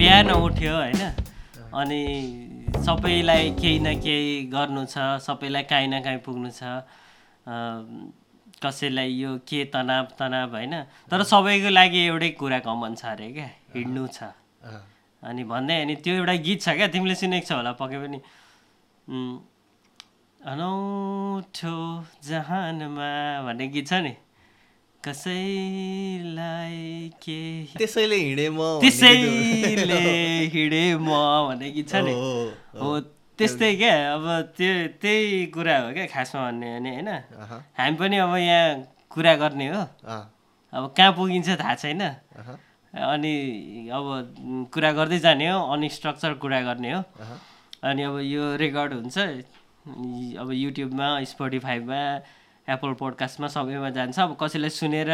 बिहान उठ्यो होइन। अनि सबैलाई केही न केही गर्नु छ सबैलाई काहीँ न काहीँ पुग्नु छ। कसैलाई यो के तनाव तनाव होइन। तर सबैको लागि एउटै कुरा कमन छ अरे क्या हिँड्नु छ। अनि भन्दै अनि त्यो एउटा गीत छ क्या तिमीले सुनेको छ होला पक्कै पनि। अनौठो जहानमा भन्ने गीत छ नि? कसैलाई के त्यसैले हिँडेँ म त्यसैले हिँडे म भन्ने गीत छ नि। हो, त्यस्तै क्या अब त्यो त्यही कुरा हो क्या खासमा भन्ने भने होइन? हामी पनि अब यहाँ कुरा गर्ने हो। अब कहाँ पुगिन्छ थाहा छैन। अनि अब कुरा गर्दै जाने हो अनस्ट्रक्चर कुरा गर्ने हो। अनि अब यो रेकर्ड हुन्छ अब युट्युबमा स्पोटिफाईमा एप्पल पोडकास्टमा सबैमा जान्छ। अब कसैलाई सुनेर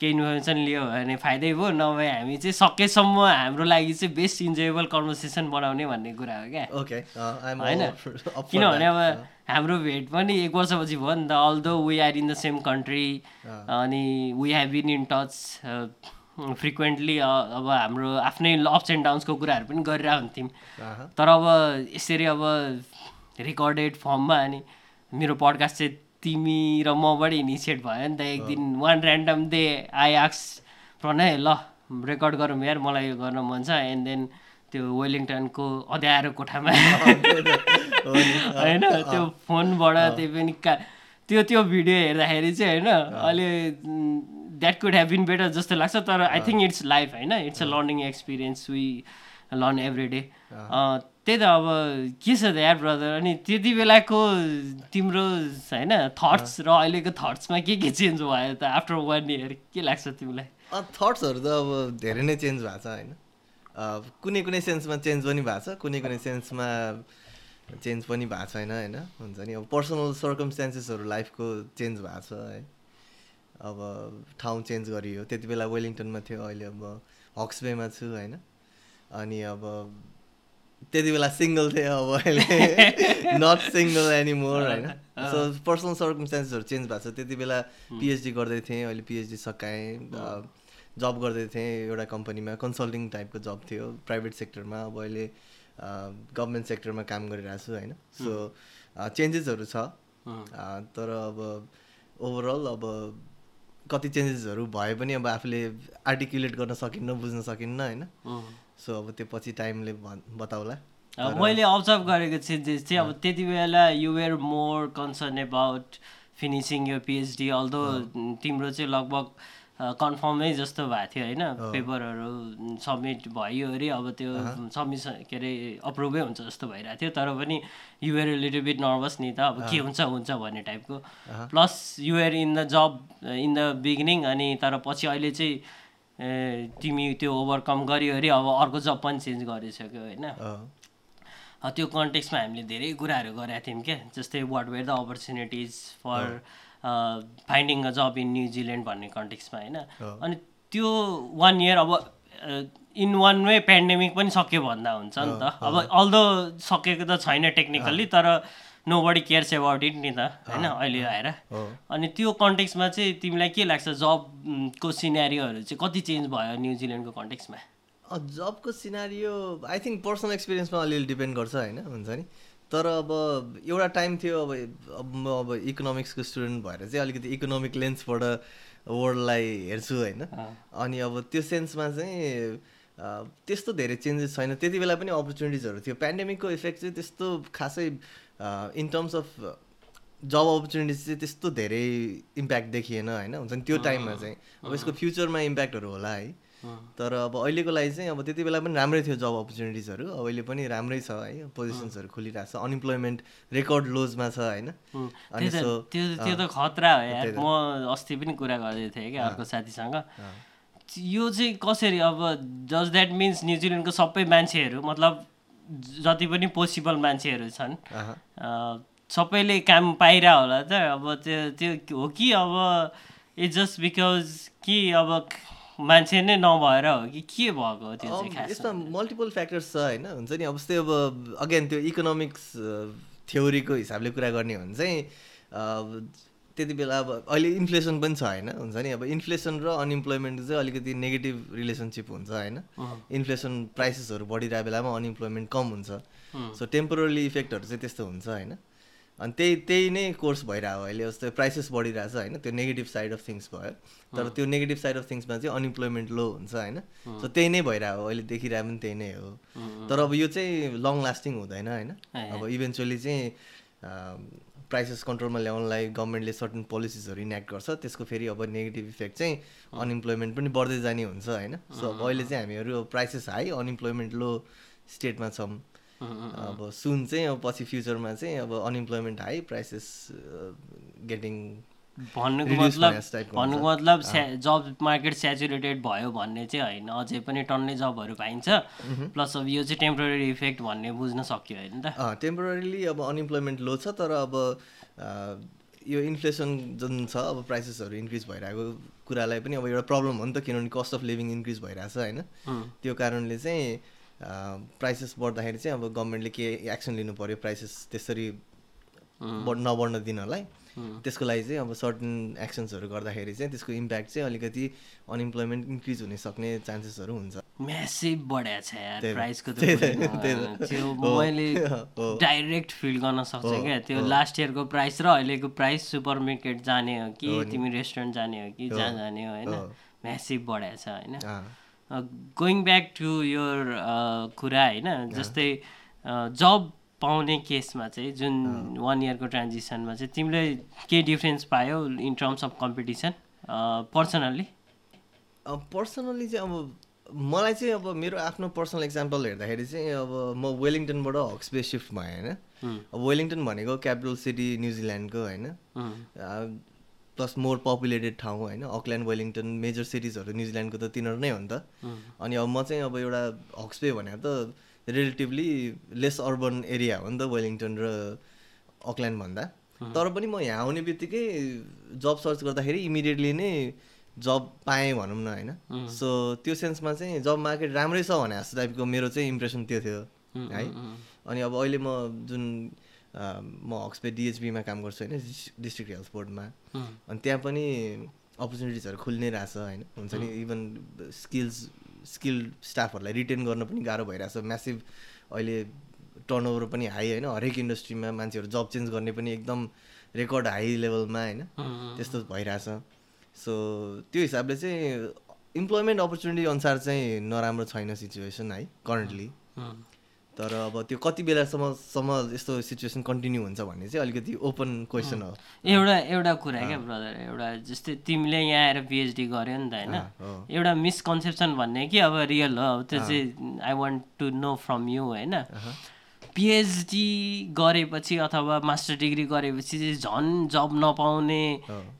केही इन्फर्मेसन लियो भने फाइदै भयो नभए हामी चाहिँ सकेसम्म हाम्रो लागि चाहिँ बेस्ट इन्जोएबल कन्भर्सेसन बनाउने भन्ने कुरा हो क्या। I'm होइन? किनभने. अब हाम्रो भेट पनि एक वर्षपछि भयो नि त। Although we are in the same country अनि we have been in touch frequently अब हाम्रो आफ्नै अप्स एन्ड डाउन्सको कुराहरू पनि गरिरहेको हुन्थ्यौँ अहँ, तर अब यसरी अब रेकर्डेड फर्ममा अनि मेरो पडकास्ट चाहिँ तिमी र मबाट इनिसिएट भयो नि त एक दिन वान ऱ्यान्डम डे आई आक्स प्रणय ल रेकर्ड गरौँ यार मलाई यो गर्न मन छ। एन्ड देन त्यो वेलिङटनको अँध्यारो कोठामा। होइन त्यो फोनबाट त्यही पनि का त्यो त्यो भिडियो हेर्दाखेरि चाहिँ होइन अहिले that could have been better जस्तो लाग्छ तर आई थिङ्क इट्स लाइफ होइन? It's a. Learning experience we learn every day त्यही त अब के छ त यार ब्रदर अनि त्यति बेलाको तिम्रो होइन थट्स र अहिलेको थट्समा के के चेन्ज भयो त आफ्टर वान इयर के लाग्छ तिमीलाई? थट्सहरू त अब धेरै नै चेन्ज भएको छ होइन? कुनै कुनै सेन्समा चेन्ज पनि भएको छ कुनै कुनै सेन्समा चेन्ज पनि भएको छैन होइन? हुन्छ नि अब पर्सनल सर्कमस्टान्सेसहरू लाइफको चेन्ज भएको छ है? अब ठाउँ चेन्ज गरियो त्यति बेला वेलिङटनमा थियो अहिले अब हक्सबेमा छु होइन? अनि अब त्यति बेला सिङ्गल थिएँ अब अहिले नट सिङ्गल एनी मोर होइन सो पर्सनल सर्कमस्टान्सेसहरू चेन्ज भएको छ त्यति बेला पिएचडी गर्दै थिएँ अहिले पिएचडी सकाएँ जब गर्दै थिएँ एउटा कम्पनीमा कन्सल्टिङ टाइपको जब थियो प्राइभेट सेक्टरमा अब अहिले गभर्मेन्ट सेक्टरमा काम गरिरहेको छु होइन सो चेन्जेसहरू छ तर अब ओभरअल अब कति चेन्जेसहरू भए पनि अब आफूले आर्टिकुलेट गर्न सकिन्न बुझ्न सकिन्न होइन सो अब त्यो पछि टाइमले भन् बताउला। मैले अब्जर्भ गरेको चेन्जेस चाहिँ अब त्यति बेला you're more concerned about finishing यो पिएचडी अल्दो तिम्रो चाहिँ लगभग कन्फर्मै जस्तो भएको थियो होइन। पेपरहरू सब्मिट भयो अरे अब त्यो सब्मिसन के अरे अप्रुभै हुन्छ जस्तो भइरहेको थियो। तर पनि युआर लिटल बिट नर्भस नि त। अब के हुन्छ हुन्छ भन्ने टाइपको plus you're in the job in the beginning अनि तर पछि अहिले चाहिँ ए, तिमी त्यो ओभरकम गरियो अरे अब अर्को जब पनि चेन्ज गरिसक्यो होइन? त्यो कन्टेक्समा हामीले धेरै कुराहरू गरेका थियौँ क्या जस्तै what were the opportunities for finding uh job in New Zealand भन्ने कन्टेक्समा होइन? अनि त्यो वान इयर अब इन वान वे पेन्डेमिक पनि सक्यो भन्दा हुन्छ नि त। अब अल्दो सकेको त छैन टेक्निकल्ली तर nobody cares about it नि त होइन अहिले आएर। हो अनि त्यो कन्टेक्समा चाहिँ तिमीलाई के लाग्छ जबको सिनेरियोहरू चाहिँ कति चेन्ज भयो न्युजिल्यान्डको कन्टेक्समा जबको सिनारियो आई थिङ्क पर्सनल एक्सपिरियन्समा अलिअलि डिपेन्ड गर्छ होइन हुन्छ नि। तर अब एउटा टाइम थियो अब अब म अब इकोनोमिक्सको स्टुडेन्ट भएर चाहिँ अलिकति इकोनोमिक लेन्सबाट वर्ल्डलाई हेर्छु होइन। अनि अब त्यो सेन्समा चाहिँ त्यस्तो धेरै चेन्जेस छैन। त्यति बेला पनि अपर्च्युनिटिजहरू थियो। पेन्डेमिकको इफेक्ट चाहिँ त्यस्तो खासै in terms of job opportunities चाहिँ त्यस्तो धेरै इम्प्याक्ट देखिएन होइन? हुन्छ नि त्यो टाइममा चाहिँ। अब यसको फ्युचरमा इम्प्याक्टहरू होला है। तर अब अहिलेको लागि चाहिँ अब त्यति बेला पनि राम्रै थियो जब अपर्च्युनिटिजहरू अब अहिले पनि राम्रै छ है पोजिसन्सहरू खुलिरहेको छ। अनइम्प्लोइमेन्ट रेकर्ड लोजमा छ होइन? त्यो त्यो त खतरा हो म अस्ति पनि कुरा गर्दै थिएँ क्या अर्को साथीसँग। यो चाहिँ कसरी अब जस्ट द्याट मिन्स न्युजिल्यान्डको सबै मान्छेहरू मतलब जति पनि पोसिबल मान्छेहरू छन्। सबैले काम पाइरह होला त। अब त्यो त्यो हो कि अब इट्स जस्ट बिकज कि अब मान्छे नै नभएर हो कि के भएको हो त्यो चाहिँ यसमा मल्टिपल फ्याक्टर्स छ होइन हुन्छ नि। अब जस्तै अब अगेन त्यो इकोनोमिक्स थ्योरीको हिसाबले कुरा गर्ने हो भने चाहिँ त्यति बेला अब अहिले इन्फ्लेसन पनि छ होइन? हुन्छ नि? अब इन्फ्लेसन र अनइम्प्लोइमेन्ट चाहिँ अलिकति नेगेटिभ रिलेसनसिप हुन्छ होइन? इन्फ्लेसन प्राइसेसहरू बढिरहेको बेलामा अनइम्प्लोइमेन्ट कम हुन्छ। सो टेम्पोरली इफेक्टहरू चाहिँ त्यस्तो हुन्छ होइन? अनि त्यही त्यही नै कोर्स भइरहेको अहिले। जस्तै प्राइसेस बढिरहेको छ होइन? त्यो नेगेटिभ साइड अफ थिङ्स भयो। तर त्यो नेगेटिभ साइड अफ थिङ्समा चाहिँ अनइम्प्लोइमेन्ट लो हुन्छ होइन? सो त्यही नै भइरहेको अहिले देखिरहेको पनि त्यही नै हो। तर अब यो चाहिँ लङ लास्टिङ हुँदैन होइन? अब इभेन्चुली चाहिँ प्राइसेस कन्ट्रोलमा ल्याउनलाई गभर्मेन्टले सर्टन पोलिसिसहरू इनेक्ट गर्छ त्यसको फेरि अब नेगेटिभ इफेक्ट चाहिँ अनइम्प्लोइमेन्ट पनि बढ्दै जाने हुन्छ होइन? सो अब अहिले चाहिँ हामीहरू प्राइसेस हाई अनइम्प्लोइमेन्ट लो स्टेटमा छौँ। अब सुन चाहिँ अब पछि फ्युचरमा चाहिँ अब अनइम्प्लोइमेन्ट हाई प्राइसेस गेटिङ भन्नुको मतलब भन्नुको मतलब जब मार्केट सेचुरेटेड भयो भन्ने चाहिँ होइन। अझै पनि टन्नै जबहरू पाइन्छ। प्लस अब यो चाहिँ टेम्पोररी इफेक्ट भन्ने बुझ्न सक्यो होइन त। टेम्पोररीली अब अनइम्प्लोइमेन्ट लो छ तर अब यो इन्फ्लेसन जुन छ अब प्राइसेसहरू इन्क्रिज भइरहेको कुरालाई पनि अब एउटा प्रब्लम हो नि त किनभने कस्ट अफ लिभिङ इन्क्रिज भइरहेछ होइन। त्यो कारणले चाहिँ प्राइसेस बढ्दाखेरि चाहिँ अब गभर्मेन्टले के एक्सन लिनु पऱ्यो प्राइसेस त्यसरी बढ नबढ्न दिनलाई। त्यसको लागि चाहिँ अब सर्टन एक्सन्सहरू गर्दाखेरि चाहिँ त्यसको इम्प्याक्ट चाहिँ अलिकति अनइम्प्लोइमेन्ट इन्क्रिज हुने सक्ने चान्सेसहरू हुन्छ। म्यासिभ बढाएको छ प्राइसको त्यो मैले डाइरेक्ट फिल गर्न सक्छु क्या। त्यो लास्ट इयरको प्राइस र अहिलेको प्राइस सुपर मार्केट जाने हो कि तिमी रेस्टुरेन्ट जाने हो कि जहाँ जाने हो होइन। म्यासिभ बढाएको छ होइन। गोइङ ब्याक टु यर कुरा होइन जस्तै जब पाउने केसमा चाहिँ जुन वान इयरको ट्रान्जिसनमा चाहिँ तिमीले के डिफ्रेन्स पायो in terms of competition personally personally चाहिँ अब मलाई चाहिँ अब मेरो आफ्नो पर्सनल इक्जाम्पल हेर्दाखेरि चाहिँ अब म वेलिङटनबाट हक्सबे सिफ्ट भएँ होइन? अब वेलिङटन भनेको क्यापिटल सिटी न्युजिल्यान्डको होइन? प्लस मोर पपुलेटेड ठाउँ होइन? अकल्यान्ड वेलिङटन मेजर सिटिजहरू न्युजिल्यान्डको त तिनीहरू नै हो नि त। अनि अब म चाहिँ अब एउटा हक्सबे भनेर त रिलेटिभली लेस अर्बन एरिया हो नि त वेलिङटन र अकल्यान्ड भन्दा। तर पनि म यहाँ आउने बित्तिकै जब सर्च गर्दाखेरि इमिडिएटली नै जब पाएँ भनौँ न होइन। सो त्यो सेन्समा चाहिँ जब मार्केट राम्रै छ भने जस्तो टाइपको मेरो चाहिँ इम्प्रेसन त्यो थियो है। अनि अब अहिले म जुन म हक्सपे डिएचबीमा काम गर्छु होइन डिस्ट्रिक्ट हेल्थ बोर्डमा अनि त्यहाँ पनि अपर्च्युनिटिजहरू खुल्नै रहेछ होइन। हुन्छ नि इभन स्किल्स स्किल स्टाफहरूलाई रिटेन गर्न पनि गाह्रो भइरहेछ म्यासिभ अहिले टर्नओभर पनि हाई होइन। हरेक इन्डस्ट्रीमा मान्छेहरू जब चेन्ज गर्ने पनि एकदम रेकर्ड हाई लेभलमा होइन। त्यस्तो भइरहेछ। सो त्यो हिसाबले चाहिँ इम्प्लोइमेन्ट अपर्च्युनिटी अनुसार चाहिँ नराम्रो छैन सिचुएसन है करेन्टली तर अब त्यो कति बेलासम्मसम्म यस्तो सिचुएसन कन्टिन्यू हुन्छ भन्ने चाहिँ अलिकति ओपन क्वेसन हो। एउटा एउटा कुरा क्या ब्रदर एउटा जस्तै तिमीले यहाँ आएर पिएचडी गर्यो नि त होइन? एउटा मिसकन्सेप्सन भन्ने कि अब रियल हो? अब त्यो चाहिँ I want to know from you होइन? पिएचडी गरेपछि अथवा मास्टर डिग्री गरेपछि चाहिँ झन् जब नपाउने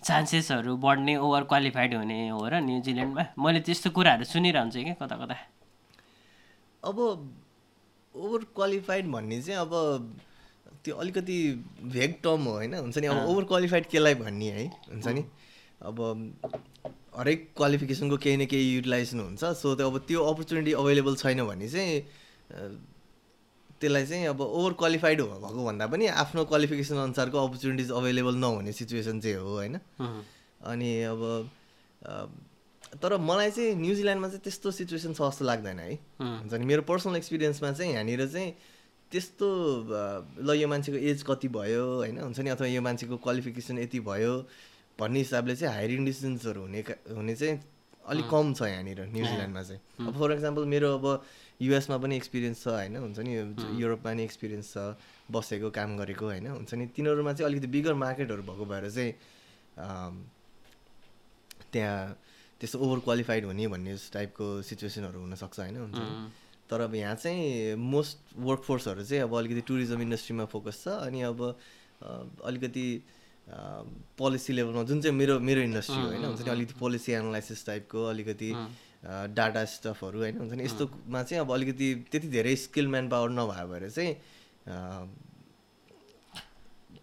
चान्सेसहरू बढ्ने ओभर क्वालिफाइड हुने हो र न्युजिल्यान्डमा मैले त्यस्तो कुराहरू सुनिरहन्छु क्या कता कता। अब ओभर क्वालिफाइड भन्ने चाहिँ अब त्यो अलिकति भेग टर्म हो होइन? हुन्छ नि? अब ओभर क्वालिफाइड केलाई भन्ने है? हुन्छ नि? अब हरेक क्वालिफिकेसनको केही न केही युटिलाइजेसन हुन्छ। सो त्यो अब त्यो अपर्च्युनिटी अभाइलेबल छैन भने चाहिँ त्यसलाई चाहिँ अब ओभर क्वालिफाइड भएको भन्दा पनि आफ्नो क्वालिफिकेसन अनुसारको अपर्च्युनिटिज अभाइलेबल नहुने सिचुएसन चाहिँ हो होइन? अनि अब तर मलाई चाहिँ न्युजिल्यान्डमा चाहिँ त्यस्तो सिचुएसन छ जस्तो लाग्दैन है। हुन्छ नि मेरो पर्सनल एक्सपिरियन्समा चाहिँ यहाँनिर चाहिँ त्यस्तो ल यो मान्छेको एज कति भयो होइन? हुन्छ नि अथवा यो मान्छेको क्वालिफिकेसन यति भयो भन्ने हिसाबले चाहिँ हायरिङ डिसिजन्सहरू हुने हुने चाहिँ अलिक कम छ यहाँनिर न्युजिल्यान्डमा चाहिँ। अब फर इक्जाम्पल मेरो अब युएसमा पनि एक्सपिरियन्स छ होइन? हुन्छ नि युरोपमा नि एक्सपिरियन्स छ बसेको काम गरेको होइन? हुन्छ नि तिनीहरूमा चाहिँ अलिकति बिगर मार्केटहरू भएको भएर चाहिँ त्यहाँ त्यस्तो ओभर क्वालिफाइड हुने भन्ने टाइपको सिचुएसनहरू हुनसक्छ होइन हुन्छ तर अब यहाँ चाहिँ मोस्ट वर्कफोर्सहरू चाहिँ अब अलिकति टुरिज्म इन्डस्ट्रीमा फोकस छ अनि अब अलिकति पोलिसी लेभलमा जुन चाहिँ मेरो मेरो इन्डस्ट्री हो होइन हुन्छ नि? अलिकति पोलिसी एनालाइसिस टाइपको अलिकति डाटा स्टफहरू होइन हुन्छ नि? यस्तोमा चाहिँ अब अलिकति त्यति धेरै स्किल म्यान पावर नभए भएर चाहिँ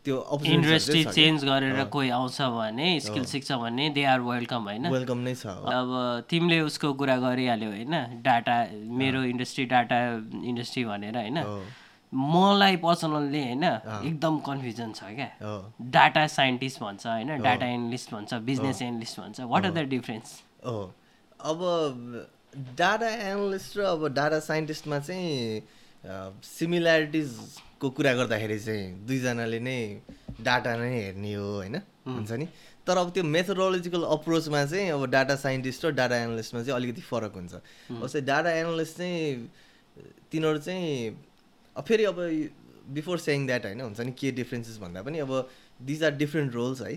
त्यो इन्डस्ट्री चेन्ज गरेर कोही आउँछ भने स्किल सिक्छ भने दे आर वेलकम होइन? वेलकम नै छ अब तिमीले उसको कुरा गरिहाल्यो होइन? डाटा मेरो इन्डस्ट्री डाटा इन्डस्ट्री भनेर होइन? मलाई पर्सनल्ली होइन एकदम कन्फ्युजन छ क्या। डाटा साइन्टिस्ट भन्छ होइन? डाटा एनालिस्ट भन्छ बिजनेस एनालिस्ट भन्छ। वाट आर द डिफरेन्स हो अब डाटा एनालिस्ट र अब डाटा साइन्टिस्टमा चाहिँ सिमिल्यारिटिजको कुरा गर्दाखेरि चाहिँ दुईजनाले नै डाटा नै हेर्ने हो होइन? हुन्छ नि? तर अब त्यो मेथोडोलोजिकल अप्रोचमा चाहिँ अब डाटा साइन्टिस्ट र डाटा एनालिस्टमा चाहिँ अलिकति फरक हुन्छ। जस्तै डाटा एनालिस्ट चाहिँ तिनीहरू चाहिँ अब फेरि अब बिफोर सेङ द्याट होइन? हुन्छ नि? के डिफ्रेन्सेस भन्दा पनि अब दिज आर डिफ्रेन्ट रोल्स है?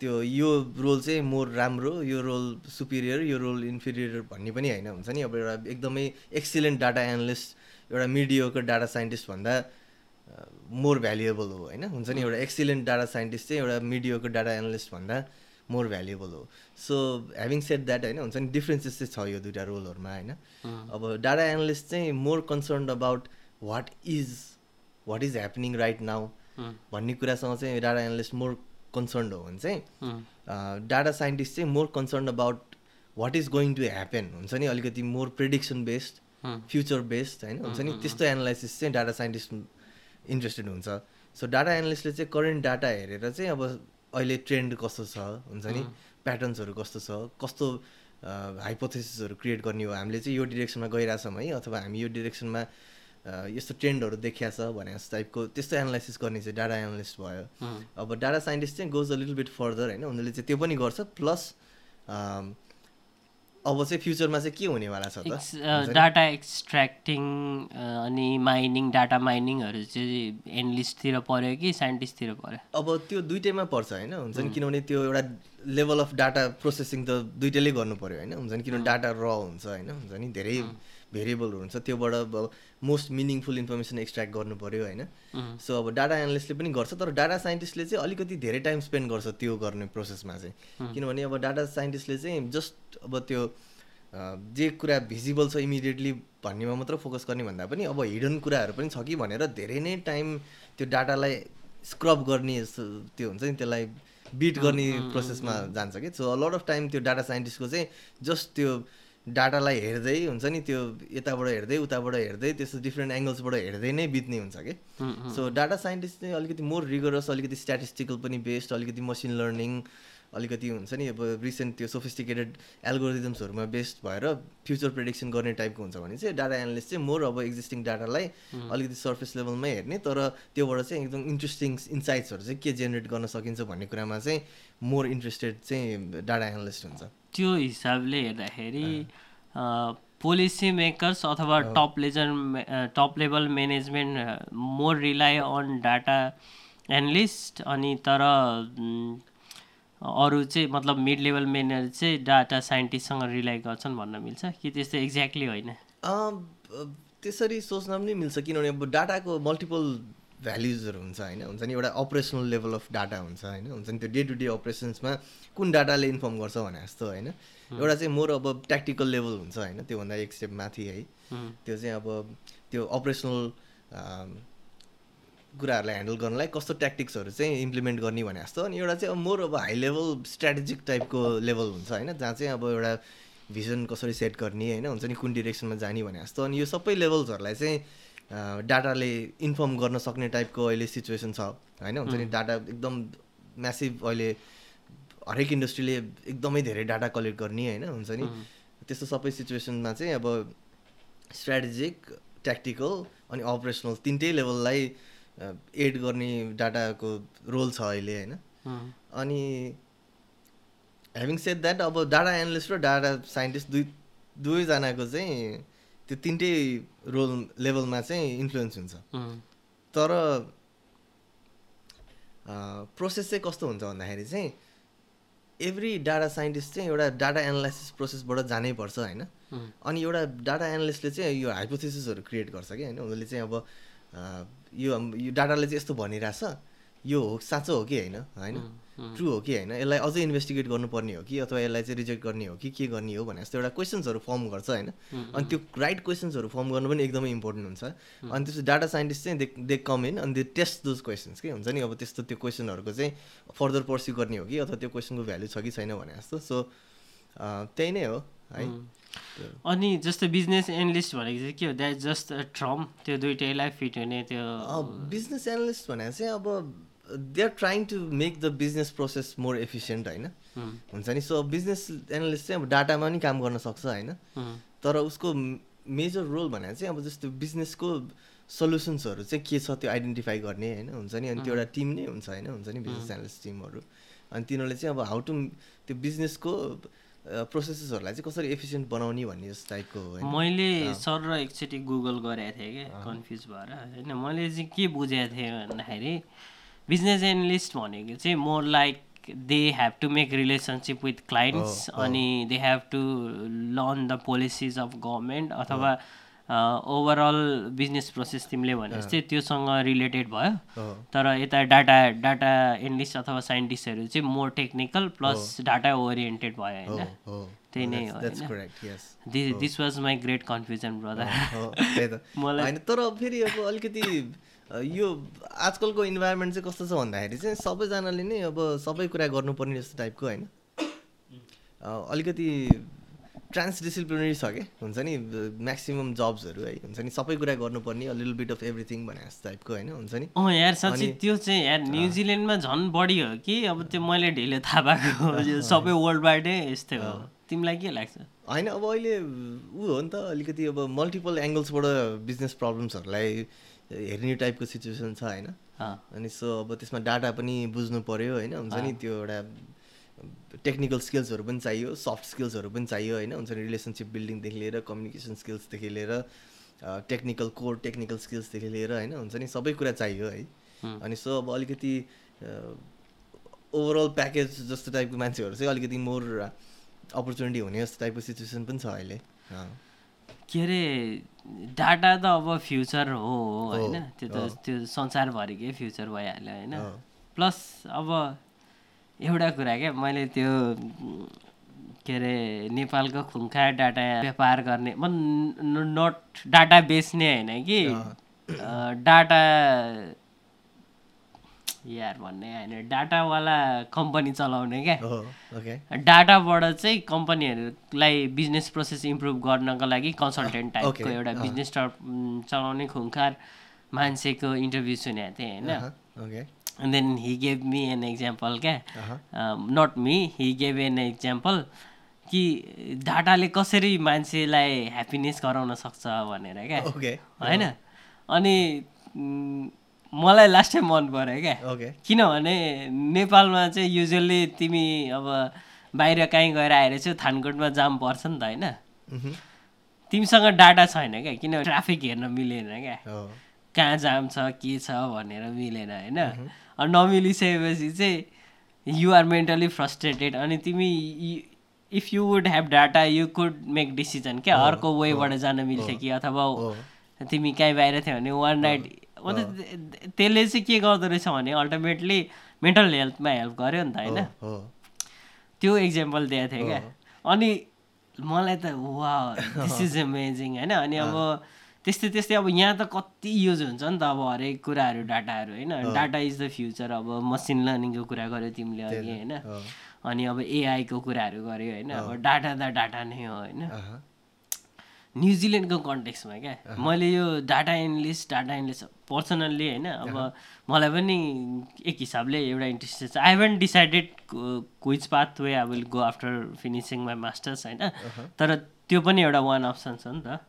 त्यो यो रोल चाहिँ मोर राम्रो यो रोल सुपिरियर यो रोल इन्फिरियर भन्ने पनि होइन हुन्छ नि? अब एउटा एकदमै एक्सिलेन्ट डाटा एनालिस्ट एउटा मिडियोको डाटा साइन्टिस्ट भन्दा मोर भ्यालुएबल हो होइन? हुन्छ नि एउटा एक्सिलेन्ट डाटा साइन्टिस्ट चाहिँ एउटा मिडियोको डाटा एनालिस्ट भन्दा मोर भ्यालुएबल हो। सो ह्याभिङ सेट द्याट होइन हुन्छ नि डिफ्रेन्सेस चाहिँ छ यो दुइटा रोलहरूमा होइन? अब डाटा एनालिस्ट चाहिँ more concern about what is what is happening right now भन्ने कुरासँग चाहिँ डाटा एनालिस्ट मोर कन्सर्न हो भने चाहिँ डाटा साइन्टिस्ट चाहिँ more concern about what is going to happen हुन्छ नि अलिकति more prediction based future based होइन? हुन्छ नि त्यस्तो एनालाइसिस चाहिँ डाटा साइन्टिस्ट इन्ट्रेस्टेड हुन्छ। सो डाटा एनालिस्टले चाहिँ करेन्ट डाटा हेरेर चाहिँ अब अहिले ट्रेन्ड कस्तो छ हुन्छ नि? प्याटर्न्सहरू कस्तो छ? कस्तो हाइपोथेसिसहरू क्रिएट गर्ने हो? हामीले चाहिँ यो डिरेक्सनमा गइरहेछौँ है अथवा हामी यो डिरेक्सनमा यस्तो ट्रेन्डहरू देखिया छ भने जस्तो टाइपको त्यस्तो एनालाइसिस गर्ने चाहिँ डाटा एनालिस्ट भयो। अब डाटा साइन्टिस्ट चाहिँ goes a little bit further होइन? उनीहरूले चाहिँ त्यो पनि गर्छ प्लस अब चाहिँ फ्युचरमा चाहिँ के हुनेवाला छ त? डाटा एक्सट्र्याक्टिङ अनि माइनिङ डाटा माइनिङहरू चाहिँ एनालिस्टतिर पऱ्यो कि साइन्टिस्टतिर पऱ्यो अब त्यो दुइटैमा पर्छ होइन? हुन्छ नि? किनभने त्यो एउटा लेभल अफ डाटा प्रोसेसिङ त दुइटैले गर्नु पऱ्यो होइन? हुन्छ नि? किनभने डाटा र हुन्छ होइन? हुन्छ नि? धेरै भेरिएबलहरू हुन्छ। त्योबाट अब मोस्ट मिनिङफुल इन्फर्मेसन एक्सट्र्याक्ट गर्नु पऱ्यो होइन सो अब डाटा एनालिस्टले पनि गर्छ तर डाटा साइन्टिस्टले चाहिँ अलिकति धेरै टाइम स्पेन्ड गर्छ त्यो गर्ने प्रोसेसमा चाहिँ। किनभने अब डाटा साइन्टिस्टले चाहिँ जस्ट अब त्यो जे कुरा भिजिबल छ इमिडिएटली भन्नेमा मात्र फोकस गर्ने भन्दा पनि अब हिडन कुराहरू पनि छ कि भनेर धेरै नै टाइम त्यो डाटालाई स्क्रब गर्ने त्यो हुन्छ नि त्यसलाई बिट गर्ने प्रोसेसमा जान्छ कि। सो लट अफ टाइम त्यो डाटा साइन्टिस्टको चाहिँ जस्ट त्यो डाटालाई हेर्दै हुन्छ नि त्यो यताबाट हेर्दै उताबाट हेर्दै त्यस्तो डिफ्रेन्ट एङ्गल्सबाट हेर्दै नै बित्ने हुन्छ कि? सो डाटा साइन्टिस्ट चाहिँ अलिकति मोर रिगरस अलिकति स्ट्याटिस्टिकल पनि बेस्ड अलिकति मसिन लर्निङ अलिकति हुन्छ नि अब रिसेन्ट त्यो सोफिस्टिकेटेड एल्गोरिदम्सहरूमा बेस्ड भएर फ्युचर प्रेडिक्सन गर्ने टाइपको हुन्छ भने चाहिँ डाटा एनालिस्ट चाहिँ मोर अब एक्जिस्टिङ डाटालाई अलिकति सर्फेस लेभलमै हेर्ने तर त्योबाट चाहिँ एकदम इन्ट्रेस्टिङ इन्साइट्सहरू चाहिँ के जेनेरेट गर्न सकिन्छ भन्ने कुरामा चाहिँ मोर इन्ट्रेस्टेड चाहिँ डाटा एनालिस्ट हुन्छ। त्यो हिसाबले हेर्दाखेरि पोलिसी मेकर्स अथवा top ledger top level management more rely on data analyst अनि तर अरू चाहिँ मतलब मिड लेभल म्यानेजर चाहिँ डाटा साइन्टिस्टसँग रिलाइ गर्छन् भन्न मिल्छ? कि त्यस्तो एक्ज्याक्टली होइन? त्यसरी सोच्न पनि मिल्छ किनभने अब डाटाको मल्टिपल भ्याल्युजहरू हुन्छ होइन? हुन्छ नि एउटा अपरेसनल लेभल अफ डाटा हुन्छ होइन? हुन्छ नि त्यो डे टु डे अपरेसन्समा कुन डाटाले इन्फर्म गर्छ भने जस्तो होइन? एउटा चाहिँ मोर अब ट्याक्टिकल लेभल हुन्छ होइन? त्योभन्दा एक स्टेप माथि है। त्यो चाहिँ अब त्यो अपरेसनल कुराहरूलाई ह्यान्डल गर्नलाई कस्तो ट्याक्टिक्सहरू चाहिँ इम्प्लिमेन्ट गर्ने भने जस्तो अनि एउटा चाहिँ अब मोर अब हाई लेभल स्ट्राटेजिक टाइपको लेभल हुन्छ होइन जहाँ चाहिँ अब एउटा भिजन कसरी सेट गर्ने होइन हुन्छ नि कुन डिरेक्सनमा जाने भने जस्तो अनि यो सबै लेभल्सहरूलाई चाहिँ डाटाले इन्फर्म गर्न सक्ने टाइपको अहिले सिचुएसन छ होइन हुन्छ नि डाटा एकदम म्यासिभ अहिले हरेक इन्डस्ट्रीले एकदमै धेरै डाटा कलेक्ट गर्ने होइन हुन्छ नि। त्यस्तो सबै सिचुएसनमा चाहिँ अब स्ट्राटेजिक ट्याक्टिकल अनि अपरेसनल तिनटै लेभललाई एड गर्ने डाटाको रोल छ अहिले होइन? अनि ह्याभिङ सेट द्याट अब डाटा एनालिस्ट र डाटा साइन्टिस्ट दुई दुवैजनाको चाहिँ त्यो तिनटै रोल लेभलमा चाहिँ इन्फ्लुएन्स हुन्छ। तर प्रोसेस चाहिँ कस्तो हुन्छ भन्दाखेरि चाहिँ एभ्री डाटा साइन्टिस्ट चाहिँ एउटा डाटा एनालाइसिस प्रोसेसबाट जानै पर्छ होइन? अनि एउटा डाटा एनालिस्टले चाहिँ यो हाइपोथेसिसहरू क्रिएट गर्छ कि होइन? उनीहरूले चाहिँ अब यो यो डाटाले चाहिँ यस्तो भनिरहेछ। यो हो साँचो हो कि होइन? होइन? ट्रु हो कि होइन? यसलाई अझै इन्भेस्टिगेट गर्नुपर्ने हो कि? अथवा यसलाई चाहिँ रिजेक्ट गर्ने हो कि? के गर्ने हो? भने जस्तो एउटा क्वेसन्सहरू फर्म गर्छ होइन? अनि त्यो राइट क्वेसन्सहरू फर्म गर्नु पनि एकदमै इम्पोर्टेन्ट हुन्छ। अनि त्यसपछि डाटा साइन्टिस्ट चाहिँ दे दे कम इन अनि दे टेस्ट दोज क्वेसन्स के हुन्छ नि? अब त्यस्तो त्यो क्वेसनहरूको चाहिँ फर्दर पर्स्यु गर्ने हो कि? अथवा त्यो क्वेसनको भ्याल्यु छ कि छैन भने जस्तो। सो त्यही नै हो है? अनि जस्तो बिजनेस एनालिस्ट भनेको चाहिँ के हो? द्याट जस्ट अ ट्रम त्यो दुइटैलाई फिट हुने त्यो बिजनेस एनालिस्ट भनेर चाहिँ अब they are trying to make the business process more efficient होइन? हुन्छ नि? सो बिजनेस एनालिस्ट चाहिँ अब डाटामा पनि काम गर्न सक्छ होइन? तर उसको मेजर रोल भनेर चाहिँ अब जस्तो बिजनेसको सल्युसन्सहरू चाहिँ के छ त्यो आइडेन्टिफाई गर्ने होइन? हुन्छ नि? अनि त्यो एउटा टिम नै हुन्छ होइन? हुन्छ नि? बिजनेस एनालिस्ट टिमहरू अनि तिनीहरूले चाहिँ अब हाउ टु त्यो बिजनेसको प्रोसेसेसहरूलाई चाहिँ कसरी एफिसियन्ट बनाउने भन्ने जस्तो टाइपको मैले सर र एकचोटि गुगल गरेको थिएँ क्या कन्फ्युज भएर। होइन मैले चाहिँ के बुझेको थिएँ भन्दाखेरि बिजनेस एनालिस्ट भनेको चाहिँ more like they have to make relationship with clients अनि they have to learn the policies of government अथवा ओभरअल बिजनेस प्रोसेस तिमीले भने जस्तै त्योसँग रिलेटेड भयो। तर यता डाटा डाटा एनालिस्ट अथवा साइन्टिस्टहरू चाहिँ more technical plus data oriented भयो होइन। त्यही नै हो this was my great confusion brother मलाई- तर फेरि अब अलिकति यो आजकलको इन्भाइरोमेन्ट चाहिँ कस्तो छ भन्दाखेरि चाहिँ सबैजनाले नै अब सबै कुरा गर्नुपर्ने जस्तो टाइपको होइन। अलिकति ट्रान्सडिसिप्लिनरी छ क्या हुन्छ नि म्याक्सिमम् जब्सहरू है हुन्छ नि सबै कुरा गर्नुपर्ने लिटल बिट अफ एभ्रिथिङ भने जस्तो टाइपको होइन हुन्छ नि। अँ यार साँच्चै त्यो चाहिँ यार न्युजिल्यान्डमा झन् बढी हो कि अब त्यो मैले ढिलो थाहा पाएको सबै वर्ल्ड वाइडै यस्तै हो। तिमीलाई के लाग्छ? होइन अब अहिले ऊ हो नि त अलिकति अब मल्टिपल एङ्गल्सबाट बिजनेस प्रब्लम्सहरूलाई हेर्ने टाइपको सिचुएसन छ होइन। अँ, अनि सो अब त्यसमा डाटा पनि बुझ्नु पऱ्यो होइन हुन्छ नि त्यो एउटा टेक्निकल स्किल्सहरू पनि चाहियो सफ्ट स्किल्सहरू पनि चाहियो होइन हुन्छ नि रिलेसनसिप बिल्डिङदेखि लिएर कम्युनिकेसन स्किल्सदेखि लिएर टेक्निकल कोर टेक्निकल स्किल्सदेखि लिएर होइन हुन्छ नि सबै कुरा चाहियो है। अनि सो अब अलिकति ओभरअल प्याकेज जस्तो टाइपको मान्छेहरू चाहिँ अलिकति मोर अपर्च्युनिटी हुने जस्तो टाइपको सिचुएसन पनि छ अहिले। के अरे डाटा त अब फ्युचर हो होइन त्यो। त त्यो संसारभरिकै फ्युचर भइहाल्यो होइन। प्लस अब एउटा कुरा क्या मैले त्यो के अरे नेपालको खुङ्खा डाटा व्यापार गर्ने म नट डाटा बेच्ने होइन कि। डाटा यार भन्ने होइन डाटावाला कम्पनी चलाउने क्या। डाटाबाट चाहिँ कम्पनीहरूलाई बिजनेस प्रोसेस इम्प्रुभ गर्नको लागि कन्सल्टेन्ट टाइपको एउटा। बिजनेस चलाउने खुङ्खार मान्छेको इन्टरभ्यू सुनेको थिएँ होइन। And then he gave me an example क्या। Not me he gave an example कि डाटाले कसरी मान्छेलाई ह्याप्पिनेस गराउन सक्छ भनेर क्या होइन? अनि उम्, मलाई लास्ट टाइम मन पऱ्यो क्या किनभने नेपालमा चाहिँ युजल्ली तिमी अब बाहिर कहीँ गएर आएर चाहिँ थानकोटमा जाम पर्छ नि त होइन? मह्म। तिमीसँग डाटा छैन क्या किनभने ट्राफिक हेर्न मिलेन क्या हो कहाँ जाम छ के छ भनेर मिलेन होइन? अनि नमिलिसकेपछि चाहिँ युआर मेन्टली फ्रस्ट्रेटेड अनि तिमी if you would have data you could make decision क्या? अर्को वेबाट जान मिल्थ्यो कि? अथवा तिमी कहीँ बाहिर थियो भने वान नाइट मतलब त्यसले चाहिँ के गर्दो रहेछ भने अल्टिमेटली मेन्टल हेल्थमा हेल्प गर्यो नि त होइन? त्यो इक्जाम्पल दिएको थिएँ क्या? अनि मलाई त वा दिस इज अमेजिङ होइन? अनि अब त्यस्तै त्यस्तै अब यहाँ त कति युज हुन्छ नि त अब हरेक कुराहरू डाटाहरू होइन? डाटा इज द फ्युचर अब मसिन लर्निङको कुरा गर्यो तिमीले अघि होइन? अनि अब एआईको कुराहरू गर्यो होइन? अब डाटा त डाटा नै हो होइन। न्युजिल्यान्डको कन्टेक्समा क्या? मैले यो data analyst data analyst personally होइन? अब मलाई पनि एक हिसाबले एउटा इन्ट्रेस्टेड छ। I haven't decided which pathway I will go after finishing my masters होइन? तर त्यो पनि एउटा वान अप्सन छ नि त।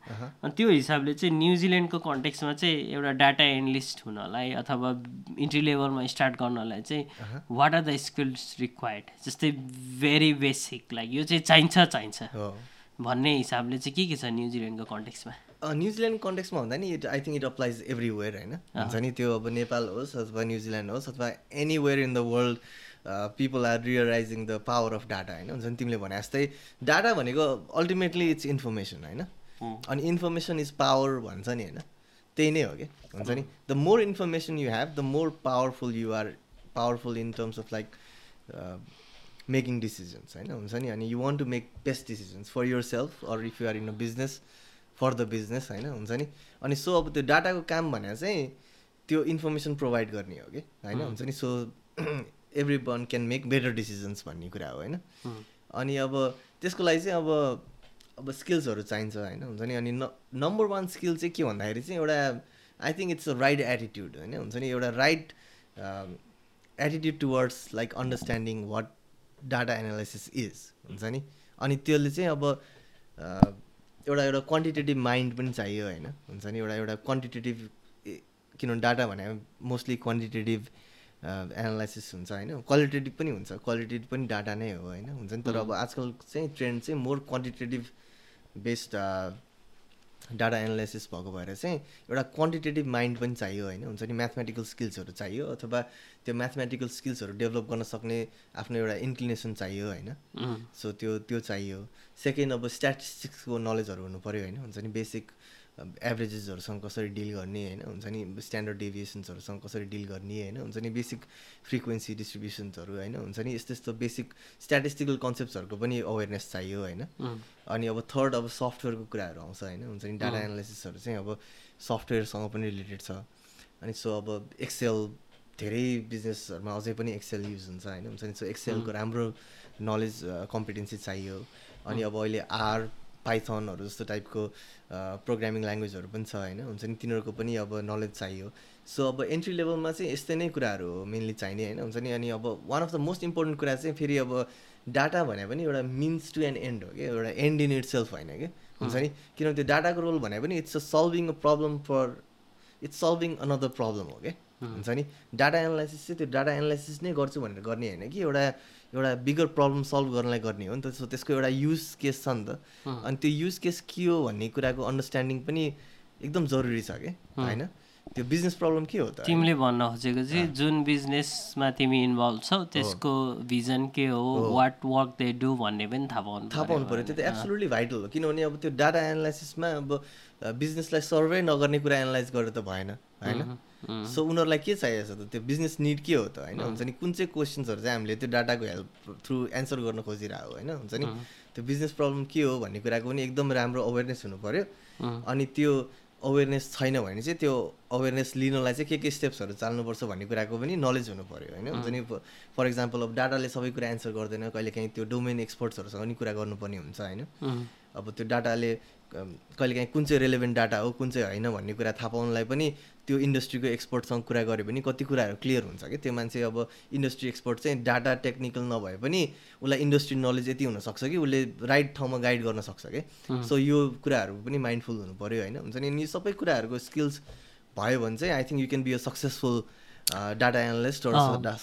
अनि त्यो हिसाबले चाहिँ न्युजिल्यान्डको कन्टेक्समा चाहिँ एउटा डाटा एनालिस्ट हुनलाई अथवा इन्ट्री लेभलमा स्टार्ट गर्नलाई चाहिँ what are the skills required जस्तै भेरी बेसिक लाइक यो चाहिँ चाहिन्छ चाहिन्छ। भन्ने हिसाबले चाहिँ के के छ न्युजिल्यान्डको कन्टेक्समा न्युजिल्यान्ड कन्टेक्समा भन्दा नि it I think it applies everywhere होइन? हुन्छ नि त्यो अब नेपाल होस् अथवा न्युजिल्यान्ड होस् अथवा anywhere in the world people are realising the power of data होइन? हुन्छ नि तिमीले भने जस्तै डाटा भनेको अल्टिमेटली इट्स इन्फर्मेसन होइन? अनि इन्फर्मेसन इज पावर भन्छ नि होइन? त्यही नै हो कि? हुन्छ नि? The more information you have the more powerful you are powerful in terms of like making decisions होइन? हुन्छ नि? अनि you want to make best decisions for yourself or if you are in a business for the business होइन? हुन्छ नि? अनि so अब त्यो डाटाको काम भनेर चाहिँ त्यो इन्फर्मेसन प्रोभाइड गर्ने हो कि? होइन? हुन्छ नि? So everyone can make better decisions भन्ने कुरा हो होइन? अनि अब त्यसको लागि चाहिँ अब अब स्किल्सहरू चाहिन्छ होइन? हुन्छ नि? अनि नम्बर वान स्किल चाहिँ के भन्दाखेरि चाहिँ एउटा I think it's a right attitude होइन? हुन्छ नि? एउटा right attitude towards like understanding what data analysis is हुन्छ नि? अनि त्यसले चाहिँ अब uh, एउटा एउटा क्वान्टिटेटिभ माइन्ड पनि चाहियो होइन? हुन्छ नि? एउटा एउटा क्वान्टिटेटिभ किनभने डाटा भने मोस्टली क्वान्टिटेटिभ एनालाइसिस हुन्छ होइन? क्वालिटेटिभ पनि हुन्छ। क्वालिटेटिभ पनि डाटा नै हो होइन? हुन्छ नि? तर अब आजकल चाहिँ ट्रेन्ड चाहिँ more quantitative based data analysis भएको भएर चाहिँ एउटा क्वान्टिटेटिभ माइन्ड पनि चाहियो होइन? हुन्छ नि? म्याथमेटिकल स्किल्सहरू चाहियो अथवा त्यो म्याथमेटिकल स्किल्सहरू डेभलप गर्न सक्ने आफ्नो एउटा इन्क्लिनेसन चाहियो होइन? सो त्यो त्यो चाहियो। सेकेन्ड अब स्ट्याटिस्टिक्सको नलेजहरू हुनु पऱ्यो होइन? हुन्छ नि? बेसिक एभरेजेसहरूसँग कसरी डिल गर्ने होइन? हुन्छ नि स्ट्यान्डर्ड डेभिएसन्सहरूसँग कसरी डिल गर्ने होइन? हुन्छ नि बेसिक फ्रिक्वेन्सी डिस्ट्रिब्युसन्सहरू होइन? हुन्छ नि यस्तो यस्तो बेसिक स्ट्याटिस्टिकल कन्सेप्ट्सहरूको पनि अवेरनेस चाहियो होइन? अनि अब थर्ड अब सफ्टवेयरको कुराहरू आउँछ होइन? हुन्छ नि डाटा एनालाइसिसहरू चाहिँ अब सफ्टवेयरसँग पनि रिलेटेड छ। अनि सो अब एक्सेल धेरै बिजनेसहरूमा अझै पनि एक्सेल युज हुन्छ होइन? हुन्छ नि सो एक्सेलको राम्रो नलेज कम्पिटेन्सी चाहियो। अनि अब अहिले आर पाइथनहरू जस्तो टाइपको प्रोग्रामिङ ल्याङ्ग्वेजहरू पनि छ होइन? हुन्छ नि? तिनीहरूको पनि अब नलेज चाहियो। सो अब एन्ट्री लेभलमा चाहिँ यस्तै नै कुराहरू हो मेनली चाहिने होइन? हुन्छ नि? अनि अब one of the most important कुरा चाहिँ फेरि अब डाटा भने पनि एउटा मिन्स टु एन एन्ड हो कि एउटा एन्ड इन इट सेल्फ होइन कि हुन्छ नि? किनभने त्यो डाटाको रोल भने पनि it's a solving a problem for it's solving another problem हो कि हुन्छ नि? डाटा एनालाइसिस चाहिँ त्यो डाटा एनालाइसिस नै गर्छु भनेर गर्ने होइन कि? एउटा एउटा बिगर प्रब्लम सल्भ गर्नलाई गर्ने हो नि त। सो त्यसको एउटा युज केस छ नि त। अनि त्यो युज केस के हो भन्ने कुराको अन्डरस्ट्यान्डिङ पनि एकदम जरुरी छ कि? होइन? त्यो बिजनेस प्रब्लम के हो त? तिमीले भन्न खोजेको चाहिँ जुन बिजनेसमा तिमी इन्भल्भ छौ त्यसको भिजन के हो वाट वर्क दे डु भन्ने पनि थाहा पाउनु थाहा पाउनु पऱ्यो। त्यो त एब्सोल्युटली भाइटल हो। किनभने अब त्यो डाटा एनालाइसिसमा अब बिजनेसलाई सर्भे नगर्ने कुरा एनालाइज गरेर त भएन। होइन? सो उनीहरूलाई के चाहिएको छ त? त्यो बिजनेस निड के हो त? होइन? हुन्छ नि कुन चाहिँ क्वेसन्सहरू चाहिँ हामीले त्यो डाटाको हेल्प थ्रु एन्सर गर्न खोजिरहेको होइन? हुन्छ नि? त्यो बिजनेस प्रब्लम के हो भन्ने कुराको पनि एकदम राम्रो अवेरनेस हुनु पऱ्यो अनि त्यो अवेरनेस छैन भने चाहिँ त्यो अवेरनेस लिनलाई चाहिँ के के स्टेप्सहरू चाल्नुपर्छ भन्ने कुराको पनि नलेज हुनु पऱ्यो होइन? हुन्छ नि? फर इक्जाम्पल अब डाटाले सबै कुरा एन्सर गर्दैन कहिले काहीँ त्यो डोमेन एक्सपर्ट्सहरूसँग पनि कुरा गर्नुपर्ने हुन्छ होइन? अब त्यो डाटाले कहिलेकाहीँ कुन चाहिँ रेलेभेन्ट डाटा हो कुन चाहिँ होइन भन्ने कुरा थाहा पाउनलाई पनि त्यो इन्डस्ट्रीको एक्सपर्टसँग कुरा गऱ्यो भने कति कुराहरू क्लियर हुन्छ कि? त्यो मान्छे अब इन्डस्ट्री एक्सपर्ट चाहिँ डाटा टेक्निकल नभए पनि उसलाई इन्डस्ट्री नलेज यति हुनसक्छ कि उसले राइट ठाउँमा गाइड गर्न सक्छ कि? सो यो कुराहरू पनि माइन्डफुल हुनु पऱ्यो होइन? हुन्छ नि? यो सबै कुराहरूको स्किल्स भयो भने चाहिँ I think you can be a successful data analyst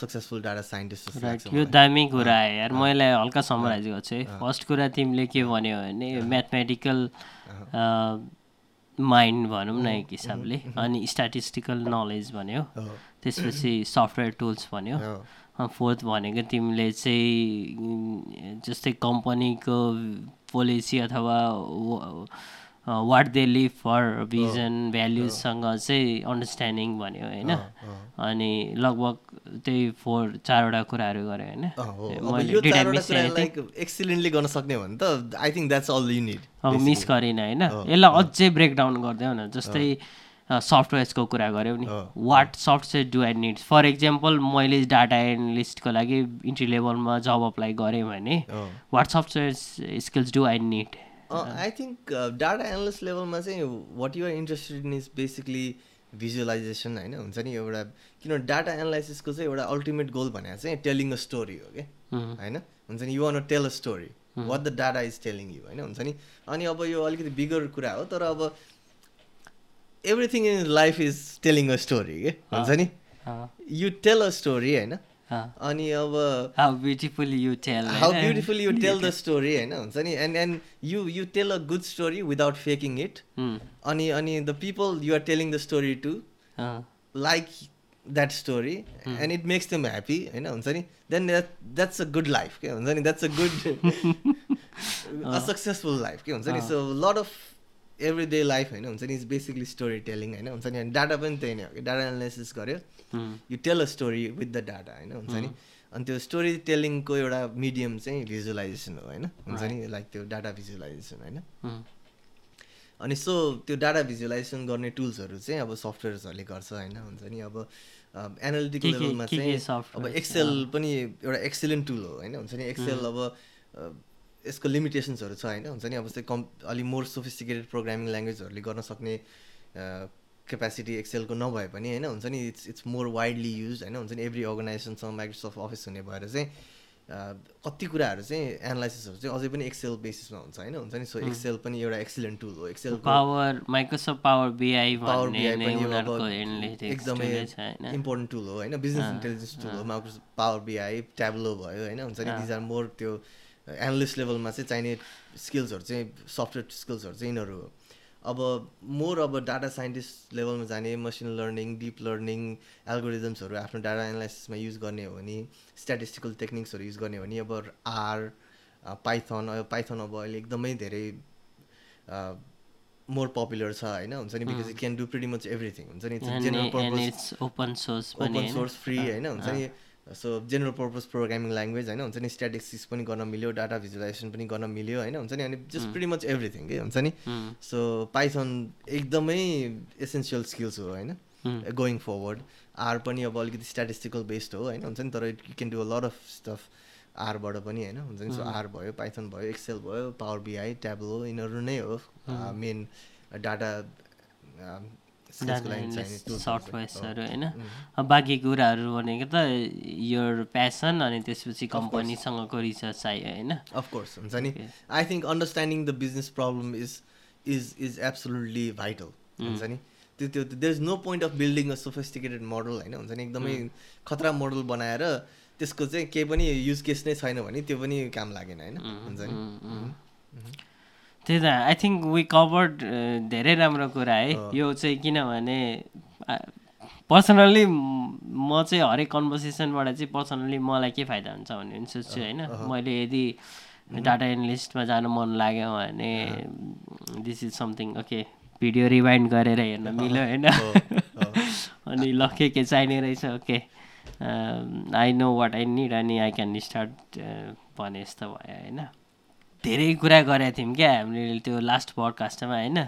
successful data scientist यो दामी कुरा आयो यार। मैले हल्का समराइज गर्छु है। फर्स्ट कुरा तिमीले के भन्यो भने म्याथमेटिकल माइन्ड भनौँ न एक हिसाबले। अनि स्ट्याटिस्टिकल नलेज भन्यो। त्यसपछि सफ्टवेयर टुल्स भन्यो। फोर्थ भनेको तिमीले चाहिँ जस्तै कम्पनीको पोलिसी अथवा what they live for vision भ्याल्युजसँग चाहिँ अन्डरस्ट्यान्डिङ भन्यो होइन? अनि लगभग त्यही फोर चारवटा कुराहरू गरेँ होइन एक्सिलेन्टली गर्न सक्ने भने त I think that's all you need अब मिस गरिनँ होइन? यसलाई अझै ब्रेकडाउन गरिदेऊ न जस्तै सफ्टवेयर्सको कुरा गऱ्यौ नि। What software do I need for example मैले डाटा एनालिस्टको लागि इन्ट्री लेभलमा जब अप्लाई गरेँ भने what software skills do I need I think data analyst लेभलमा चाहिँ what you're interested in is basically visualisation होइन हुन्छ नि? एउटा किनभने डाटा एनालाइसिसको चाहिँ एउटा अल्टिमेट गोल भनेको चाहिँ टेलिङ अ स्टोरी हो कि होइन? हुन्छ नि? You want tell a story what the data is telling you होइन? हुन्छ नि? अनि अब यो अलिकति बिगर कुरा हो तर अब everything in life is telling a story के हुन्छ नि? यु टेल अ स्टोरी होइन? अनि अब how beautiful you tell how beautiful you tell the story होइन हुन्छ नि and and you you tell a good story without faking it अनि अनि the people you are telling the story to like that story and it makes them happy होइन हुन्छ नि then that that's a good life के हुन्छ नि that's a good a successful life के हुन्छ नि so lot of every day life होइन? हुन्छ नि इट्स बेसिकली स्टोरी टेलिङ होइन? हुन्छ नि डाटा पनि त्यही नै हो कि डाटा एनालाइसिस गऱ्यो you tell a story with the data होइन? हुन्छ नि? अनि त्यो स्टोरी टेलिङको एउटा मिडियम चाहिँ भिजुलाइजेसन हो होइन? हुन्छ नि लाइक त्यो डाटा भिजुलाइजेसन होइन? अनि सो त्यो डाटा भिजुलाइजेसन गर्ने टुल्सहरू चाहिँ अब सफ्टवेयर्सहरूले गर्छ होइन? हुन्छ नि अब एनालिटिकल लेभलमा चाहिँ अब एक्सेल पनि एउटा एक्सिलेन्ट टुल हो होइन? हुन्छ नि एक्सेल अब यसको लिमिटेसन्सहरू छ होइन? हुन्छ नि? अब जस्तै कम् अलिक मोर सोफिस्टिकेटेड प्रोग्रामिङ ल्याङ्ग्वेजहरूले गर्न सक्ने क्यापेसिटी एक्सेलको नभए पनि होइन? हुन्छ नि? It's it's more widely use होइन? हुन्छ नि? एभ्री अर्गनाइजेसनसँग माइक्रोसफ्ट अफिस हुने भएर चाहिँ कति कुराहरू चाहिँ एनालाइसिसहरू चाहिँ अझै पनि एक्सेल बेसिसमा हुन्छ होइन? हुन्छ नि? सो एक्सेल पनि एउटा एक्सिलेन्ट टुल हो। Excel power Microsoft power BI power BI पनि एकदमै इम्पोर्टेन्ट टुल हो होइन? बिजनेस इन्टेलिजेन्स टुल हो माइक्रोसफ्ट पावर बिआई ट्याब्लो भयो होइन? हुन्छ नि? दिज आर मोर त्यो एनालिस्ट लेभलमा चाहिँ चाहिने स्किल्सहरू चाहिँ सफ्टवेयर स्किल्सहरू चाहिँ यिनीहरू हो। अब मोर अब डाटा साइन्टिस्ट लेभलमा जाने मसिन लर्निङ डिप लर्निङ एल्गोरिजम्सहरू आफ्नो डाटा एनालाइसिसमा युज गर्ने हो भने स्ट्याटिस्टिकल टेक्निक्सहरू युज गर्ने हो भने अब आर पाइथन अब पाइथन अब अहिले एकदमै धेरै मोर पपुलर छ होइन? हुन्छ नि? Because it can do pretty much everything हुन्छ नि? General purpose open source open source free होइन? हुन्छ नि? So general purpose programming language होइन हुन्छ नि? स्ट्याटिक्सिस पनि गर्न मिल्यो डाटा भिजुलाइजेसन पनि गर्न मिल्यो होइन? हुन्छ नि? अनि जस्ट प्रिटी मच एभ्रिथिङ के हुन्छ नि? सो पाइथन एकदमै एसेन्सियल स्किल्स हो होइन? गोइङ फरवर्ड आर पनि अब अलिकति स्ट्याटिस्टिकल बेस्ड हो होइन? हुन्छ नि? तर you can do a lot of stuff आरबाट पनि होइन? हुन्छ नि? सो आर भयो पाइथन भयो एक्सेल भयो पावर बिआई ट्याब्लो यिनीहरू नै हो मेन डाटा सफ्टवेयर्सहरू होइन। बाँकी कुराहरू भनेको त यो प्यासन अनि त्यसपछि कम्पनीसँगको रिसर्च चाहियो होइन। अफकोर्स हुन्छ नि। I think understanding the business problem is is is absolutely vital हुन्छ नि। त्यो त्यो there is no point of building a sophisticated model होइन हुन्छ नि। एकदमै खतरा मोडल बनाएर त्यसको चाहिँ केही पनि युज केस नै छैन भने त्यो पनि काम लागेन होइन हुन्छ नि। त्यही त आई थिङ्क वी कभर्ड धेरै राम्रो कुरा है। यो चाहिँ किनभने पर्सनल्ली म चाहिँ हरेक कन्भर्सेसनबाट चाहिँ पर्सनल्ली मलाई के फाइदा हुन्छ भन्ने सोच्छु होइन। मैले यदि डाटा एनालिस्टमा जानु मन लाग्यो भने this is something okay video rewind गरेर हेर्न मिल्यो होइन। अनि ल के के चाहिने रहेछ okay I know what I need अनि आई क्यान स्टार्ट भने जस्तो भयो होइन। धेरै कुरा गरेका थियौँ क्या हामीले त्यो लास्ट पडकास्टमा होइन?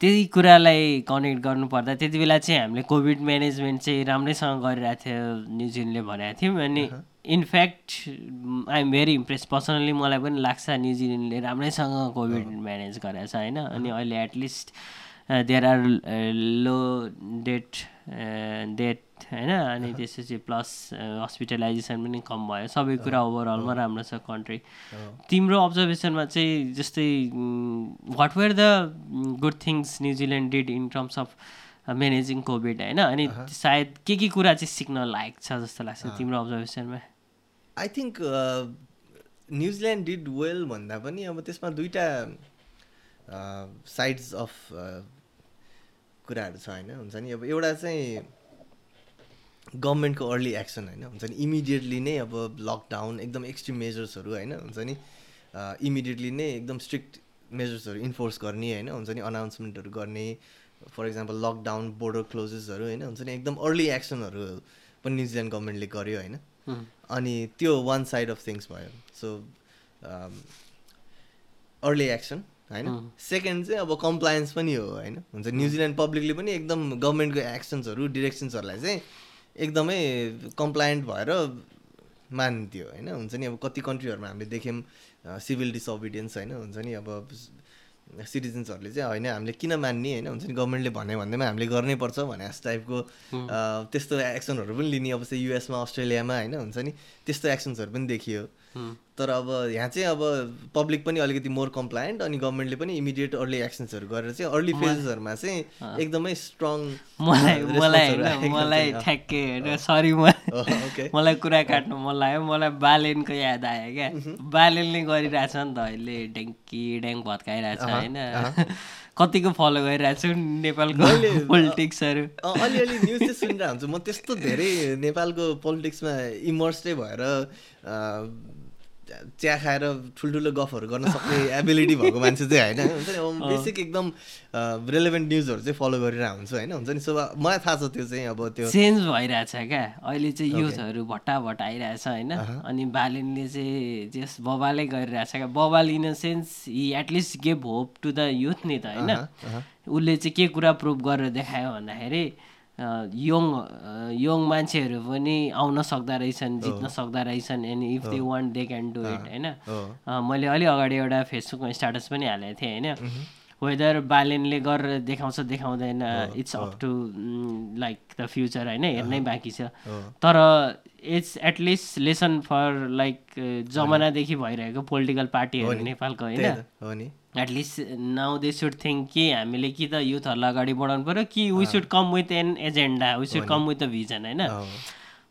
त्यही कुरालाई कनेक्ट गर्नुपर्दा त्यति बेला चाहिँ हामीले कोभिड म्यानेजमेन्ट चाहिँ राम्रैसँग गरिरहेको थियो न्युजिल्यान्डले भनेको थियौँ। अनि in fact I'm very impress personally मलाई पनि लाग्छ न्युजिल्यान्डले राम्रैसँग कोभिड म्यानेज गरेको छ होइन? अनि अहिले at least there are low date date होइन? अनि त्यसपछि प्लस हस्पिटलाइजेसन पनि कम भयो। सबै कुरा ओभरअलमा राम्रो छ कन्ट्री तिम्रो अब्जर्भेसनमा चाहिँ जस्तै what were the good things New Zealand did in terms of managing COVID होइन? अनि सायद के के कुरा चाहिँ सिक्न लायक छ जस्तो लाग्छ तिम्रो अब्जर्भेसनमा I think New Zealand did well भन्दा पनि अब त्यसमा दुइटा साइड्स अफ कुराहरू छ होइन? हुन्छ नि? अब एउटा चाहिँ गभर्मेन्टको अर्ली एक्सन होइन हुन्छ नि? इमिडिएटली नै अब लकडाउन एकदम एक्सट्रिम मेजर्सहरू होइन हुन्छ नि? इमिडिएटली नै एकदम स्ट्रिक्ट मेजर्सहरू इन्फोर्स गर्ने होइन हुन्छ नि? अनाउन्समेन्टहरू गर्ने फर इक्जाम्पल लकडाउन बोर्डर क्लोजेसहरू होइन हुन्छ नि? एकदम अर्ली एक्सनहरू पनि न्युजिल्यान्ड गभर्मेन्टले गर्यो होइन। अनि त्यो वान साइड अफ थिङ्स भयो। सो अर्ली एक्सन होइन? सेकेन्ड चाहिँ अब कम्प्लायन्स पनि हो होइन? हुन्छ न्युजिल्यान्ड पब्लिकले पनि एकदम गभर्मेन्टको एक्सन्सहरू डिरेक्सन्सहरूलाई चाहिँ एकदमै कम्प्लायन्ट भएर मान्थ्यो होइन? हुन्छ नि अब कति कन्ट्रीहरूमा हामीले देख्यौँ सिभिल डिसअबिडियन्स होइन? हुन्छ नि अब सिटिजन्सहरूले चाहिँ होइन हामीले किन मान्ने होइन? हुन्छ नि गभर्मेन्टले भन्यो भन्दैमा हामीले गर्नै पर्छ भने जस्तो टाइपको त्यस्तो एक्सनहरू पनि लिने अब चाहिँ युएसमा अस्ट्रेलियामा होइन? हुन्छ नि त्यस्तो एक्सन्सहरू पनि देखियो। तर अब यहाँ चाहिँ अब पब्लिक पनि अलिकति मोर कम्प्लायन्ट अनि गभर्मेन्टले पनि इमिडिएट अर्ली एक्सन्सहरू गरेर चाहिँ अर्ली फेजेसहरूमा चाहिँ एकदमै स्ट्रङ मलाई मलाई मलाई ठ्याक्कै होइन सरी म मलाई कुरा काट्नु मन लाग्यो। मलाई बालेनको याद आयो क्या। बालेनले गरिरहेछ नि त अहिले ड्याङ्की ड्याङ भत्काइरहेछ होइन। कतिको फलो गरिरहेको छु नेपालको पोलिटिक्सहरू अलिअलि न्युज चाहिँ सुनिरहेको हुन्छु म त्यस्तो धेरै नेपालको पोलिटिक्समा इमर्सै भएर चिया खाएर ठुल्ठुलो गफहरू गर्न सक्ने एबिलिटी भएको मान्छे चाहिँ होइन। हुन्छ नि बेसिक एकदम रेलेभेन्ट न्युजहरू चाहिँ फलो गरिरहेको हुन्छ होइन। हुन्छ नि सो मलाई थाहा छ त्यो चाहिँ अब त्यो चेन्ज भइरहेछ क्या। अहिले चाहिँ युथहरू भट्टा भट्टा आइरहेछ होइन। अनि बालिनले चाहिँ जस बबालै गरिरहेछ क्या। बबाल in a sense he at least gave hope to the youth नि त होइन। उसले चाहिँ के कुरा प्रुभ गरेर देखायो भन्दाखेरि यङ यङ मान्छेहरू पनि आउन सक्दो रहेछन् जित्न सक्दो रहेछन् and if they want they can do it होइन? मैले अलि अगाडि एउटा फेसबुकमा स्ट्याटस पनि हालेको थिएँ होइन? वेदर बालेनले गरेर देखाउँछ देखाउँदैन it's up to like the future होइन? हेर्नै बाँकी छ। तर it's at least lesson for like जमानादेखि भइरहेको पोलिटिकल पार्टीहरू नेपालको होइन? At least now they should think कि हामीले कि त युथहरूलाई अगाडि बढाउनु पऱ्यो कि we should come with an agenda we should come with a vision होइन?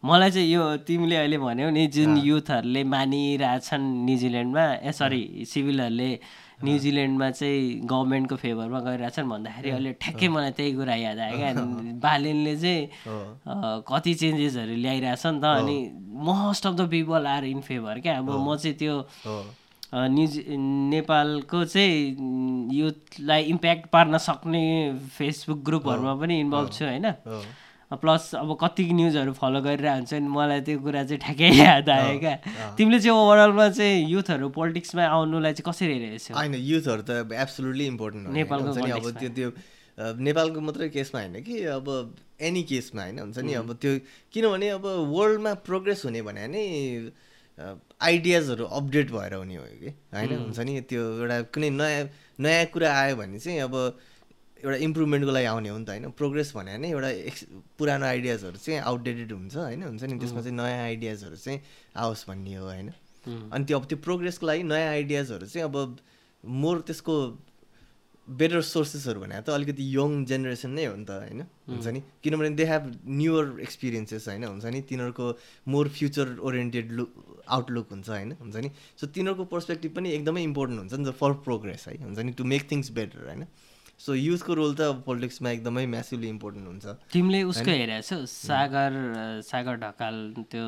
मलाई चाहिँ यो तिमीले अहिले भन्यौ नि जुन युथहरूले मानिरहेछन् न्युजिल्यान्डमा ए सरी सिभिलहरूले न्युजिल्यान्डमा चाहिँ गभर्मेन्टको फेभरमा गइरहेछन् भन्दाखेरि अहिले ठ्याक्कै मलाई त्यही कुरा याद आयो क्या। बालेनले चाहिँ कति चेन्जेसहरू ल्याइरहेछ नि त अनि most of the people are in favour क्या। अब म चाहिँ त्यो न्युज नेपालको चाहिँ युथलाई इम्प्याक्ट पार्न सक्ने फेसबुक ग्रुपहरूमा पनि इन्भल्भ छु होइन? प्लस अब कति न्युजहरू फलो गरिरहेको हुन्छ नि मलाई त्यो कुरा चाहिँ ठ्याक्कै याद आयो क्या। तिमीले चाहिँ ओभरअलमा चाहिँ युथहरू पोलिटिक्समा आउनुलाई चाहिँ कसरी हेरेको होइन युथहरू त एब्सोल्युटली इम्पोर्टेन्ट नेपालको अब त्यो त्यो नेपालको मात्रै केसमा होइन कि अब एनी केसमा होइन। हुन्छ नि अब त्यो किनभने अब वर्ल्डमा प्रोग्रेस हुने भने नै आइडियाजहरू अपडेट भएर हुने हो कि? होइन? हुन्छ नि? त्यो एउटा कुनै नयाँ नयाँ कुरा आयो भने चाहिँ अब एउटा इम्प्रुभमेन्टको लागि आउने हो नि त होइन? प्रोग्रेस भने नै एउटा एक्स पुरानो आइडियाजहरू चाहिँ आउटडेटेड हुन्छ होइन? हुन्छ नि? त्यसमा चाहिँ नयाँ आइडियाजहरू चाहिँ आओस् भन्ने हो होइन? अनि त्यो अब त्यो प्रोग्रेसको लागि नयाँ आइडियाजहरू चाहिँ अब मोर त्यसको बेटर सोर्सेसहरू भने त अलिकति यङ जेनेरेसन नै हो नि त होइन? हुन्छ नि? किनभने दे हेभ न्युवर एक्सपिरियन्सेस होइन? हुन्छ नि? तिनीहरूको more future oriented look outlook हुन्छ होइन? हुन्छ नि? सो तिनीहरूको पर्सपेक्टिभ पनि एकदमै इम्पोर्टेन्ट हुन्छ नि त फर प्रोग्रेस है? हुन्छ नि? टु मेक थिङ्स बेटर होइन? सो युथको रोल त पोलिटिक्समा एकदमै म्यासिभली इम्पोर्टेन्ट हुन्छ। तिमीले उसको हेरेको छौ सागर सागर ढकाल त्यो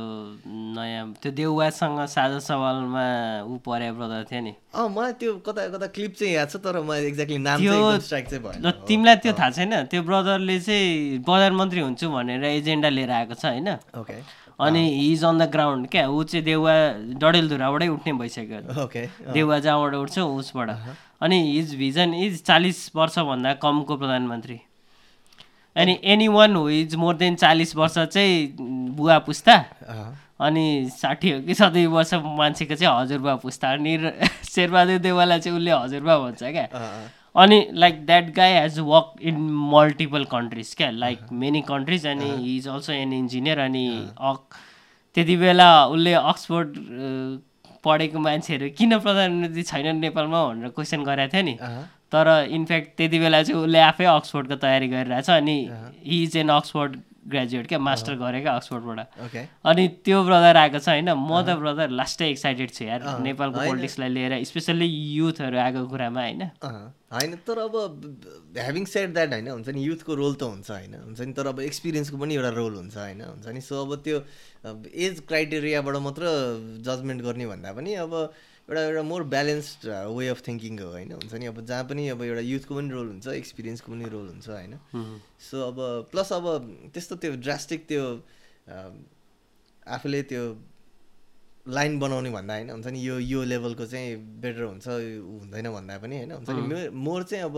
नयाँ त्यो देउवासँग साझा सवालमा ऊ परे ब्रदर थियो नि। अँ मलाई त्यो कता कता क्लिप चाहिँ याद छ तर मलाई एक्ज्याक्टली नाम स्ट्राइक चाहिँ ल तिमीलाई त्यो थाहा छैन? त्यो ब्रदरले चाहिँ प्रधानमन्त्री हुन्छु भनेर एजेन्डा लिएर आएको छ होइन? ओके अनि हिज अन द ग्राउन्ड क्या? ऊ चाहिँ देउवा डडेलधुराबाटै उठ्ने भइसक्यो। ओके देउवा जहाँबाट उठ्छ उसबाट। अनि हिज भिजन इज चालिस वर्षभन्दा कमको प्रधानमन्त्री। अनि any one who is more than चालिस वर्ष चाहिँ बुवा पुस्ता। अनि साठी हो कि सत्तरी वर्ष मान्छेको चाहिँ हजुरबा पुस्ता। अनि शेरबहादुर देवालाई चाहिँ उसले हजुरबा भन्छ क्या? अनि like that guy has work in multiple countries क्या लाइक मेनी कन्ट्रिज अनि he is also an engineer अनि अक त्यति बेला उसले अक्सफोर्ड पढेको मान्छेहरू किन प्रधानमन्त्री छैनन् नेपालमा भनेर क्वेसन गरेको थियो नि। तर इनफ्याक्ट त्यति बेला चाहिँ उसले आफै अक्सफोर्डको तयारी गरिरहेछ अनि he is an Oxford graduate क्या मास्टर गरेको अक्सफोर्डबाट। ओके। अनि त्यो ब्रदर आएको छ होइन म त ब्रदर लास्टै एक्साइटेड छु यार नेपालको पोलिटिक्सलाई लिएर स्पेसल्ली युथहरू आएको कुरामा होइन। होइन तर अब ह्याभिङ सेड द्याट होइन हुन्छ नि युथको रोल त हुन्छ होइन। हुन्छ नि तर अब एक्सपिरियन्सको पनि एउटा रोल हुन्छ होइन। हुन्छ नि सो अब त्यो एज क्राइटेरियाबाट मात्र जजमेन्ट गर्ने भन्दा पनि अब एउटा एउटा more balanced way of thinking हो होइन? हुन्छ नि? अब जहाँ पनि अब एउटा युथको पनि रोल हुन्छ एक्सपिरियन्सको पनि रोल हुन्छ होइन? सो अब प्लस अब त्यस्तो त्यो ड्रास्टिक त्यो अ, आफूले त्यो लाइन बनाउने भन्दा होइन? हुन्छ नि? यो यो लेभलको चाहिँ बेटर हुन्छ हुँदैन भन्दा पनि होइन? हुन्छ नि? मोर चाहिँ अब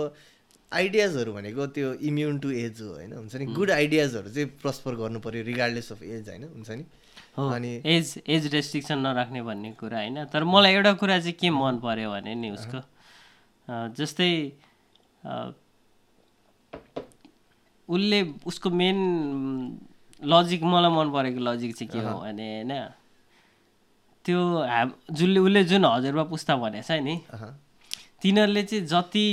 आइडियाजहरू भनेको त्यो इम्युन टु एज हो होइन? हुन्छ नि? गुड आइडियाजहरू चाहिँ प्रस्पर गर्नु पऱ्यो रिगार्डलेस अफ एज होइन? हुन्छ नि? अनि एज एज रेस्ट्रिक्सन नराख्ने भन्ने कुरा होइन। तर मलाई एउटा कुरा चाहिँ के मन पर्यो भने नि उसको जस्तै उसले उसको मेन लजिक मलाई मन परेको लजिक चाहिँ के हो भने होइन त्यो हाम जसले उसले जुन हजुरबा पुस्ता भनेको छ नि तिनीहरूले चाहिँ जति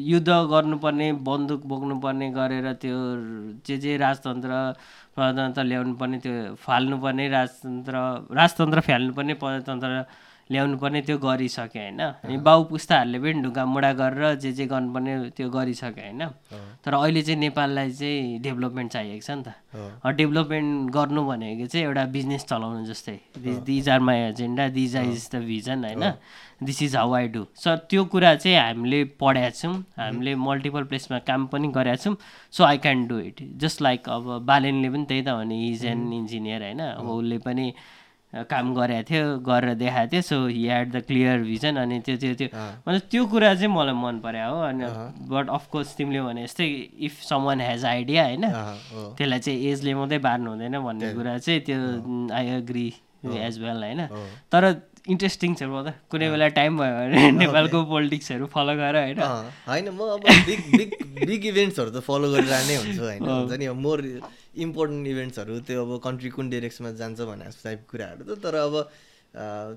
युद्ध गर्नुपर्ने बन्दुक बोक्नुपर्ने गरेर त्यो जे जे राजतन्त्र प्रजातन्त्र ल्याउनु पर्ने त्यो फाल्नुपर्ने राजतन्त्र राजतन्त्र फाल्नुपर्ने प्रजातन्त्र ल्याउनु पर्ने त्यो गरिसक्यो होइन? अनि बाउ पुस्ताहरूले पनि ढुङ्गामुढा गरेर जे जे गर्नुपर्ने त्यो गरिसक्यो होइन? तर अहिले चाहिँ नेपाललाई चाहिँ डेभलपमेन्ट चाहिएको छ नि त। डेभलपमेन्ट गर्नु भनेको चाहिँ एउटा बिजनेस चलाउनु जस्तै। These are my agenda these are is the vision होइन? This is how I do so त्यो कुरा चाहिँ हामीले पढाएको छौँ। हामीले मल्टिपल प्लेसमा काम पनि गरेका छौँ। So I can do it just like अब बालेनले पनि त्यही त हो नि इज एन इन्जिनियर होइन? अब उसले पनि काम गरेको थियो गरेर देखाएको थियो। So he had the clear vision अनि त्यो त्यो त्यो। मतलब त्यो कुरा चाहिँ मलाई मन पर्यो हो। अनि बट अफकोर्स तिमीले भने जस्तै if some one has idea होइन त्यसलाई चाहिँ एजले मात्रै बार्नु हुँदैन भन्ने कुरा चाहिँ त्यो आई एग्री एज वेल होइन? तर इन्ट्रेस्टिङ छ त। कुनै बेला टाइम भयो भने नेपालको पोलिटिक्सहरू फलो गर होइन। होइन म अब बिग बिग बिग इभेन्ट्सहरू त फलो गरिरहने हुन्छु होइन। हुन्छ नि अब मोर इम्पोर्टेन्ट इभेन्ट्सहरू त्यो अब कन्ट्री कुन डिरेक्सनमा जान्छ भन्ने जस्तो टाइप कुराहरू त तर अब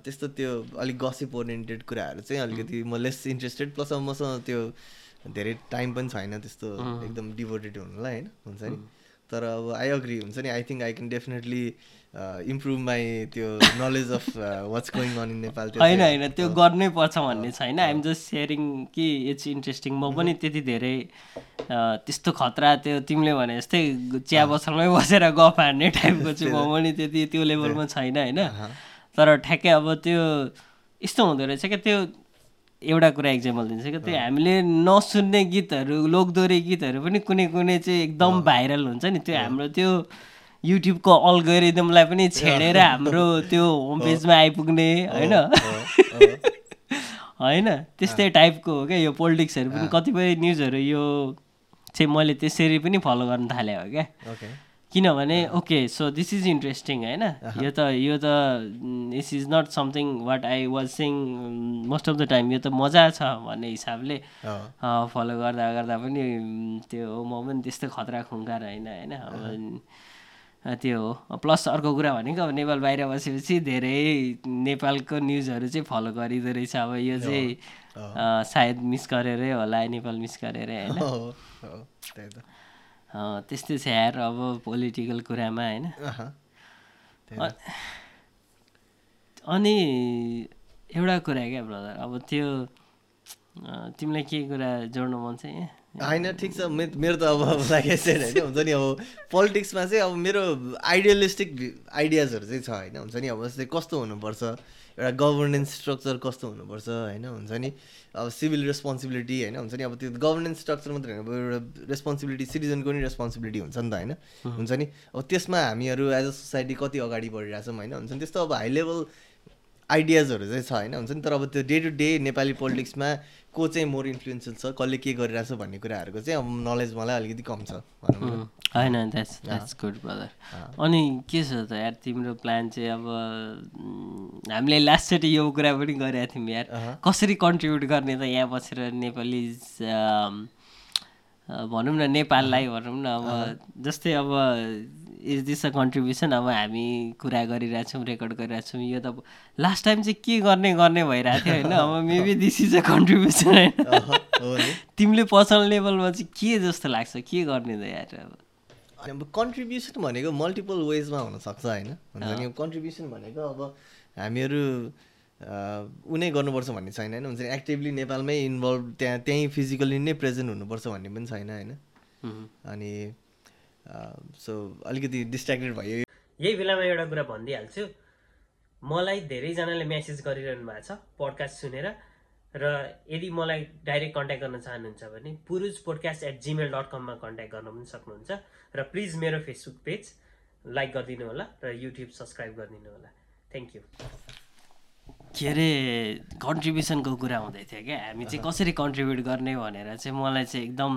त्यस्तो त्यो अलिक गसिप ओरिएन्टेड कुराहरू चाहिँ अलिकति म लेस इन्ट्रेस्टेड प्लस अब मसँग त्यो धेरै टाइम पनि छैन त्यस्तो एकदम डिभोटेड हुनुलाई होइन। हुन्छ नि। तर अब आई अग्री हुन्छ नि. I think I can definitely improve my त्यो knowledge of what's going on in Nepal होइन होइन त्यो गर्नै पर्छ भन्ने छैन। आइएम जस्ट सेयरिङ कि इट्स इन्ट्रेस्टिङ म पनि त्यति धेरै त्यस्तो खतरा त्यो तिमीले भने जस्तै चिया बसलमै बसेर गफ हान्ने टाइपको चाहिँ म पनि त्यति त्यो लेभलमा छैन होइन। तर ठ्याक्कै अब त्यो यस्तो हुँदो रहेछ क्या त्यो एउटा कुरा इक्जाम्पल दिन्छ क्या त्यो हामीले नसुन्ने गीतहरू लोकदोरी गीतहरू पनि कुनै कुनै चाहिँ एकदम भाइरल हुन्छ नि त्यो हाम्रो त्यो युट्युबको अल्गोरिदमलाई पनि छेडेर हाम्रो त्यो होम पेजमा आइपुग्ने होइन? होइन? त्यस्तै टाइपको हो क्या यो पोलिटिक्सहरू पनि कतिपय न्युजहरू यो चाहिँ मैले त्यसरी पनि फलो गर्न थालेँ हो क्या। किनभने okay so this is interesting होइन? यो त यो त this is not something what I was seeing most of the time यो त मजा छ भन्ने हिसाबले फलो गर्दा गर्दा पनि त्यो म पनि त्यस्तो खतरा खुङ्कार होइन होइन? अब त्यो हो। प्लस अर्को कुरा भनेको अब नेपाल बाहिर बसेपछि धेरै नेपालको न्युजहरू चाहिँ फलो गरिँदो रहेछ। अब यो चाहिँ सायद मिस गरेरै होला नेपाल मिस गरेरै होइन? त्यस्तै छ यार अब पोलिटिकल कुरामा होइन? अनि एउटा कुरा क्या ब्रदर अब त्यो तिमीलाई के कुरा जोड्नु मन छ यहाँ? होइन ठिक छ मेरो त अब एसेड होइन हुन्छ नि अब पोलिटिक्समा चाहिँ अब मेरो आइडियलिस्टिक आइडियाजहरू चाहिँ छ होइन हुन्छ नि अब जस्तै कस्तो हुनुपर्छ? एउटा गभर्नेन्स स्ट्रक्चर कस्तो हुनुपर्छ होइन? हुन्छ नि? अब सिभिल रेस्पोन्सिबिलिटी होइन? हुन्छ नि? अब त्यो गभर्नेन्स स्ट्रक्चर मात्रै होइन एउटा रेस्पोन्सिबिलिटी सिटिजनको नि रेस्पोन्सिबिलिटी हुन्छ नि त होइन? हुन्छ नि? अब त्यसमा हामीहरू एज अ सोसाइटी कति अगाडि बढिरहेछौँ होइन? हुन्छ नि? त्यस्तो अब हाई लेभल आइडियाजहरू चाहिँ छ होइन? हुन्छ नि? तर अब त्यो डे टु डे नेपाली पोलिटिक्समा को चाहिँ मोर इन्फ्लुएन्सियल छ कसले के गरिरहेछ भन्ने कुराहरूको चाहिँ अब नलेज मलाई अलिकति कम छ होइन गुड ब्रदर अनि के छ त यार तिम्रो प्लान चाहिँ अब हामीले लास्टचोटि यो कुरा पनि गरेका थियौँ यार। कसरी कन्ट्रिब्युट गर्ने त यहाँ बसेर नेपाली भनौँ न नेपाललाई भनौँ न अब जस्तै अब इज दिस अ कन्ट्रिब्युसन अब हामी कुरा गरिरहेछौँ रेकर्ड गरिरहेछौँ। यो त लास्ट टाइम चाहिँ के गर्ने गर्ने भइरहेको थियो होइन? अब maybe this is a contribution होइन? तिमीले पर्सनल लेभलमा चाहिँ के जस्तो लाग्छ? के गर्ने त यार अब? अब कन्ट्रिब्युसन भनेको मल्टिपल वेजमा हुनसक्छ होइन? हुन्छ नि? कन्ट्रिब्युसन भनेको अब हामीहरू उनै गर्नुपर्छ भन्ने छैन होइन? हुन्छ नि? एक्टिभली नेपालमै इन्भल्भ त्यहाँ त्यहीँ फिजिकली नै प्रेजेन्ट हुनुपर्छ भन्ने पनि छैन होइन? अनि सो अलिकति डिस्ट्राक्टेड भयो। यही बेलामा एउटा कुरा भनिदिइहाल्छु। मलाई धेरैजनाले मेसेज गरिरहनु भएको छ पडकास्ट सुनेर। र यदि मलाई डाइरेक्ट कन्ट्याक्ट गर्न चाहनुहुन्छ भने पुरुज पोडकास्ट एट जिमेल डट कममा कन्ट्याक्ट गर्न पनि सक्नुहुन्छ। र प्लिज मेरो फेसबुक पेज लाइक गरिदिनु होला र युट्युब सब्सक्राइब गरिदिनु होला। थ्याङ्क यू के अरे कन्ट्रिब्युसनको कुरा हुँदै थियो क्या? हामी चाहिँ कसरी कन्ट्रिब्युट गर्ने भनेर चाहिँ मलाई चाहिँ एकदम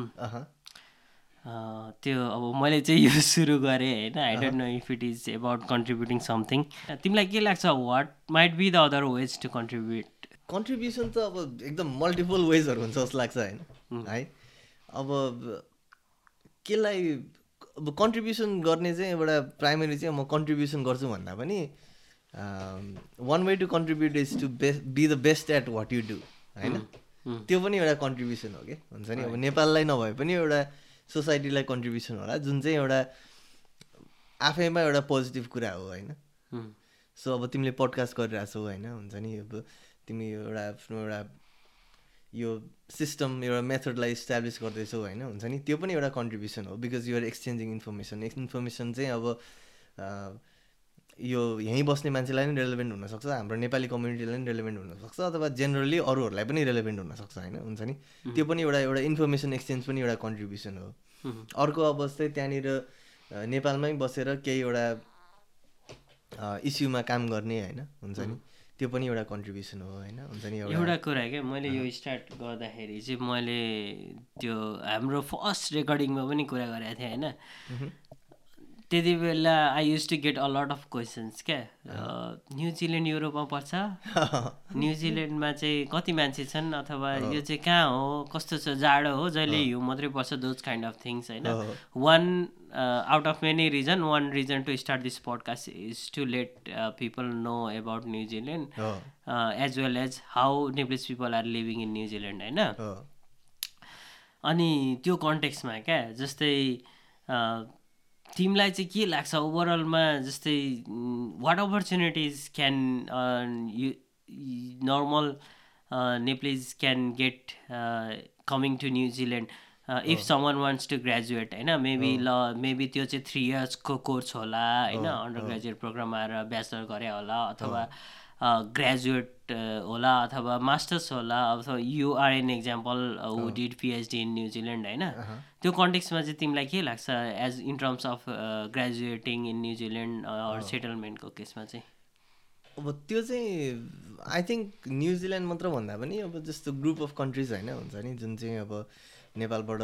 त्यो अब मैले चाहिँ यो सुरु गरेँ होइन। I don't know if it is about contributing something तिमीलाई के लाग्छ? What might be the other ways to contribute contribution त अब एकदम मल्टिपल वेजहरू हुन्छ जस्तो लाग्छ होइन। है? अब केलाई अब कन्ट्रिब्युसन गर्ने चाहिँ एउटा प्राइमेरी चाहिँ म कन्ट्रिब्युसन गर्छु भन्दा पनि one way to contribute is to best be the best at what you do होइन? त्यो पनि एउटा कन्ट्रिब्युसन हो कि? हुन्छ नि? अब नेपाललाई नभए पनि एउटा सोसाइटीलाई कन्ट्रिब्युसन होला जुन चाहिँ एउटा आफैमा एउटा पोजिटिभ कुरा हो होइन? सो अब तिमीले पडकास्ट गरिरहेछौ होइन? हुन्छ नि अब तिमी एउटा आफ्नो एउटा यो सिस्टम एउटा मेथडलाई इस्टाब्लिस गर्दैछौ होइन? हुन्छ नि? त्यो पनि एउटा कन्ट्रिब्युसन हो because you're exchanging information information चाहिँ अब यो यहीँ बस्ने मान्छेलाई नै रेलेभेन्ट हुनसक्छ हाम्रो नेपाली कम्युनिटीलाई पनि रेलेभेन्ट हुनसक्छ अथवा जेनरली अरूहरूलाई पनि रेलेभेन्ट हुनसक्छ होइन? हुन्छ नि? त्यो पनि एउटा एउटा इन्फर्मेसन एक्सचेन्ज पनि एउटा कन्ट्रिब्युसन हो। अर्को अब चाहिँ त्यहाँनिर नेपालमै बसेर केही एउटा इस्युमा काम गर्ने होइन? हुन्छ नि? त्यो पनि एउटा कन्ट्रिब्युसन हो होइन? हुन्छ नि? एउटा कुरा क्या मैले यो स्टार्ट गर्दाखेरि चाहिँ मैले त्यो हाम्रो फर्स्ट रेकर्डिङमा पनि कुरा गरेको थिएँ होइन? त्यति बेला I use to get a lot of questions क्या? न्युजिल्यान्ड युरोपमा पर्छ? न्युजिल्यान्डमा चाहिँ कति मान्छे छन्? अथवा यो चाहिँ कहाँ हो? कस्तो छ? जाडो हो? जहिले हिउँ मात्रै पर्छ दोज काइन्ड अफ थिङ्स होइन? One out of many reason one reason to start this podcast is to let people know about New Zealand as well as how Nepalese people are living in New Zealand होइन? अनि त्यो कन्टेक्समा क्या? जस्तै तिमीलाई चाहिँ के लाग्छ ओभरअलमा जस्तै what opportunities can you normal Nepalese can get coming to New Zealand if someone wants to graduate होइन? मेबी ल मेबी त्यो चाहिँ थ्री इयर्सको कोर्स होला होइन? अन्डर ग्रेजुएट प्रोग्राम आएर ब्याचलर गरे होला अथवा ग्रेजुएट होला अथवा मास्टर्स होला अथवा you're an example who did PhD in New Zealand होइन? त्यो कन्टेक्समा चाहिँ तिमीलाई के लाग्छ as in terms of graduating in New Zealand or सेटलमेन्टको केसमा चाहिँ? अब त्यो चाहिँ आई थिङ्क न्युजिल्यान्ड मात्र भन्दा पनि अब जस्तो ग्रुप अफ कन्ट्रिज होइन हुन्छ नि जुन चाहिँ अब नेपालबाट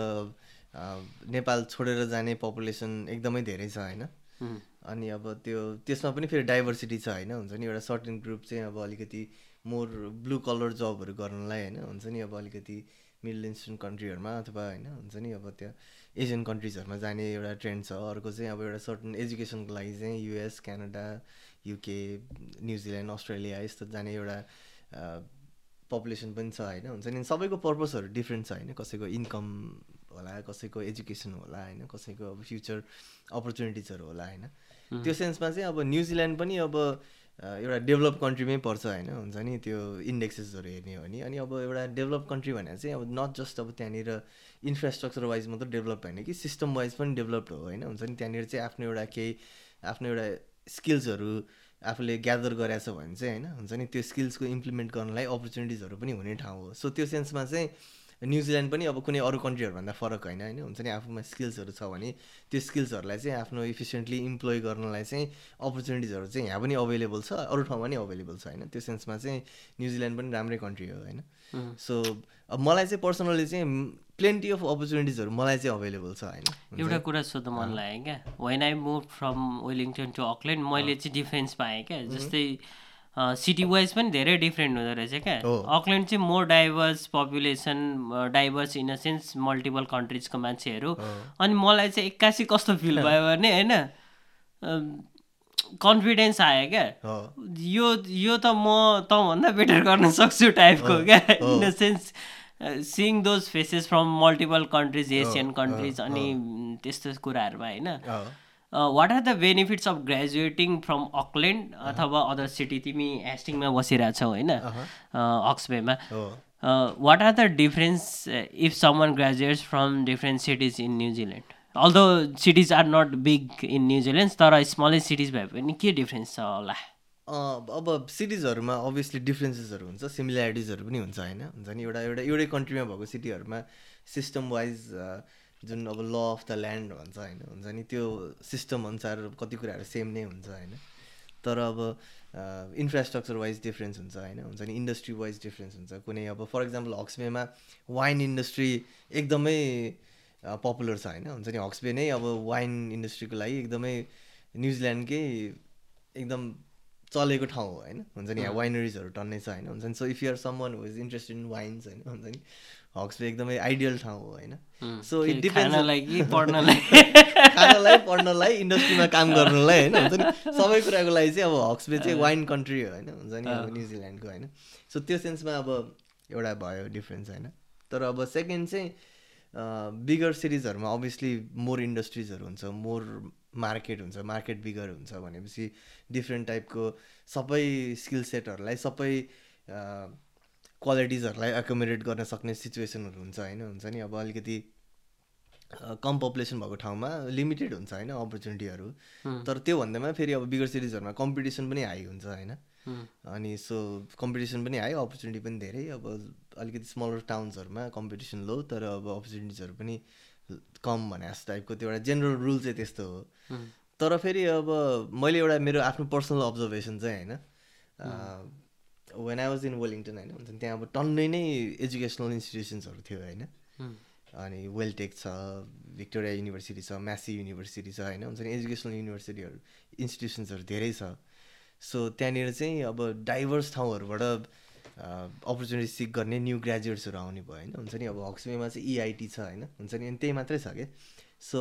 नेपाल छोडेर जाने पपुलेसन एकदमै धेरै छ होइन? अनि अब त्यो त्यसमा पनि फेरि डाइभर्सिटी छ होइन हुन्छ नि? एउटा सर्टेन ग्रुप चाहिँ अब अलिकति मोर ब्लु कलर जबहरू गर्नलाई होइन हुन्छ नि? अब अलिकति मिडल इस्टर्न कन्ट्रीहरूमा अथवा होइन हुन्छ नि? अब त्यहाँ एसियन कन्ट्रिजहरूमा जाने एउटा ट्रेन्ड छ। अर्को चाहिँ अब एउटा सर्टन एजुकेसनको लागि चाहिँ US Canada UK New Zealand Australia यस्तो जाने एउटा पपुलेसन पनि छ होइन हुन्छ नि? सबैको पर्पजहरू डिफ्रेन्ट छ होइन कसैको इन्कम होला कसैको एजुकेसन होला होइन कसैको अब फ्युचर अपर्च्युनिटिजहरू होला होइन। त्यो सेन्समा चाहिँ अब न्युजिल्यान्ड पनि अब एउटा डेभलप कन्ट्रीमै पर्छ होइन हुन्छ नि त्यो इन्डेक्सेसहरू हेर्ने हो भने अनि अब एउटा डेभलप कन्ट्री भनेर चाहिँ अब नट जस्ट अब त्यहाँनिर इन्फ्रास्ट्रक्चर वाइज मात्र डेभलप होइन कि सिस्टम वाइज पनि डेभलप्ड हो होइन हुन्छ नि। त्यहाँनिर चाहिँ आफ्नो एउटा केही आफ्नो एउटा स्किल्सहरू आफूले ग्यादर गरेछ भने चाहिँ होइन हुन्छ नि त्यो स्किल्सको इम्प्लिमेन्ट गर्नलाई अपर्च्युनिटिजहरू पनि हुने ठाउँ हो। सो त्यो सेन्समा चाहिँ न्युजिल्यान्ड पनि अब कुनै अरू कन्ट्रीहरूभन्दा फरक होइन होइन? हुन्छ नि आफूमा स्किल्सहरू छ भने त्यो स्किल्सहरूलाई चाहिँ आफ्नो इफिसियन्टली इम्प्लोय गर्नलाई चाहिँ अपर्च्युनिटिजहरू चाहिँ यहाँ पनि अभाइलेबल छ अरू ठाउँमा पनि अभाइलेबल छ होइन? त्यो सेन्समा चाहिँ न्युजिल्यान्ड पनि राम्रै कन्ट्री हो होइन? सो अब मलाई चाहिँ पर्सनली चाहिँ प्लेन्टी अफ अपर्च्युनिटिजहरू मलाई चाहिँ अभाइलेबल छ होइन? एउटा कुरा सोध्नु मन लाग्यो क्या? When I move from Wellington to Auckland मैले चाहिँ डिफ्रेन्स पाएँ क्या? जस्तै सिटी वाइज पनि धेरै डिफ्रेन्ट हुँदो रहेछ क्या। अकल्यान्ड चाहिँ more diverse population diverse in a sense multiple कन्ट्रिजको मान्छेहरू। अनि मलाई चाहिँ एक्कासी कस्तो फिल भयो भने होइन कन्फिडेन्स आयो क्या। यो यो त म तँभन्दा बेटर गर्न सक्छु टाइपको क्या। In a sense seeing those faces from multiple countries Asian countries अनि त्यस्तो कुराहरूमा होइन। What are the benefits of graduating from Auckland अथवा अदर सिटी तिमी हेस्टिङमा बसिरहेछौ होइन? अक्सबेमा what are the difference if someone graduates from different cities in New Zealand although cities are not big in New Zealand तर smallest cities भए पनि के difference छ होला? अब सिटिजहरूमा अभियसली डिफ्रेन्सेसहरू हुन्छ सिमिल्यारिटिजहरू पनि हुन्छ होइन? हुन्छ नि? एउटा एउटा एउटै कन्ट्रीमा भएको सिटीहरूमा सिस्टम वाइज जुन अब ल अफ द ल्यान्ड भन्छ होइन हुन्छ नि? त्यो सिस्टम अनुसार कति कुराहरू सेम नै हुन्छ होइन। तर अब इन्फ्रास्ट्रक्चर वाइज डिफ्रेन्स हुन्छ होइन हुन्छ नि? इन्डस्ट्री वाइज डिफ्रेन्स हुन्छ। कुनै अब फर इक्जाम्पल हक्सबेमा वाइन इन्डस्ट्री एकदमै पपुलर छ होइन हुन्छ नि? हक्सबे नै अब वाइन इन्डस्ट्रीको लागि एकदमै न्युजिल्यान्डकै एकदम चलेको ठाउँ हो होइन हुन्छ नि? यहाँ वाइनरिजहरू टन्नै छ होइन हुन्छ नि? So if you're some one is interested in wines होइन हुन्छ नि? हक्सबे एकदमै आइडियल ठाउँ हो होइन? So it depends पढ्नलाई? खानालाई पढ्नलाई इन्डस्ट्रीमा काम गर्नलाई होइन? हुन्छ नि? सबै कुराको लागि चाहिँ अब हक्सबे चाहिँ वाइन कन्ट्री हो होइन? हुन्छ नि? अब न्युजिल्यान्डको होइन? सो त्यो सेन्समा अब एउटा भयो डिफ्रेन्स होइन? तर अब सेकेन्ड चाहिँ बिगर सिटिजहरूमा अभियसली मोर इन्डस्ट्रिजहरू हुन्छ मोर मार्केट हुन्छ मार्केट बिगर हुन्छ भनेपछि डिफ्रेन्ट टाइपको सबै स्किल सेटहरूलाई सबै क्वालिटिजहरूलाई एकोमोडेट गर्न सक्ने सिचुएसनहरू हुन्छ होइन? हुन्छ नि? अब अलिकति कम पपुलेसन भएको ठाउँमा लिमिटेड हुन्छ होइन अपर्च्युनिटीहरू तर त्यो भन्दैमा फेरि अब बिगर सिटिजहरूमा कम्पिटिसन पनि हाई हुन्छ होइन? अनि सो कम्पिटिसन पनि हाई अपर्च्युनिटी पनि धेरै। अब अलिकति स्मलर टाउन्सहरूमा कम्पिटिसन लो तर अब अपर्च्युनिटिजहरू पनि कम भने जस्तो टाइपको त्यो एउटा जेनरल रुल चाहिँ त्यस्तो हो। तर फेरि अब मैले एउटा मेरो आफ्नो पर्सनल अब्जर्भेसन चाहिँ होइन? When I was in Wellington होइन हुन्छ नि त्यहाँ अब टन्नै नै एजुकेसनल इन्स्टिट्युसन्सहरू थियो होइन? अनि वेलटेक छ भिक्टोरिया युनिभर्सिटी छ म्यासी युनिभर्सिटी छ होइन? हुन्छ नि एजुकेसनल युनिभर्सिटीहरू इन्स्टिट्युसन्सहरू धेरै छ। सो त्यहाँनिर चाहिँ अब डाइभर्स ठाउँहरूबाट अपर्च्युनिटी सिक गर्ने न्यू ग्रेजुएट्सहरू आउने भयो होइन? हुन्छ नि अब हक्समेमा चाहिँ इआइटी छ होइन? हुन्छ नि अनि त्यही मात्रै छ कि? सो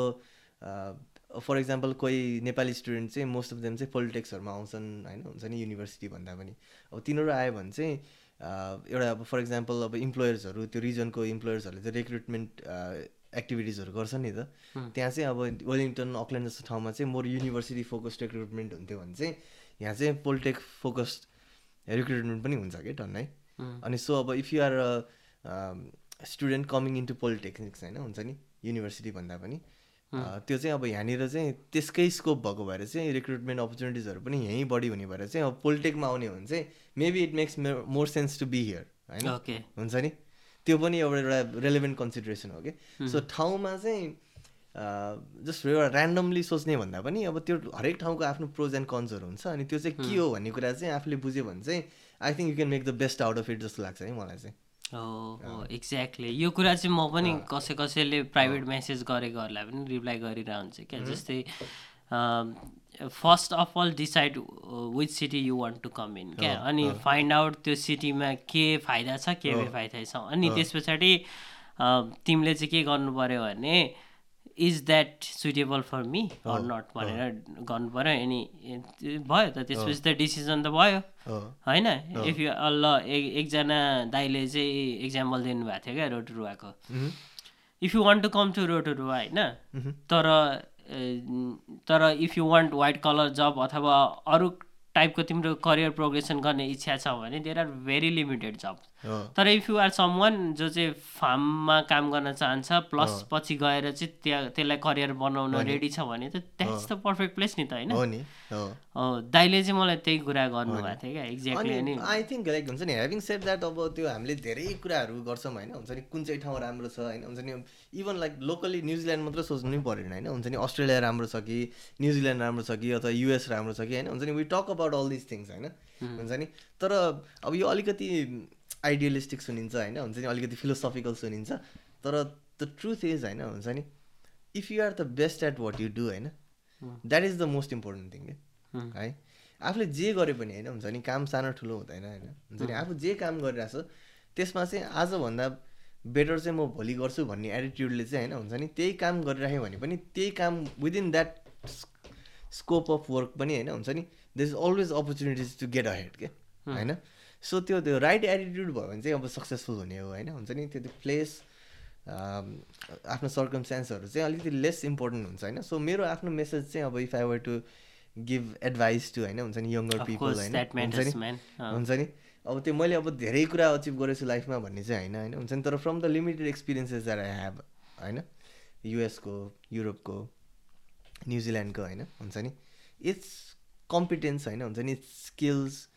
फर इक्जाम्पल कोही नेपाली स्टुडेन्ट चाहिँ मोस्ट अफ देम चाहिँ पोलिटिक्सहरूमा आउँछन् होइन? हुन्छ नि युनिभर्सिटी भन्दा पनि। अब तिनीहरू आयो भने चाहिँ एउटा अब फर इक्जाम्पल अब इम्प्लोयर्सहरू त्यो रिजनको इम्प्लोयर्सहरूले चाहिँ रिक्रुटमेन्ट एक्टिभिटिजहरू गर्छ नि त। त्यहाँ चाहिँ अब वेलिङटन अकल्यान्ड जस्तो ठाउँमा चाहिँ मोर युनिभर्सिटी फोकस्ड रिक्रुटमेन्ट हुन्थ्यो भने चाहिँ यहाँ चाहिँ पोलिटेक फोकस्ड रिक्रुटमेन्ट पनि हुन्छ कि टन्नै? अनि सो अब if you are student coming into polytechnics होइन? हुन्छ नि? युनिभर्सिटी भन्दा पनि। त्यो चाहिँ अब यहाँनिर चाहिँ त्यसकै स्कोप भएको भएर चाहिँ रिक्रुटमेन्ट अपर्च्युनिटिजहरू पनि यहीँ बढी हुने भएर चाहिँ अब पोलिटेकमा आउने हो भने चाहिँ maybe it makes more sense to be here होइन? हुन्छ नि? त्यो पनि एउटा एउटा रेलिभेन्ट कन्सिडरेसन हो कि सो ठाउँमा चाहिँ जस्ट एउटा ऱ्यान्डमली सोच्ने भन्दा पनि अब त्यो हरेक ठाउँको आफ्नो प्रोज एन्ड कन्सहरू हुन्छ अनि त्यो चाहिँ के हो भन्ने कुरा चाहिँ आफूले बुझ्यो भने चाहिँ I think you can make the best out of it जस्तो लाग्छ है मलाई चाहिँ। हो एक्ज्याक्टली यो कुरा चाहिँ म पनि कसै कसैले प्राइभेट मेसेज गरेकोहरूलाई पनि रिप्लाई गरिरहेको हुन्छ क्या जस्तै first of all decide which city you want to come in क्या। अनि फाइन्ड आउट त्यो सिटीमा के फाइदा छ के बेफाइदा छ अनि त्यस पछाडि तिमीले चाहिँ के गर्नु पऱ्यो भने is that suitable for me or not भनेर गर्नु पऱ्यो. अनि भयो त त्यसपछि त डिसिजन त भयो। होइन? इफ यु ल एकजना दाइले चाहिँ इक्जाम्पल दिनुभएको थियो क्या रोटरुवाको। If you want to come to Rotorua होइन? तर तर if you want white collar job अथवा अरू टाइपको तिम्रो करियर प्रोग्रेसन गर्ने इच्छा छ भने there are very limited job तर if you are some one जो चाहिँ फार्ममा काम गर्न चाहन्छ प्लस पछि गएर चाहिँ त्यहाँ त्यसलाई करियर बनाउन रेडी छ भने त द्याट्स द पर्फेक्ट प्लेस नि त होइन? दाइले चाहिँ मलाई त्यही कुरा गर्नुभएको थियो क्या एक्ज्याक्टली अनि आई थिङ्क लाइक हुन्छ नि हेभिङ सेट द्याट अब त्यो हामीले धेरै कुराहरू गर्छौँ होइन? हुन्छ नि कुन चाहिँ ठाउँ राम्रो छ होइन? हुन्छ नि इभन लाइक लोकली न्युजिल्यान्ड मात्रै सोच्नु नै परेन होइन? हुन्छ नि अस्ट्रेलिया राम्रो छ कि न्युजिल्यान्ड राम्रो छ कि अथवा युएस राम्रो छ कि होइन? हुन्छ नि we talk about all this things होइन? हुन्छ नि तर अब यो अलिकति आइडियलिस्टिक सुनिन्छ होइन? हुन्छ नि अलिकति फिलोसफिकल सुनिन्छ। तर द ट्रुथ इज होइन? हुन्छ नि if you are the best at what you do होइन? That is the most important thing है? आफूले जे गरे पनि होइन? हुन्छ नि काम सानो ठुलो हुँदैन होइन? हुन्छ नि आफू जे काम गरिरहेको छ त्यसमा चाहिँ आजभन्दा बेटर चाहिँ म भोलि गर्छु भन्ने एटिट्युडले चाहिँ होइन? हुन्छ नि त्यही काम गरिराख्यो भने पनि त्यही काम within that scope of work पनि होइन? हुन्छ नि there is always opportunities to get ahead के होइन? सो त्यो त्यो राइट एटिट्युड भयो भने चाहिँ अब सक्सेसफुल हुने हो होइन? हुन्छ नि? त्यो त्यो प्लेस आफ्नो सर्कमस्टान्सहरू चाहिँ अलिकति लेस इम्पोर्टेन्ट हुन्छ होइन? सो मेरो आफ्नो मेसेज चाहिँ अब if I were to give advice to होइन? हुन्छ नि? यङ्गर पिपल होइन? हुन्छ नि? अब त्यो मैले अब धेरै कुरा अचिभ गरेछु लाइफमा भन्ने चाहिँ होइन होइन? हुन्छ नि? तर from the limited experiences that I have होइन? युएसको युरोपको न्युजिल्यान्डको होइन? हुन्छ नि? इट्स कम्पिटेन्स होइन? हुन्छ नि? स्किल्स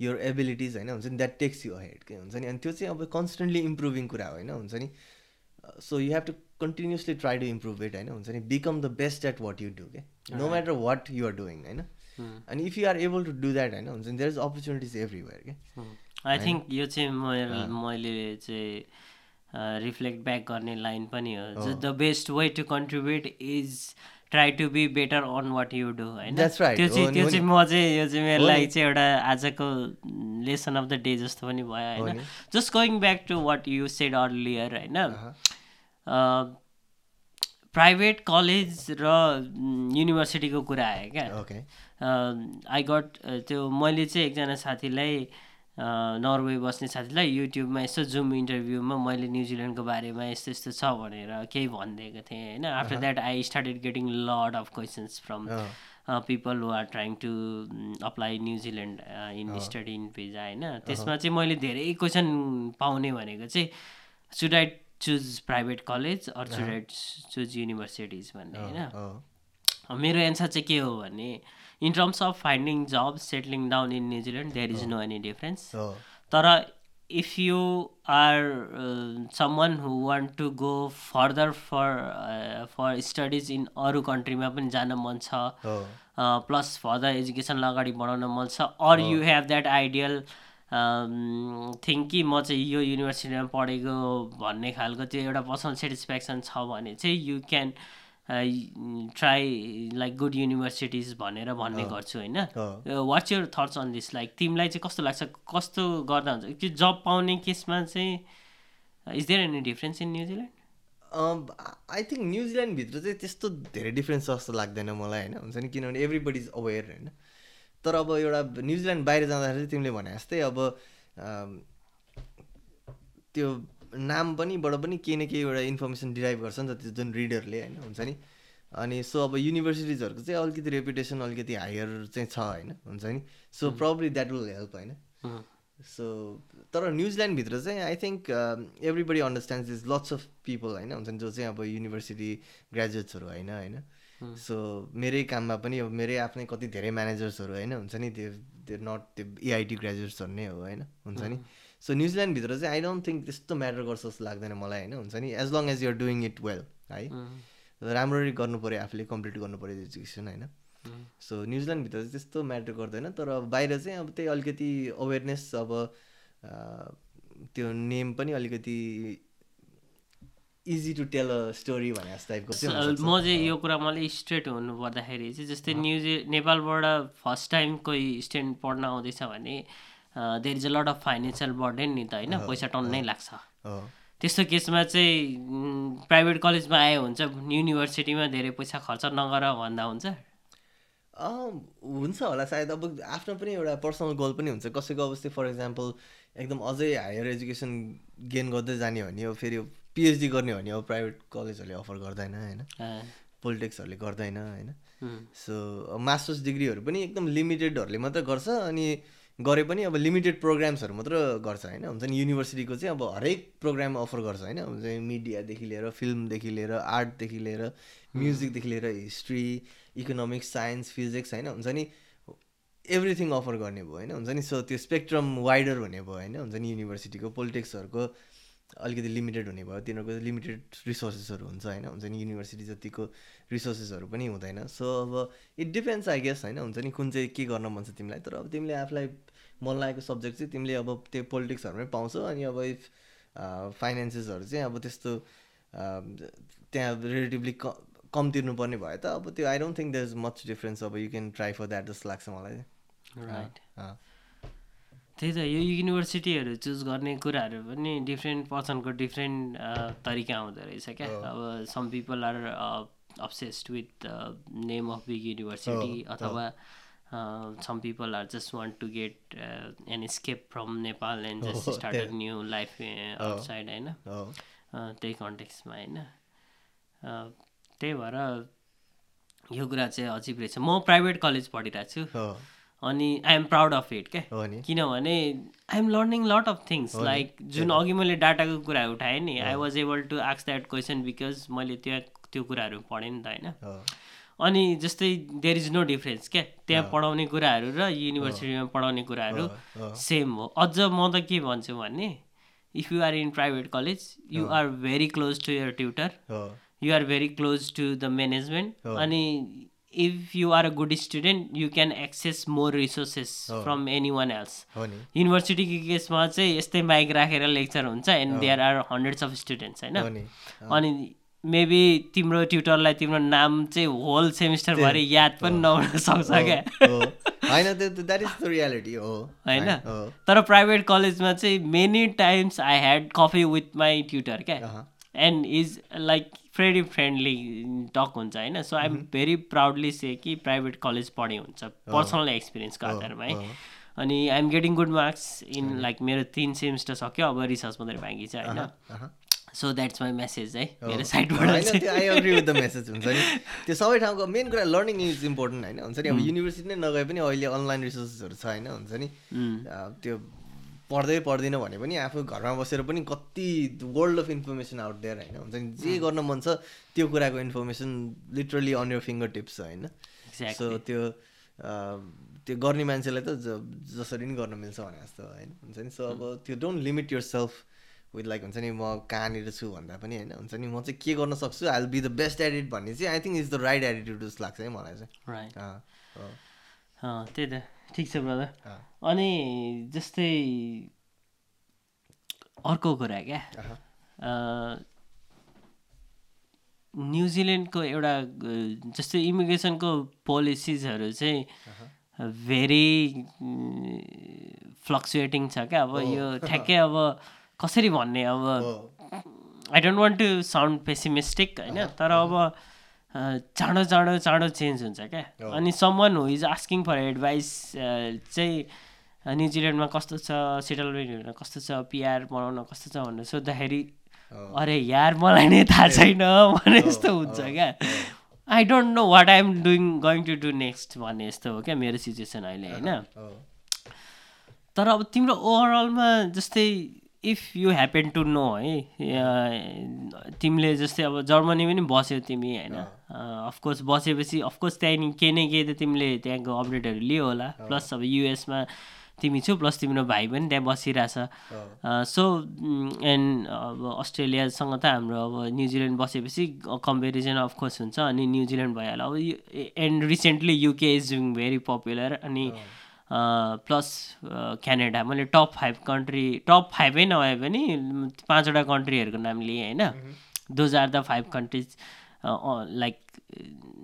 यर एबिलिटिज होइन? हुन्छ नि द्याट टेक्स यु हेड के हुन्छ नि? अनि त्यो चाहिँ अब कन्सटेन्टली इम्प्रुभिङ कुरा होइन? हुन्छ नि? So you have to continuously try to improve it होइन? हुन्छ नि? Become the best at what you do के no matter what you are doing होइन? अनि if you are able to do that होइन? हुन्छ नि? देयर इज अपर्च्युनिटिज एभ्रिवेयर के आई थिङ्क यो चाहिँ मैले चाहिँ रिफ्लेक्ट ब्याक गर्ने लाइन पनि हो. The best way to contribute is try to be better on what you do होइन? त्यो चाहिँ त्यो चाहिँ म चाहिँ यो चाहिँ मेरो लागि चाहिँ एउटा आजको लेसन अफ द डे जस्तो पनि भयो होइन? Just going back to what you said earlier होइन? प्राइभेट कलेज र युनिभर्सिटीको कुरा आयो क्या? आई गट त्यो मैले चाहिँ एकजना साथीलाई नर्वे बस्ने साथीलाई युट्युबमा यसो जुम इन्टरभ्यूमा मैले न्युजिल्यान्डको बारेमा यस्तो यस्तो छ भनेर केही भनिदिएको थिएँ होइन? After that I started getting lot of questions from people who are trying to apply New Zealand in study in visa होइन? त्यसमा चाहिँ मैले धेरै क्वेसन पाउने भनेको चाहिँ should I choose private college or should I choose universities भन्ने होइन? मेरो एन्सर चाहिँ के हो भने in terms of finding job settling down in New Zealand there is no any difference तर if you are uh, someone who want to go further for uh, for studies in अरू कन्ट्रीमा पनि जान मन छ हो प्लस फर्दर एजुकेसनलाई अगाडि बढाउन मन छ or you have that ideal think कि म चाहिँ यो युनिभर्सिटीमा पढेको भन्ने खालको त्यो एउटा पर्सनल सेटिस्फ्याक्सन छ भने चाहिँ you can try like good universities भनेर भन्ने गर्छु होइन? What's your thoughts on this like तिमीलाई चाहिँ कस्तो लाग्छ? कस्तो गर्दा हुन्छ? कि जब पाउने केसमा चाहिँ is there any difference in New Zealand I think न्युजिल्यान्डभित्र चाहिँ त्यस्तो धेरै डिफ्रेन्स जस्तो लाग्दैन मलाई होइन? हुन्छ नि? किनभने एभ्रिबडी इज अवेर होइन? तर अब एउटा न्युजिल्यान्ड बाहिर जाँदाखेरि चाहिँ तिमीले भने जस्तै अब त्यो नाम पनिबाट पनि केही न केही एउटा इन्फर्मेसन डिराइभ गर्छ नि त त्यो जुन रिडरले होइन हुन्छ नि? अनि सो अब युनिभर्सिटिजहरूको चाहिँ अलिकति रेपुटेसन अलिकति हायर चाहिँ छ होइन हुन्छ नि? So probably that will help होइन। सो तर न्युजिल्यान्डभित्र चाहिँ I think everybody understand is lots of people होइन हुन्छ नि? जो चाहिँ अब युनिभर्सिटी ग्रेजुएट्सहरू होइन होइन? सो मेरै काममा पनि अब मेरै आफ्नै कति धेरै म्यानेजर्सहरू होइन हुन्छ नि? त्यो त्यो नट त्यो इआइटी ग्रेजुएट्सहरू नै हो होइन हुन्छ नि? सो न्युजिल्यान्डभित्र चाहिँ आई डोन्ट थिङ्क त्यस्तो म्याटर गर्छ जस्तो लाग्दैन मलाई होइन? हुन्छ नि? As long as you're doing it well है राम्ररी गर्नु पऱ्यो आफूले कम्प्लिट गर्नु पऱ्यो एजुकेसन होइन? सो न्युजिल्यान्डभित्र चाहिँ त्यस्तो म्याटर गर्दैन तर बाहिर चाहिँ अब त्यही अलिकति अवेरनेस अब त्यो नेम पनि अलिकति easy to tell a story भने जस्तो टाइपको। म चाहिँ यो कुरामा अलिक स्ट्रेट हुनु पर्दाखेरि चाहिँ जस्तै न्युजे नेपालबाट फर्स्ट टाइम कोही स्टुडेन्ट पढ्न आउँदैछ भने there is a lot of financial burden नि त होइन? पैसा टन्नै लाग्छ। हो त्यस्तो केसमा चाहिँ प्राइभेट कलेजमा आयो हुन्छ युनिभर्सिटीमा धेरै पैसा खर्च नगर भन्दा हुन्छ? हुन्छ होला सायद। अब आफ्नो पनि एउटा पर्सनल गोल पनि हुन्छ। कसैको अब जस्तै फर इक्जाम्पल एकदम अझै हायर एजुकेसन गेन गर्दै जाने हो भने अब फेरि पिएचडी गर्ने हो भने अब प्राइभेट कलेजहरूले अफर गर्दैन होइन? पोलिटिक्सहरूले गर्दैन होइन? सो मास्टर्स डिग्रीहरू पनि एकदम लिमिटेडहरूले मात्रै गर्छ अनि गरे पनि अब लिमिटेड प्रोग्राम्सहरू मात्र गर्छ होइन? हुन्छ नि युनिभर्सिटीको चाहिँ अब हरेक प्रोग्राम अफर गर्छ होइन? हुन्छ मिडियादेखि लिएर फिल्मदेखि लिएर आर्टदेखि लिएर म्युजिकदेखि लिएर हिस्ट्री इकोनोमिक्स साइन्स फिजिक्स होइन? हुन्छ नि एभ्रिथिङ अफर गर्ने भयो होइन? हुन्छ नि सो त्यो स्पेक्ट्रम वाइडर हुने भयो होइन? हुन्छ नि युनिभर्सिटीको पोलिटिक्सहरूको अलिकति लिमिटेड हुने भयो तिनीहरूको लिमिटेड रिसोर्सेसहरू हुन्छ होइन हुन्छ नि युनिभर्सिटी जतिको रिसोर्सेसहरू पनि हुँदैन। सो अब इट डिपेन्ड्स आई गेस होइन हुन्छ नि कुन चाहिँ के गर्न मन छ तिमीलाई। तर अब तिमीले आफूलाई मन लागेको सब्जेक्ट चाहिँ तिमीले अब त्यो पोलिटिक्सहरूमै पाउँछौ अनि अब इफ फाइनेन्सेसहरू चाहिँ अब त्यस्तो त्यहाँ रिलेटिभली क कम तिर्नुपर्ने भयो त। अब त्यो I don't think there is much difference अब you can try for that जस्तो लाग्छ मलाई। राइट। त्यही त यो युनिभर्सिटीहरू चुज गर्ने कुराहरू पनि डिफ्रेन्ट पर्सनको डिफ्रेन्ट तरिका हुँदो रहेछ क्या। अब some people are obsessed with name of big university अथवा some people are just want to get an escape from Nepal and just start a. New life outside होइन? त्यही कन्टेक्समा होइन? त्यही भएर यो कुरा चाहिँ अजिब रहेछ। म प्राइभेट कलेज पढिरहेको छु। अनि I am proud of it क्या किनभने I am learning lot of things like जुन अघि मैले डाटाको कुरा उठाएँ नि I was able to ask that question because मैले त्यहाँ त्यो कुराहरू पढेँ नि त होइन। अनि जस्तै देयर इज नो डिफ्रेन्स क्या त्यहाँ पढाउने कुराहरू र युनिभर्सिटीमा पढाउने कुराहरू। सेम हो। अझ म त के भन्छु भने if you are in private college you are very close to your tutor you are very close to the management. अनि if you are a good student you can access more resources from any one else युनिभर्सिटीको केसमा चाहिँ यस्तै mic राखेर lecture हुन्छ and there are hundreds of students होइन अनि maybe तिम्रो ट्युटरलाई तिम्रो नाम चाहिँ होल सेमिस्टरभरि याद पनि नहुन सक्छ क्या हो होइन तर प्राइभेट कलेजमा चाहिँ many times I had coffee with my tutor क्या। And is like very friendly talk हुन्छ होइन? So I'm very proudly say कि प्राइभेट कलेज पढे हुन्छ पर्सनल एक्सपिरियन्सको आधारमा है? अनि I'm getting good marks in like मेरो तिन सेमिस्टर सक्यो अब रिसर्च मात्रै बाँकी छ होइन। सो द्याट्स माई मेसेज है? मेरो साइडबाट I agree with the message हुन्छ नि। त्यो सबै ठाउँको मेन कुरा लर्निङ इज इम्पोर्टेन्ट होइन? हुन्छ नि? अब युनिभर्सिटी नै नगए पनि अहिले अनलाइन रिसोर्सेसहरू छ होइन? हुन्छ नि? त्यो पढ्दै पढ्दिनँ भने पनि आफू घरमा बसेर पनि कति world of information out there होइन? हुन्छ नि जे गर्न मन छ त्यो कुराको information literally on your fingertips होइन? Exactly. सो त्यो त्यो गर्ने मान्छेलाई त जसरी नि गर्न मिल्छ भने जस्तो होइन? हुन्छ नि? सो अब त्यो don't limit yourself with like हुन्छ नि म कहाँनिर छु भन्दा पनि होइन? हुन्छ नि? म चाहिँ के गर्न सक्छु? I be the best edit भन्ने चाहिँ I think is the right attitude जस्तो लाग्छ है मलाई चाहिँ। त्यही त। ठिक छ ब्रदर अनि जस्तै अर्को कुरा क्या। न्युजिल्यान्डको एउटा जस्तै इमिग्रेसनको पोलिसिजहरू चाहिँ भेरी फ्लक्चुएटिङ छ क्या। अब यो ठ्याक्कै अब कसरी भन्ने अब। I don't want to sound pessimistic होइन। तर अब चाँडो चाँडो चाँडो चेन्ज हुन्छ क्या। अनि someone who is asking for advice चाहिँ न्युजिल्यान्डमा कस्तो छ सेटलमेन्टहरूमा कस्तो छ पिआर बनाउन कस्तो छ भनेर सोद्धाखेरि। अरे यार मलाई नै थाहा छैन भने जस्तो हुन्छ क्या I don't know what I'm doing going to do next भन्ने जस्तो हो क्या मेरो सिचुएसन अहिले होइन। तर अब तिम्रो ओभरअलमा जस्तै if you happen to know है तिमीले जस्तै अब जर्मनी पनि बस्यौ तिमी होइन? अफकोर्स बसेपछि अफकोर्स त्यहाँदेखि केही न केही त तिमीले त्यहाँको अपडेटहरू लियो होला। प्लस अब युएसमा तिमी छौ प्लस तिम्रो भाइ पनि त्यहाँ बसिरहेछ। सो एन्ड अब अस्ट्रेलियासँग त हाम्रो अब न्युजिल्यान्ड बसेपछि कम्पेरिजन अफकोर्स हुन्छ अनि न्युजिल्यान्ड भइहाल्यो अब and recently UK is doing very popular अनि प्लस क्यानाडा मैले टप फाइभ कन्ट्री टप फाइभै नभए पनि पाँचवटा कन्ट्रीहरूको नाम लिएँ होइन? Those are the five countries like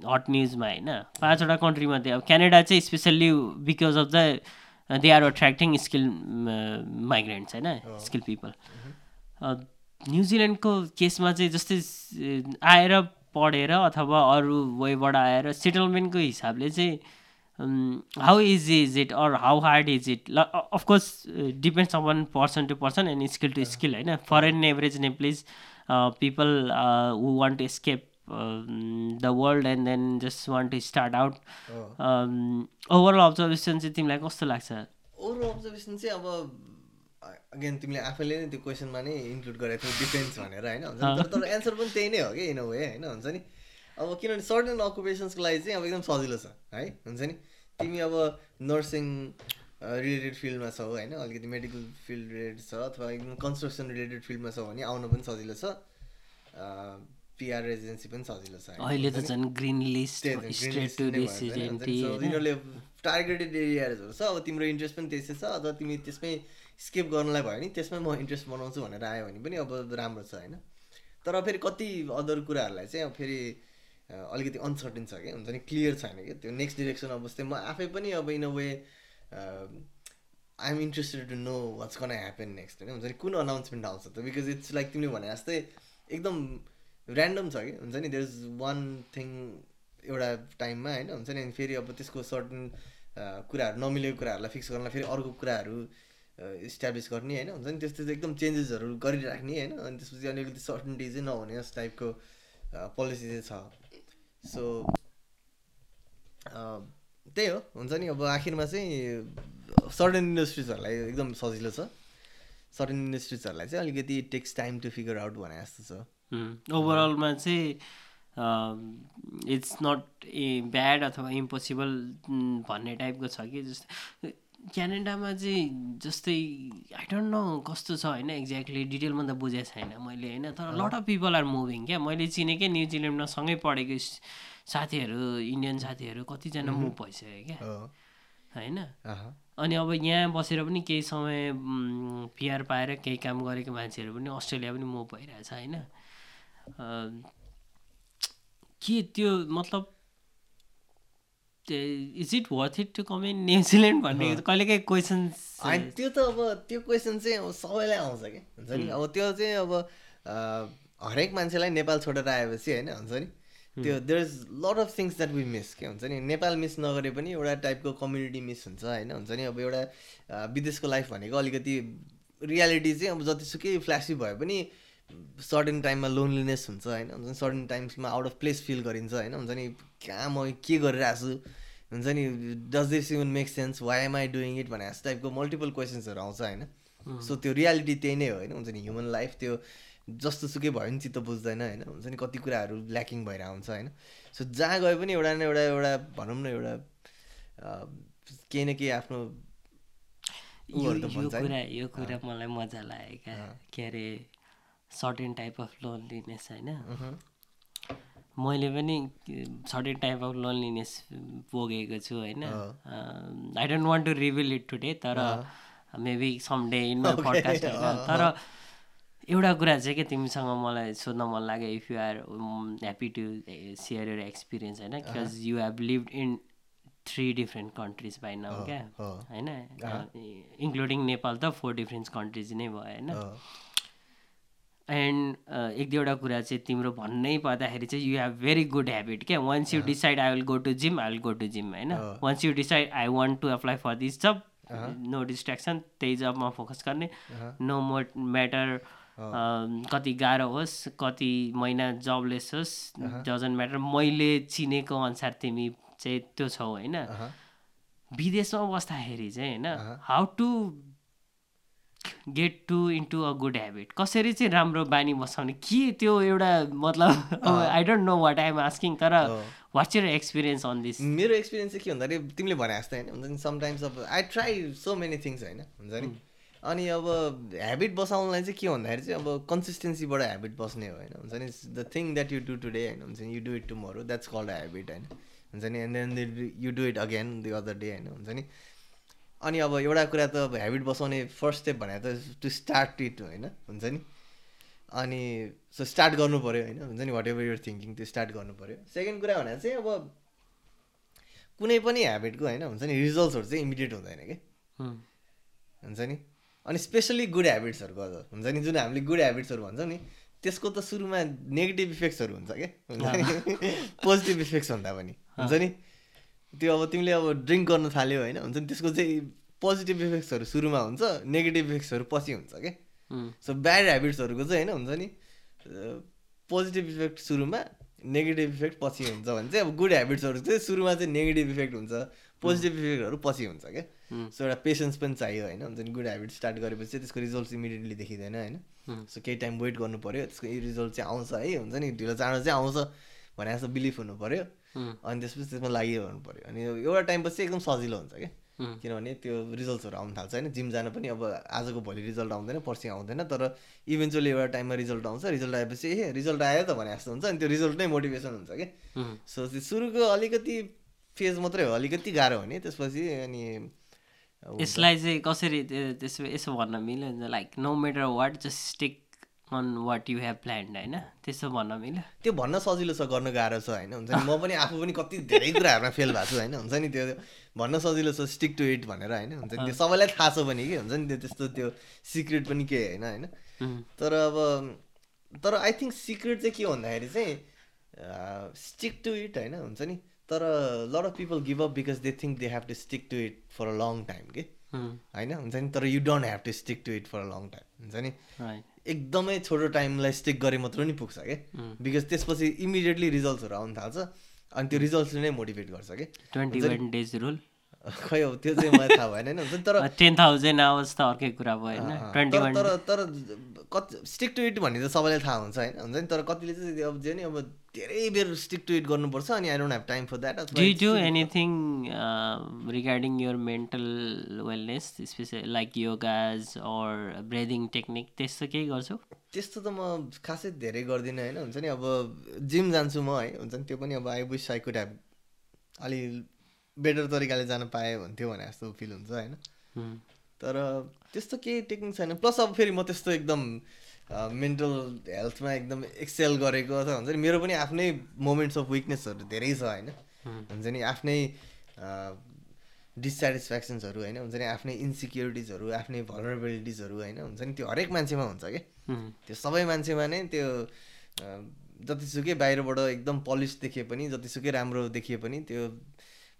hot न्युजमा होइन? पाँचवटा कन्ट्रीमध्ये अब क्यानाडा चाहिँ specially because of the they are attracting skill migrants होइन? स्किल पिपल न्युजिल्यान्डको केसमा चाहिँ जस्तै आएर पढेर अथवा अरू वेबाट आएर सेटलमेन्टको हिसाबले चाहिँ how easy is it or how hard is it ल of course depends upon person to person and skill to skill होइन foreign average Nepalese people who want to escape the world and then just want to start out. Overall observation चाहिँ तिमीलाई कस्तो लाग्छ over observation चाहिँ अब again तिमीले आफैले नै त्यो क्वेसनमा नै इन्क्लुड गरेको थियौ डिफेन्स भनेर होइन हुन्छ? तर तर एन्सर पनि त्यही नै हो कि इन अ वे होइन हुन्छ नि अब किनभने सर्टन अकुपेसन्सको लागि चाहिँ अब एकदम सजिलो छ है? हुन्छ नि? तिमी अब नर्सिङ रिलेटेड फिल्डमा छौ होइन? अलिकति मेडिकल फिल्ड रिलेटेड छ अथवा एकदम कन्स्ट्रक्सन रिलेटेड फिल्डमा छौ भने आउन पनि सजिलो छ। पिआर रेजिडेन्सी पनि सजिलो छ? अहिले त झन् ग्रिन लिस्ट त्यही त, green स्ट्रेट list टु नै भयो होइन? हुन्छ रेसिडेन्टी नि, so यिनीहरूले टार्गेटेड एरियाजहरू छ अब तिम्रो इन्ट्रेस्ट पनि त्यसै छ अथवा तिमी त्यसमै स्किप गर्नलाई भयो नि त्यसमै म इन्ट्रेस्ट बनाउँछु भनेर आयो भने पनि अब राम्रो छ होइन? तर फेरि कति अदर कुराहरूलाई चाहिँ अब फेरि अलिकति अनसर्टेन छ कि? हुन्छ नि? क्लियर छैन कि? त्यो नेक्स्ट डिरेक्सन अब जस्तै म आफै पनि अब in a way I'm interested to know what's gonna happen next होइन? हुन्छ नि? कुन अनाउन्समेन्ट आउँछ त? बिकज इट्स लाइक तिमीले भने जस्तै एकदम ऱ्यान्डम छ कि? हुन्छ नि? देयर इज वान थिङ एउटा टाइममा होइन? हुन्छ नि? अनि फेरि अब त्यसको सर्टन कुराहरू नमिलेको कुराहरूलाई फिक्स गर्नलाई फेरि अर्को कुराहरू इस्टाब्लिस गर्ने होइन? हुन्छ नि? त्यस्तो चाहिँ एकदम चेन्जेसहरू गरिराख्ने होइन? अनि त्यसपछि अलिकति सर्टन्टी चाहिँ नहुने जस्तो टाइपको पोलिसी चाहिँ छ। सो त्यही हो। हुन्छ नि अब आखिरमा चाहिँ सर्टन इन्डस्ट्रिजहरूलाई एकदम सजिलो छ। सर्टन इन्डस्ट्रिजहरूलाई चाहिँ अलिकति takes time to figure out भने जस्तो छ। ओभरअलमा चाहिँ इट्स नट ए ब्याड अथवा इम्पोसिबल भन्ने टाइपको छ कि? जस्तै क्यानाडामा चाहिँ जस्तै आई डोन्ट नो कस्तो छ होइन एक्ज्याक्टली डिटेलमा त बुझेको छैन मैले होइन तर lot of people are moving क्या? मैले चिनेकै न्युजिल्यान्डमा सँगै पढेको साथीहरू इन्डियन साथीहरू कतिजना मुभ भइसक्यो क्या? होइन। अनि अब यहाँ बसेर पनि केही समय पिआर पाएर केही काम गरेको मान्छेहरू पनि अस्ट्रेलिया पनि मुभ भइरहेछ होइन? के त्यो मतलब is it worth it to come in New Zealand भन्ने कहिलेकाहीँ क्वेसन्स होइन त्यो त अब त्यो क्वेसन चाहिँ अब सबैलाई आउँछ कि? हुन्छ नि? अब त्यो चाहिँ अब अ, हरेक मान्छेलाई नेपाल छोडेर आएपछि होइन हुन्छ नि? त्यो there is lot of things that we miss के हुन्छ नि? नेपाल मिस नगरे पनि एउटा टाइपको कम्युनिटी मिस हुन्छ होइन? हुन्छ नि? अब एउटा अ, विदेशको लाइफ भनेको अलिकति रियालिटी चाहिँ अब जतिसुकै फ्ल्यासी भए पनि सर्टेन टाइममा लोनलिनेस हुन्छ होइन? हुन्छ नि? सर्टेन टाइम्समा आउट अफ प्लेस फिल गरिन्छ होइन? हुन्छ नि? कहाँ म के गरिरहेको छु हुन्छ नि does this even make sense why am I doing it भने जस्तो टाइपको मल्टिपल क्वेसन्सहरू आउँछ होइन। सो त्यो रियालिटी त्यही नै हो होइन। हुन्छ नि ह्युमन लाइफ त्यो जस्तो सुकै भयो नि चित्त बुझ्दैन होइन। हुन्छ नि कति कुराहरू ल्याकिङ भएर हुन्छ होइन। सो जहाँ गए पनि एउटा न एउटा एउटा भनौँ न एउटा केही न केही आफ्नो यो? कुरा यो कुरा मलाई मजा लाग्यो क्या के अरे सर्टेन टाइप अफ लोनलिनेस होइन। मैले पनि सर्टेन टाइप अफ लोनलिनेस भोगेको छु होइन। I don't want to reveal it today तर maybe some day in my podcast होइन तर एउटा कुरा चाहिँ के तिमीसँग मलाई सोध्न मन लाग्यो if you are happy to share your experience होइन? Because you have lived in three different countries by now क्या। होइन? इन्क्लुडिङ नेपाल त फोर डिफ्रेन्ट कन्ट्रिज नै भयो होइन? एन्ड एक दुईवटा कुरा चाहिँ तिम्रो भन्नै पर्दाखेरि चाहिँ you have very good habit क्या? Once you decide I will go to gym I will go to gym होइन? Once you decide I want to apply for this job no distraction त्यही जबमा फोकस गर्ने। No more matter कति गाह्रो होस् कति महिना जबलेस होस् डजन्ट म्याटर मैले चिनेको अनुसार तिमी चाहिँ त्यो छौ होइन? अहँ, विदेशमा बस्दाखेरि चाहिँ होइन? How to get to into a good habit कसरी चाहिँ राम्रो बानी बसाउने? के त्यो एउटा मतलब I don't know what I'm asking तर what's your experience on this मेरो एक्सपिरियन्स चाहिँ के भन्दाखेरि तिमीले भने जस्तो होइन हुन्छ नि समटाइम्स अब I try so many things होइन हुन्छ नि। अनि अब ह्याबिट बसाउनलाई चाहिँ के भन्दाखेरि चाहिँ अब कन्सिस्टेन्सीबाट ह्याबिट बस्ने हो होइन हुन्छ नि। The thing that you do today होइन हुन्छ नि you do it tomorrow that's called a habit होइन हुन्छ नि। And then you do it again the other day होइन हुन्छ नि। अनि अब एउटा कुरा त अब ह्याबिट बसाउने फर्स्ट स्टेप भने त टु स्टार्ट इट होइन? हुन्छ नि? अनि सो स्टार्ट गर्नु पऱ्यो होइन? हुन्छ नि? वाट एभर युर थिङ्किङ त्यो स्टार्ट गर्नु पऱ्यो सेकेन्ड कुरा भने चाहिँ अब कुनै पनि ह्याबिटको होइन? हुन्छ नि? रिजल्ट्सहरू चाहिँ इमिडिएट हुँदैन कि? हुन्छ नि? अनि स्पेसली गुड ह्याबिट्सहरूको अझ हुन्छ नि? जुन हामीले गुड ह्याबिट्सहरू भन्छौँ नि त्यसको त सुरुमा नेगेटिभ इफेक्ट्सहरू हुन्छ क्या हुन्छ नि? पोजिटिभ इफेक्ट्स भन्दा पनि हुन्छ नि? त्यो अब तिमीले अब ड्रिङ्क गर्न थाल्यो होइन हुन्छ नि? त्यसको चाहिँ पोजिटिभ इफेक्ट्सहरू सुरुमा हुन्छ नेगेटिभ इफेक्ट्सहरू पछि हुन्छ क्या सो ब्याड ह्याबिट्सहरूको चाहिँ होइन हुन्छ नि? पोजिटिभ इफेक्ट सुरुमा नेगेटिभ इफेक्ट पछि हुन्छ भने चाहिँ अब गुड ह्याबिट्सहरू चाहिँ सुरुमा चाहिँ नेगेटिभ इफेक्ट हुन्छ पोजिटिभ इफेक्टहरू पछि हुन्छ क्या सो एउटा पेसेन्स पनि चाहियो होइन हुन्छ नि? गुड ह्याबिट स्टार्ट गरेपछि चाहिँ त्यसको रिजल्ट इमिडिएटली देखिँदैन होइन? सो केही टाइम वेट गर्नु पऱ्यो त्यसको रिजल्ट चाहिँ आउँछ है हुन्छ नि? ढिलो चाँडो चाहिँ आउँछ भने जस्तो बिलिभ हुनु पऱ्यो अनि त्यसपछि त्यसमा लागिरहनु पऱ्यो अनि एउटा टाइमपछि एकदम सजिलो हुन्छ क्या। किनभने त्यो रिजल्ट्सहरू आउनु थाल्छ होइन। जिम जान पनि अब आजको भोलि रिजल्ट आउँदैन पर्सि आउँदैन तर इभेन्चुअली एउटा टाइममा रिजल्ट आउँछ। रिजल्ट आएपछि ए रिजल्ट आयो त भने जस्तो हुन्छ। अनि त्यो रिजल्ट नै मोटिभेसन हुन्छ क्या। सो त्यो सुरुको अलिकति फेज मात्रै हो। अलिकति गाह्रो हुने त्यसपछि अनि यसलाई चाहिँ कसरी त्यो- त्यसो यसो भन्न मिल्यो नि like no matter what just stick on what you have planned होइन? त्यसो भन्न मिल्यो। त्यो भन्न सजिलो छ गर्न गाह्रो छ होइन? हुन्छ नि? म पनि आफू पनि कति धेरै कुराहरूमा फेल भएको छु होइन? हुन्छ नि? त्यो भन्न सजिलो छ स्टिक टु इट भनेर होइन? हुन्छ नि? त्यो सबैलाई थाहा छ पनि कि हुन्छ नि? त्यो त्यस्तो त्यो सिक्रेट पनि केही होइन होइन? तर अब तर आई थिङ्क सिक्रेट चाहिँ के भन्दाखेरि चाहिँ स्टिक टु इट होइन? हुन्छ नि? तर lot of people give up because they think they have to stick to it for a long time कि? होइन? हुन्छ नि? तर you don't have to stick to it for a long time हुन्छ नि? एकदमै छोटो टाइमलाई स्टिक गरे मात्र नि पुग्छ क्या बिकज त्यसपछि इमिडिएटली रिजल्ट्सहरू आउनु थाल्छ अनि त्यो रिजल्ट्सले नै मोटिभेट गर्छ कि? ट्वेन्टी वान डेज रुल खै अब त्यो चाहिँ मलाई थाहा भएन होइन हुन्छ नि तर टेन थाउजन्ड आवर्स त अर्कै कुरा भयो होइन तर तर कति स्टिक टु इट भन्ने त सबैलाई थाहा हुन्छ होइन। हुन्छ नि तर कतिले चाहिँ अब जे नि अब धेरै बेर स्टिक टु इट गर्नुपर्छ अनि I don't have time for that do do anything regarding your mental wellness special like yogas or breathing technique त्यस्तो केही गर्छौ? त्यस्तो त म खासै धेरै गर्दिनँ होइन। हुन्छ नि अब जिम जान्छु म है। हुन्छ नि त्यो पनि अब I wish I could have अलि बेटर तरिकाले जान पाएँ भन्थ्यो भने जस्तो फिल हुन्छ होइन। तर त्यस्तो केही टेक्निक छैन। प्लस अब फेरि म त्यस्तो एकदम मेन्टल हेल्थमा एकदम एक्सेल गरेको अथवा हुन्छ नि। मेरो पनि आफ्नै मोमेन्ट्स अफ विकनेसहरू धेरै छ होइन। हुन्छ नि आफ्नै डिससेटिस्फ्याक्सन्सहरू होइन। हुन्छ नि आफ्नै इन्सिक्योरिटिजहरू आफ्नै भलरेबिलिटिजहरू होइन। हुन्छ नि त्यो हरेक मान्छेमा हुन्छ क्या। त्यो सबै मान्छेमा नै त्यो जतिसुकै बाहिरबाट एकदम पलिस देखिए पनि जतिसुकै राम्रो देखिए पनि त्यो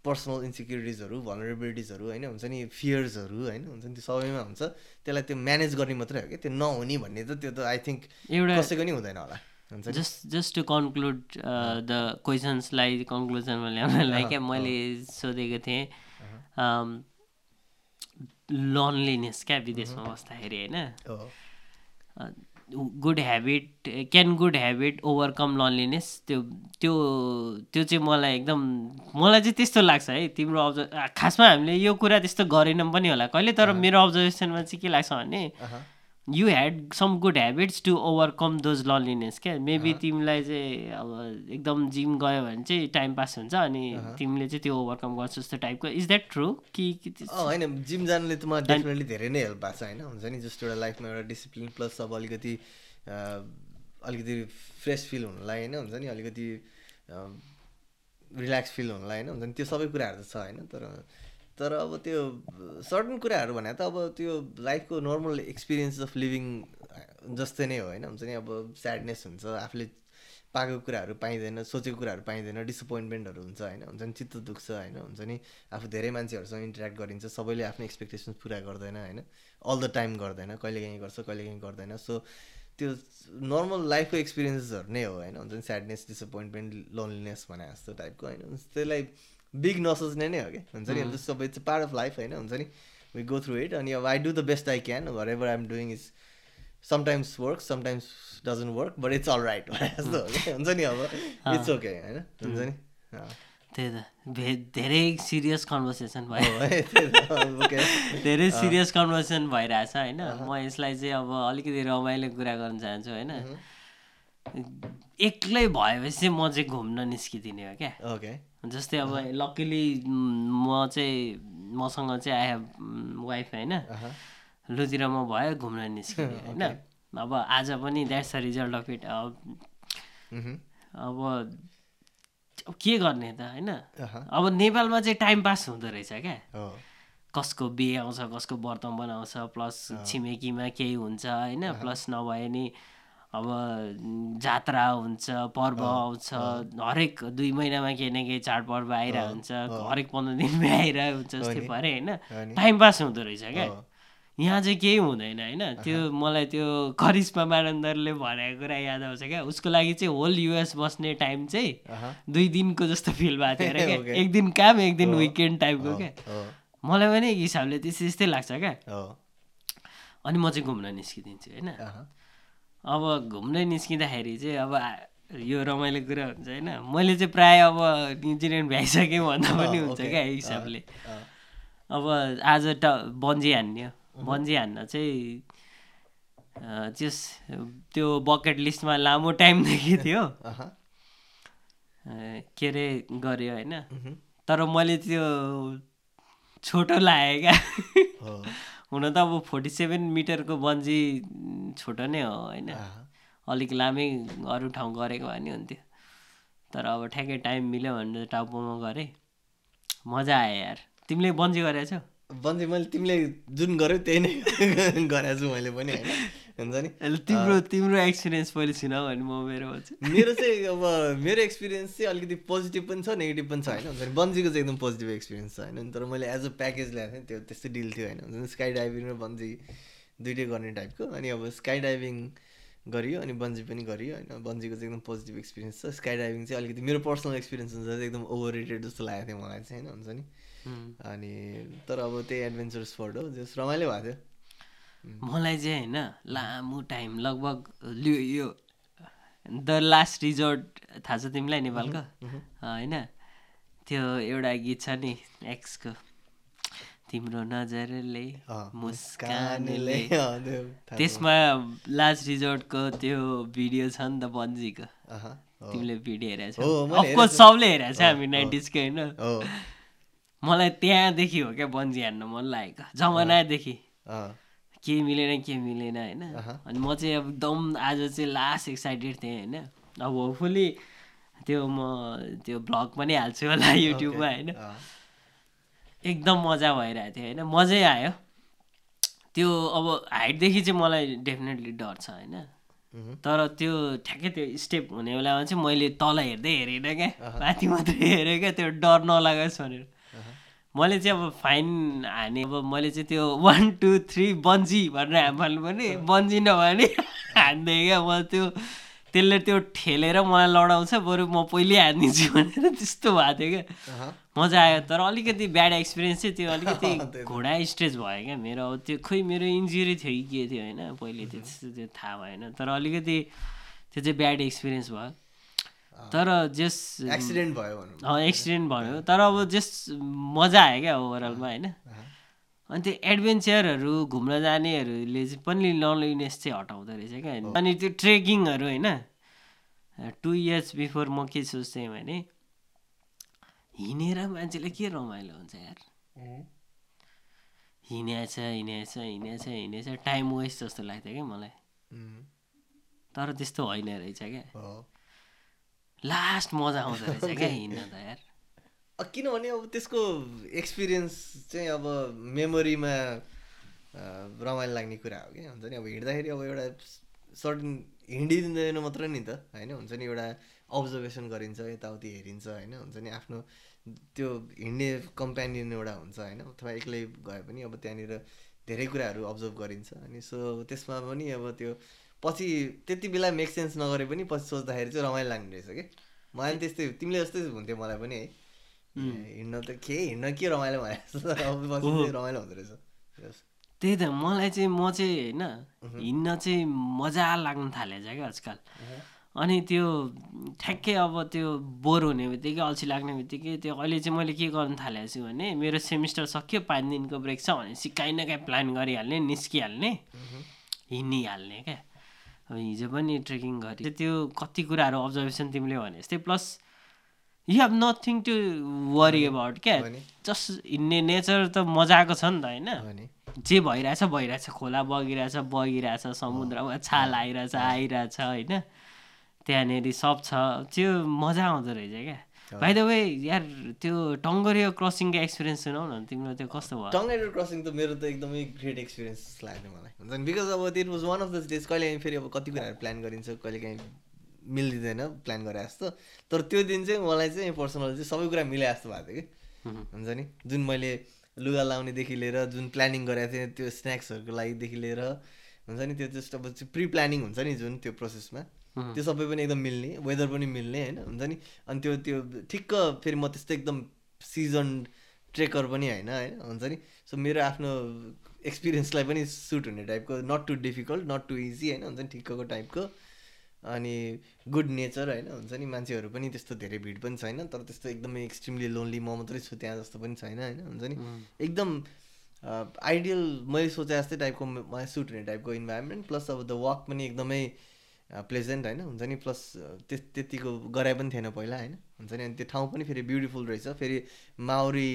पर्सनल इन्सिक्युरिटिजहरू भलरेबिलिटिजहरू होइन हुन्छ नि फियर्सहरू होइन हुन्छ नि त्यो सबैमा हुन्छ। त्यसलाई त्यो म्यानेज गर्ने मात्रै हो कि त्यो नहुने भन्ने त त्यो त आई थिङ्क एउटा कसैको नि हुँदैन होला हुन्छ just just to conclude the क्वेसन्सलाई कन्क्लुजनमा ल्याउनलाई क्या मैले सोधेको थिएँ। लनलिनेस क्या विदेशमा बस्दाखेरि होइन। Good habit can good habit overcome loneliness त्यो त्यो त्यो चाहिँ मलाई एकदम मलाई चाहिँ त्यस्तो लाग्छ है। तिम्रो अब्जर्भ खासमा हामीले यो कुरा त्यस्तो गरेनौँ पनि होला। कहिले तर मेरो अब्जर्भेसनमा चाहिँ के लाग्छ भने। You had some good habits to overcome those loneliness क्या मेबी तिमीलाई चाहिँ अब एकदम जिम गयो भने चाहिँ टाइम पास हुन्छ अनि तिमीले चाहिँ त्यो ओभरकम गर्छ जस्तो टाइपको इज द्याट ट्रु कि होइन जिम जानुले त मलाई डेफिनेटली धेरै नै हेल्प भएको छ होइन? हुन्छ नि जस्तो एउटा लाइफमा एउटा डिसिप्लिन प्लस अब अलिकति अलिकति फ्रेस फिल हुनुलाई होइन? हुन्छ नि अलिकति रिल्याक्स फिल हुनुलाई होइन? हुन्छ नि त्यो सबै कुराहरू त छ होइन? तर तर अब त्यो सर्टन कुराहरू भने त अब त्यो लाइफको नर्मल एक्सपिरियन्स अफ लिभिङ जस्तै नै हो होइन? हुन्छ नि? अब स्याडनेस हुन्छ आफूले पाएको कुराहरू पाइँदैन सोचेको कुराहरू पाइँदैन डिसपोइन्टमेन्टहरू हुन्छ होइन? हुन्छ नि? चित्त दुख्छ होइन? हुन्छ नि? आफू धेरै मान्छेहरूसँग इन्टरेक्ट गरिन्छ सबैले आफ्नो एक्सपेक्टेसन्स पुरा गर्दैन होइन? अल द टाइम गर्दैन कहिले काहीँ गर्छ कहिले काहीँ गर्दैन। सो त्यो नर्मल लाइफको एक्सपिरियन्सेसहरू नै हो होइन? हुन्छ नि? स्याडनेस डिसपोइन्टमेन्ट लोनलिनेस भने जस्तो टाइपको होइन? त्यसलाई बिग नसोच्ने नै हो कि? हुन्छ नि? अब सबै इट्स पार्ट अफ लाइफ होइन? हुन्छ नि? वी गो थ्रु इट अनि अब I do the best I can wherever I am doing is sometimes work sometimes doesn't work but it's all right जस्तो हो कि? हुन्छ नि अब? इट्स ओके होइन? हुन्छ नि। त्यही त। भे धेरै सिरियस कन्भर्सेसन भयो। धेरै सिरियस कन्भर्सेसन भइरहेछ होइन? म यसलाई चाहिँ अब अलिकति रमाइलो कुरा गर्न चाहन्छु होइन? एक्लै भएपछि चाहिँ म चाहिँ घुम्न निस्किदिने हो क्या? ओके जस्तै अब लकिली म चाहिँ मसँग चाहिँ आई हेभ वाइफ होइन। अहँ। लुतिर म भयो घुम्न निस्किने होइन। अब आज पनि that's the result of it अब के गर्ने त होइन? अहँ। अब नेपालमा चाहिँ टाइम पास हुँदो रहेछ क्या। हो कसको बिहे आउँछ कसको व्रत बनाउँछ प्लस छिमेकीमा केही हुन्छ होइन प्लस नभए नि अब जात्रा हुन्छ पर्व आउँछ हरेक दुई महिनामा केही न केही चाडपर्व आइरहेको हुन्छ हरेक पन्ध्र दिनमै आइरहेको हुन्छ जस्तै पऱ्यो होइन। टाइम पास हुँदो रहेछ क्या। यहाँ चाहिँ केही हुँदैन होइन। त्यो मलाई त्यो करिश्मा मानन्दरले भनेको कुरा याद आउँछ क्या। उसको लागि चाहिँ होल युएस बस्ने टाइम चाहिँ। दुई दिनको जस्तो फिल भएको थियो अरे क्या. एक दिन काम एक दिन विकेन्ड टाइपको क्या। मलाई पनि एक हिसाबले त्यस्तै त्यस्तै लाग्छ क्या। हो अनि म चाहिँ घुम्न निस्किदिन्छु होइन। अब घुम्दै निस्किँदाखेरि चाहिँ अब यो रमाइलो कुरा हुन्छ होइन। मैले चाहिँ प्रायः अब न्युजिल्यान्ड भ्याइसकेँ भन्दा पनि हुन्छ. क्या हिसाबले। अब आज त बन्जी हान्ने बन्जी हान्न चाहिँ त्यस त्यो बकेट लिस्टमा लामो टाइमदेखि थियो। के अरे गऱ्यो होइन। तर मैले त्यो छोटो लगाएँ क्या। हुन त अब फोर्टी सेभेन मिटरको बन्जी छोटो नै हो होइन। अलिक लामै अरू ठाउँ गरेको भए नि हुन्थ्यो। तर अब ठ्याक्कै टाइम मिल्यो भनेर टाउपोमा गरेँ। मजा आयो यार। तिमीले बन्जी गरेको छौ? बन्जी मैले तिमीले जुन गर्यो त्यही नै गरेको छु मैले पनि होइन? हुन्छ नि तिम्रो तिम्रो एक्सपिरियन्स पहिले सुनाऊ भने म मेरो मेरो चाहिँ अब मेरो एक्सपिरियन्स चाहिँ अलिकति पोजिटिभ पनि छ नेगेटिभ पनि छ होइन? हुन्छ नि? बन्जीको चाहिँ एकदम पोजिटिभ एक्सपिरियन्स छ होइन? तर मैले एज अ प्याकेज ल्याएको थिएँ त्यो त्यस्तै डिल थियो होइन? हुन्छ नि? स्काई डाइभिङ र बन्जी दुइटै गर्ने टाइपको अनि अब स्काई डाइभिङ गरियो अनि बन्जी पनि गरियो होइन? बन्जीको चाहिँ एकदम पोजिटिभ एक्सपिरियन्स छ। स्काई डाइभिङ चाहिँ अलिकति मेरो पर्सनल एक्सपिरियन्स हुन्छ चाहिँ एकदम ओभर रेटेड जस्तो लागेको थियो मलाई चाहिँ होइन? हुन्छ नि? अनि तर अब त्यही एडभेन्चर स्पोर्ट हो जस रमाइलो भएको थियो। मलाई चाहिँ होइन लामो टाइम लगभग लु यो द लास्ट रिजोर्ट थाहा छ तिमीलाई नेपालको? होइन? त्यो एउटा गीत छ नि एक्सको तिम्रो नजरले मुस्कानले। त्यसमा लास्ट रिजोर्टको त्यो भिडियो छ नि त बन्जीको। तिमीले भिडियो हेरेको छौ। अफकोर्स। सबले हेरेको छ हामी नाइन्टिजको होइन। मलाई त्यहाँदेखि हो क्या बन्जी हान्न मन लागेको। जमानादेखि। के मिलेन के मिलेन होइन। अनि म चाहिँ अब एकदम आज चाहिँ लास्ट एक्साइटेड थिएँ होइन? अब होपफुली त्यो म त्यो भ्लग पनि हाल्छु होला युट्युबमा होइन? एकदम मजा भइरहेको थियो होइन? मजै आयो। त्यो अब हाइटदेखि चाहिँ मलाई डेफिनेटली डर छ होइन। तर त्यो ठ्याक्कै त्यो स्टेप हुने बेलामा चाहिँ मैले तल हेर्दै हेरेन क्या। माथि मात्रै हेरेँ क्या त्यो डर नलागोस् भनेर। मैले चाहिँ अब फाइन हाने अब मैले चाहिँ त्यो वान टू थ्री बन्जी भनेर फाल्नु पर्ने। बन्जी नभने हान्दै क्या म त्यो त्यसले त्यो ठेलेर मलाई लडाउँछ बरु म पहिले हानिदिन्छु भनेर त्यस्तो भएको थियो क्या। मजा आयो। तर अलिकति ब्याड एक्सपिरियन्स चाहिँ त्यो अलिकति। घोडा स्टेज भयो क्या मेरो। अब त्यो खोइ मेरो इन्जुरी थियो कि के थियो होइन पहिले त्यो त्यस्तो त्यो थाहा भएन। तर अलिकति त्यो चाहिँ ब्याड एक्सपिरियन्स भयो। तर जस एक्सिडेन्ट भयो एक्सिडेन्ट भयो। तर अब जस मजा आयो क्या ओभरअलमा होइन। अनि त्यो एडभेन्चरहरू घुम्न जानेहरूले चाहिँ पनि लनलिनेस चाहिँ हटाउँदो रहेछ क्या। अनि त्यो ट्रेकिङहरू होइन। टु इयर्स बिफोर म के सोच्थेँ भने हिँडेर मान्छेले के रमाइलो हुन्छ यार? हिँडेछ हिँडेछ हिँडेछ हिँडेछ टाइम वेस्ट जस्तो लाग्थ्यो क्या मलाई। तर त्यस्तो होइन रहेछ क्या। लास्ट मजा आउँदो रहेछ क्या हिँड्न त यार। किनभने अब त्यसको एक्सपिरियन्स चाहिँ अब मेमोरीमा रमाइलो लाग्ने कुरा हो कि? हुन्छ नि? अब हिँड्दाखेरि अब एउटा सर्टन हिँडिदिँदैन मात्र नि त होइन? हुन्छ नि? एउटा अब्जर्भेसन गरिन्छ यताउति हेरिन्छ होइन? हुन्छ नि? आफ्नो त्यो हिँड्ने कम्पेनियन एउटा हुन्छ होइन? अथवा एक्लै गए पनि अब त्यहाँनिर धेरै कुराहरू अब्जर्भ गरिन्छ। अनि सो त्यसमा पनि अब त्यो पछि त्यति बेला मेक सेन्स नगरे पनि पछि सोच्दाखेरि चाहिँ रमाइलो लाग्ने रहेछ कि? मलाई पनि त्यस्तै तिमीले जस्तै हुन्थ्यो मलाई पनि है। हिँड्न त के हिँड्न के रमाइलो भने जस्तो रमाइलो हुँदो रहेछ. त्यही त मलाई चाहिँ म चाहिँ होइन हिँड्न चाहिँ मजा लाग्न थालेछ क्या आजकल। अनि त्यो ठ्याक्कै अब त्यो बोर हुने बित्तिकै अल्छी लाग्ने बित्तिकै त्यो अहिले चाहिँ मैले के गर्नु थालेको छु भने मेरो सेमिस्टर सक्यो पाँच दिनको ब्रेक छ भनेपछि काहीँ न काहीँ प्लान गरिहाल्ने निस्किहाल्ने हिँडिहाल्ने क्या। अब हिजो पनि ट्रेकिङ गरेँ त्यो कति कुराहरू अब्जर्भेसन तिमीले भने जस्तै plus you have nothing to worry about क्या। जस्ट हिँड्ने नेचर त मजाको छ नि त होइन। जे भइरहेछ भइरहेछ। खोला बगिरहेछ बगिरहेछ समुद्रमा छाल आइरहेछ आइरहेछ होइन। त्यहाँनिर सब छ। त्यो मजा आउँदो रहेछ क्या। भाइ द वे यार त्यो टङ्गरियो क्रसिङको एक्सपिरियन्स सुनाउ न तिम्रो त्यो कस्तो भयो? टङ्गाइडर क्रसिङ त मेरो त एकदमै ग्रेट एक्सपिरियन्स लाग्यो मलाई। हुन्छ नि बिकज अब it was one of the days कहिले काहीँ फेरि अब कति कुराहरू प्लान गरिन्छ कहिले काहीँ मिल्दिँदैन प्लान गरे जस्तो। तर त्यो दिन चाहिँ मलाई चाहिँ पर्सनल चाहिँ सबै कुरा मिले जस्तो भएको थियो कि। हुन्छ नि जुन मैले लुगा लाउनेदेखि लिएर जुन प्लानिङ गरेको थिएँ त्यो स्न्याक्सहरूको लागिदेखि लिएर हुन्छ नि त्यो जस्ट अब प्रि प्लानिङ हुन्छ नि जुन त्यो प्रोसेसमा त्यो सबै पनि एकदम मिल्ने वेदर पनि मिल्ने होइन? हुन्छ नि? अनि त्यो त्यो ठिक्क फेरि म त्यस्तो एकदम सिजन ट्रेकर पनि होइन होइन? हुन्छ नि? सो मेरो आफ्नो एक्सपिरियन्सलाई पनि सुट हुने टाइपको not too difficult not too easy होइन? हुन्छ नि? ठिक्कको टाइपको अनि गुड नेचर होइन? हुन्छ नि? मान्छेहरू पनि त्यस्तो धेरै भिड पनि छैन तर त्यस्तो एकदमै एक्सट्रिमली लोन्ली म मात्रै छु त्यहाँ जस्तो पनि छैन होइन? हुन्छ नि? एकदम आइडियल मैले सोचे जस्तै टाइपको सुट हुने टाइपको इन्भाइरोमेन्ट प्लस अब द वाक पनि एकदमै प्लेजेन्ट होइन हुन्छ नि? प्लस त्यस त्यतिको गराइ पनि थिएन पहिला होइन? हुन्छ नि? अनि त्यो ठाउँ पनि फेरि ब्युटिफुल रहेछ। फेरि माउरी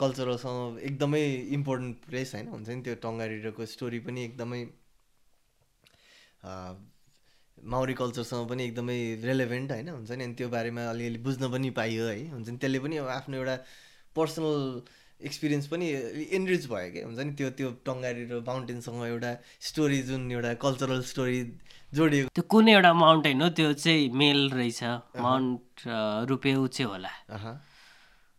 कल्चरलसँग एकदमै इम्पोर्टेन्ट प्लेस होइन? हुन्छ नि? त्यो टङ्गारिडोको स्टोरी पनि एकदमै माउरी कल्चरसँग पनि एकदमै रेलेभेन्ट होइन? हुन्छ नि? अनि त्यो बारेमा अलिअलि बुझ्न पनि पाइयो है? हुन्छ नि? त्यसले पनि आफ्नो एउटा पर्सनल एक्सपिरियन्स पनि इनरिच भयो कि? हुन्छ नि? त्यो त्यो टङ्गारी र माउन्टेनसँग एउटा स्टोरी जुन एउटा कल्चरल स्टोरी जोडिएको। त्यो कुनै एउटा माउन्टेन हो त्यो चाहिँ मेल रहेछ। माउन्ट रुपेउ चाहिँ होला।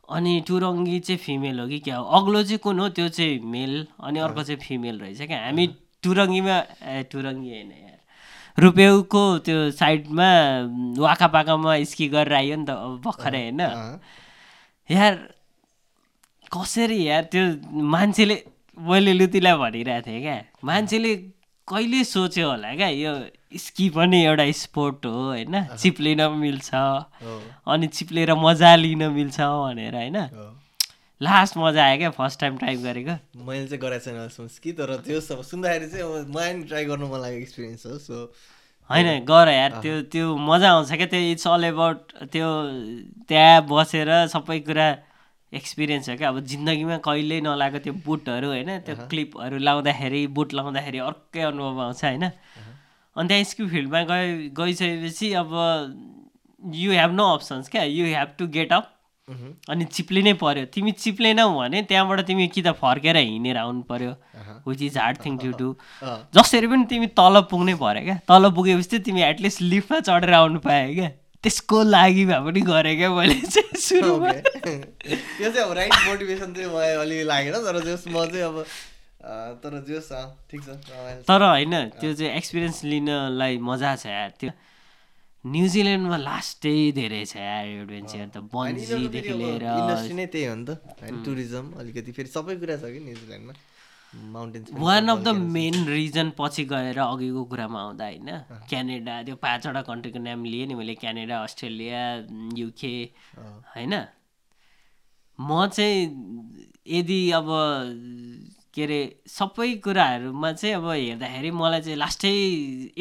अनि टुरङ्गी चाहिँ फिमेल हो कि क्या? हो अग्लो चाहिँ कुन हो? त्यो चाहिँ मेल। अनि अर्को चाहिँ फिमेल रहेछ क्या? हामी टुरङ्गीमा ए टुरङ्गी होइन यार। रुपेउको त्यो साइडमा वाका पाकामा स्की गरेर आयो नि त अब भर्खरै होइन। यार कसरी यार त्यो मान्छेले मैले लुतीलाई भनिरहेको थिएँ क्या। मान्छेले कहिले सोच्यो होला क्या? यो स्की पनि एउटा स्पोर्ट हो होइन? चिप्लिन पनि मिल्छ अनि चिप्लेर मजा लिन मिल्छ भनेर होइन। लास्ट मजा आयो क्या फर्स्ट टाइम ट्राई गरेको। मैले चाहिँ गराएको छैन अहिलेसम्म कि तर त्यो सब सुन्दाखेरि चाहिँ अब मलाई ट्राई गर्नु मन लागेको एक्सपिरियन्स हो सो होइन गर यार त्यो त्यो मजा आउँछ क्या त्यो इट्स अल एबाउट त्यो त्यहाँ बसेर सबै कुरा एक्सपिरियन्स हो क्या। अब जिन्दगीमा कहिल्यै नलाएको त्यो बुटहरू होइन? त्यो क्लिपहरू लाउँदाखेरि बुट लाउँदाखेरि अर्कै अनुभव आउँछ होइन? अनि त्यहाँ स्क्यु फिल्डमा गए गइसकेपछि अब यु हेभ नो अप्सन्स क्या। You have to get up अनि चिप्लिनै पर्यो। तिमी चिप्लेनौ भने त्यहाँबाट तिमी कि त फर्केर हिँडेर आउनु पर्यो which is hard thing to do. जसरी पनि तिमी तल पुग्नै पर्यो क्या। तल पुगेपछि चाहिँ तिमी एटलिस्ट लिफ्टमा चढेर आउनु पायो क्या। त्यसको लागि भए पनि गरेँ क्या मैले चाहिँ सुरुमा। त्यो चाहिँ अब राइट मोटिभेसन चाहिँ मलाई अलि लागेन तर जस म चाहिँ अब तर अँ, ठिक छ। तर होइन त्यो चाहिँ एक्सपिरियन्स लिनलाई मजा छ यार त्यो न्युजिल्यान्डमा लास्टै धेरै छ यार एडभेन्चर त बन्जीदेखि लिएर इन्डस्ट्री नै त्यही हो नि त टुरिज्म अलिकति फेरि सबै कुरा छ कि न्युजिल्यान्डमा mountains one of the main reason पछि गएर अघिको कुरामा आउँदा होइन क्यानाडा त्यो पाँचवटा कन्ट्रीको नाम लिएँ नि मैले क्यानाडा अस्ट्रेलिया युके होइन। म चाहिँ यदि अब के अरे सबै कुराहरूमा चाहिँ अब हेर्दाखेरि मलाई चाहिँ लास्टै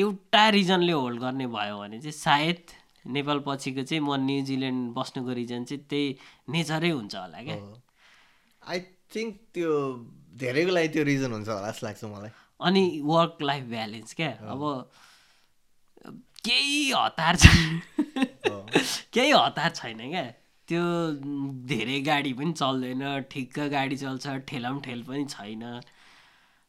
एउटा रिजनले होल्ड गर्ने भयो भने चाहिँ सायद नेपाल पछिको चाहिँ म न्युजिल्यान्ड बस्नुको रिजन चाहिँ त्यही नेचरै हुन्छ होला क्या। आई थिङ्क त्यो धेरैको लागि त्यो रिजन हुन्छ होला जस्तो लाग्छ मलाई। अनि वर्क लाइफ ब्यालेन्स क्या। अब केही हतार छैन केही हतार छैन क्या। त्यो धेरै गाडी पनि चल्दैन ठिक्क गाडी चल्छ ठेलाम ठेल पनि छैन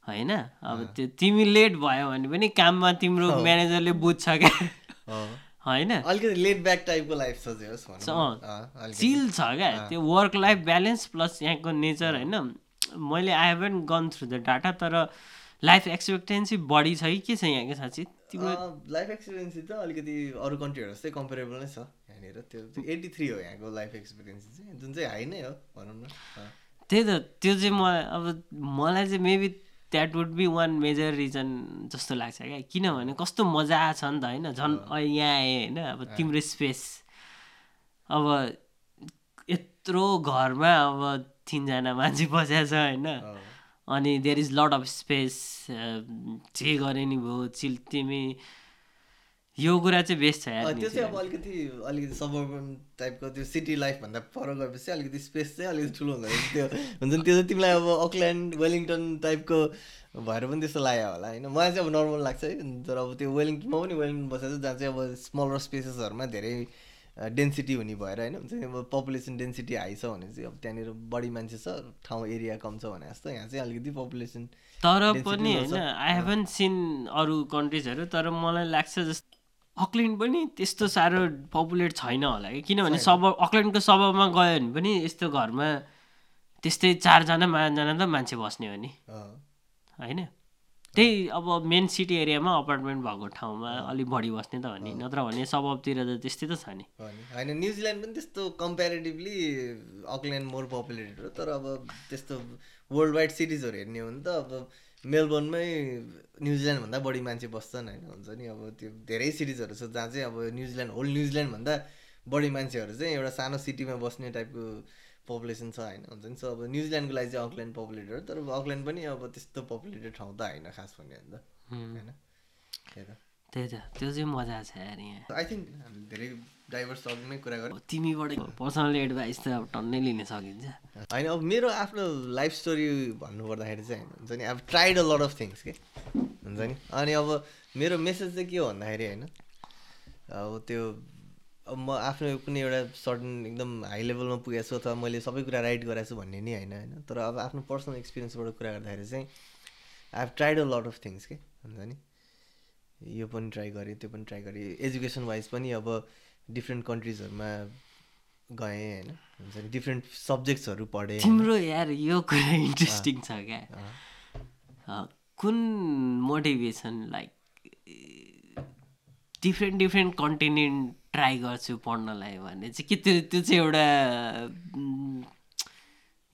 होइन? अब त्यो तिमी लेट भयो भने पनि काममा तिम्रो म्यानेजरले बुझ्छ क्या। होइन? अलिकति लेट ब्याक टाइपको लाइफ छ। चिल छ क्या। त्यो वर्क लाइफ ब्यालेन्स प्लस यहाँको नेचर होइन? मैले I haven't gone through the data तर लाइफ एक्सपेक्टेन्सी बढी छ कि के छ यहाँको साँच्ची? लाइफ एक्सपिरियन्स त अलिकति अरू कन्ट्रीहरू जस्तै कम्पेरेबल नै छ। यहाँनिर त्यो एट्टी थ्री हो यहाँको लाइफ एक्सपिरियन्स चाहिँ। जुन चाहिँ हाई नै हो भनौँ न। त्यही त त्यो चाहिँ म अब मलाई चाहिँ maybe that would be one major reason जस्तो लाग्छ क्या। किनभने कस्तो मजा छ नि त होइन? झन् यहाँ आएँ होइन? अब तिम्रो स्पेस अब यत्रो घरमा अब तिनजना मान्छे बसेको छ होइन। अनि there is lot of space जे गरे नि भयो चिल तिमी यो कुरा चाहिँ बेस्ट छ त्यो चाहिँ अब अलिकति अलिकति सबर्बन टाइपको त्यो सिटी लाइफभन्दा पर गएपछि अलिकति स्पेस चाहिँ अलिकति ठुलो हुँदो रहेछ त्यो हुन्छ नि त्यो चाहिँ तिमीलाई अब अकल्यान्ड वेलिङटन टाइपको भएर पनि त्यस्तो लाग्यो होला होइन? मलाई चाहिँ अब नर्मल लाग्छ है। तर अब त्यो वेलिङटनमा पनि वेलिङटन बसेको छ जहाँ चाहिँ अब स्मलर स्पेसेसहरूमा धेरै डेन्सिटी हुने भएर होइन? हुन्छ नि अब पपुलेसन डेन्सिटी हाई छ भने चाहिँ अब त्यहाँनिर बढी मान्छे छ ठाउँ एरिया कम छ भने जस्तो यहाँ चाहिँ अलिकति पपुलेसन तर पनि। होइन आई हेभन सिन अरू कन्ट्रिजहरू तर मलाई लाग्छ जस्तो अकल्यान्ड पनि त्यस्तो साह्रो पपुलेट छैन होला कि? किनभने सब अकल्यान्डको सबमा गयो भने पनि यस्तो घरमा त्यस्तै चारजना पाँचजना त मान्छे बस्ने हो नि। होइन? त्यही अब मेन सिटी एरियामा अपार्टमेन्ट भएको ठाउँमा अलिक बढी बस्ने त हो नि। नत्र भने सबतिर त त्यस्तै त छ नि। होइन न्युजिल्यान्ड पनि त्यस्तो कम्पेरिटिभली अकल्यान्ड मोर पपुलेटेड हो। तर अब त्यस्तो वर्ल्ड वाइड सिटिजहरू हेर्ने हो भने त अब मेलबर्नमै न्युजिल्यान्डभन्दा बढी मान्छे बस्छन् होइन हुन्छ नि? अब त्यो धेरै सिटिजहरू छ जहाँ चाहिँ अब न्युजिल्यान्ड होल न्युजिल्यान्डभन्दा बढी मान्छेहरू चाहिँ एउटा सानो सिटीमा बस्ने टाइपको पपुलेसन छ होइन? हुन्छ नि? सो अब न्युजिल्यान्डको लागि चाहिँ अकल्यान्ड पपुलेटेड हो तर अकल्यान्ड पनि अब त्यस्तो पपुलेटेड ठाउँ त होइन खास भन्यो भने त होइन? त्यही त त्यो चाहिँ मजा छ आई थिङ्क हामीले धेरै टपिकमै कुरा अब तिमीबाट पर्सनल एडभाइस त अब टन्नै लिन सकिन्छ। होइन अब मेरो आफ्नो लाइफ स्टोरी भन्नुपर्दाखेरि चाहिँ हुन्छ नि अब tried a lot of things के? हुन्छ नि अनि अब मेरो मेसेज चाहिँ के हो भन्दाखेरि होइन अब त्यो अब म आफ्नो कुनै एउटा सर्टन एकदम हाई लेभलमा पुगेको छु अथवा मैले सबै कुरा राइट गराएको छु भन्ने नि होइन होइन। तर अब आफ्नो पर्सनल एक्सपिरियन्सबाट कुरा गर्दाखेरि चाहिँ I have tried a lot of things के? हुन्छ नि यो पनि ट्राई गरेँ त्यो पनि ट्राई गरेँ। एजुकेसन वाइज पनि अब डिफ्रेन्ट कन्ट्रिजहरूमा गएँ होइन? हुन्छ नि डिफ्रेन्ट सब्जेक्ट्सहरू पढेँ। तिम्रो यार यो कुरा इन्ट्रेस्टिङ छ क्या। कुन motivation like different different continent try गर्छु पढ्नलाई भने चाहिँ के त्यो त्यो चाहिँ एउटा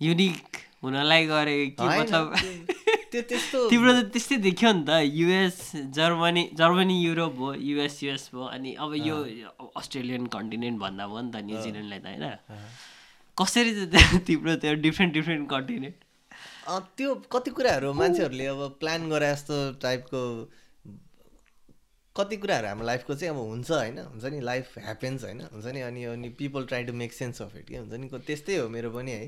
युनिक हुनलाई गरे कि मतलब त्यो- त्यो त्यस्तो तिम्रो त त्यस्तै देखियो नि त युएस जर्मनी जर्मनी युरोप भयो युएस युएस भयो अनि अब यो अस्ट्रेलियन कन्टिनेन्ट भन्दा भयो नि त न्युजिल्यान्डलाई त होइन कसरी चाहिँ तिम्रो त्यो डिफ्रेन्ट डिफ्रेन्ट कन्टिनेन्ट त्यो कति कुराहरू मान्छेहरूले अब प्लान गरे जस्तो टाइपको कति कुराहरू हाम्रो लाइफको चाहिँ अब हुन्छ होइन हुन्छ नि लाइफ ह्यापेन्स होइन हुन्छ नि अनि अनि people try to make sense of it के हुन्छ नि त्यस्तै हो मेरो पनि है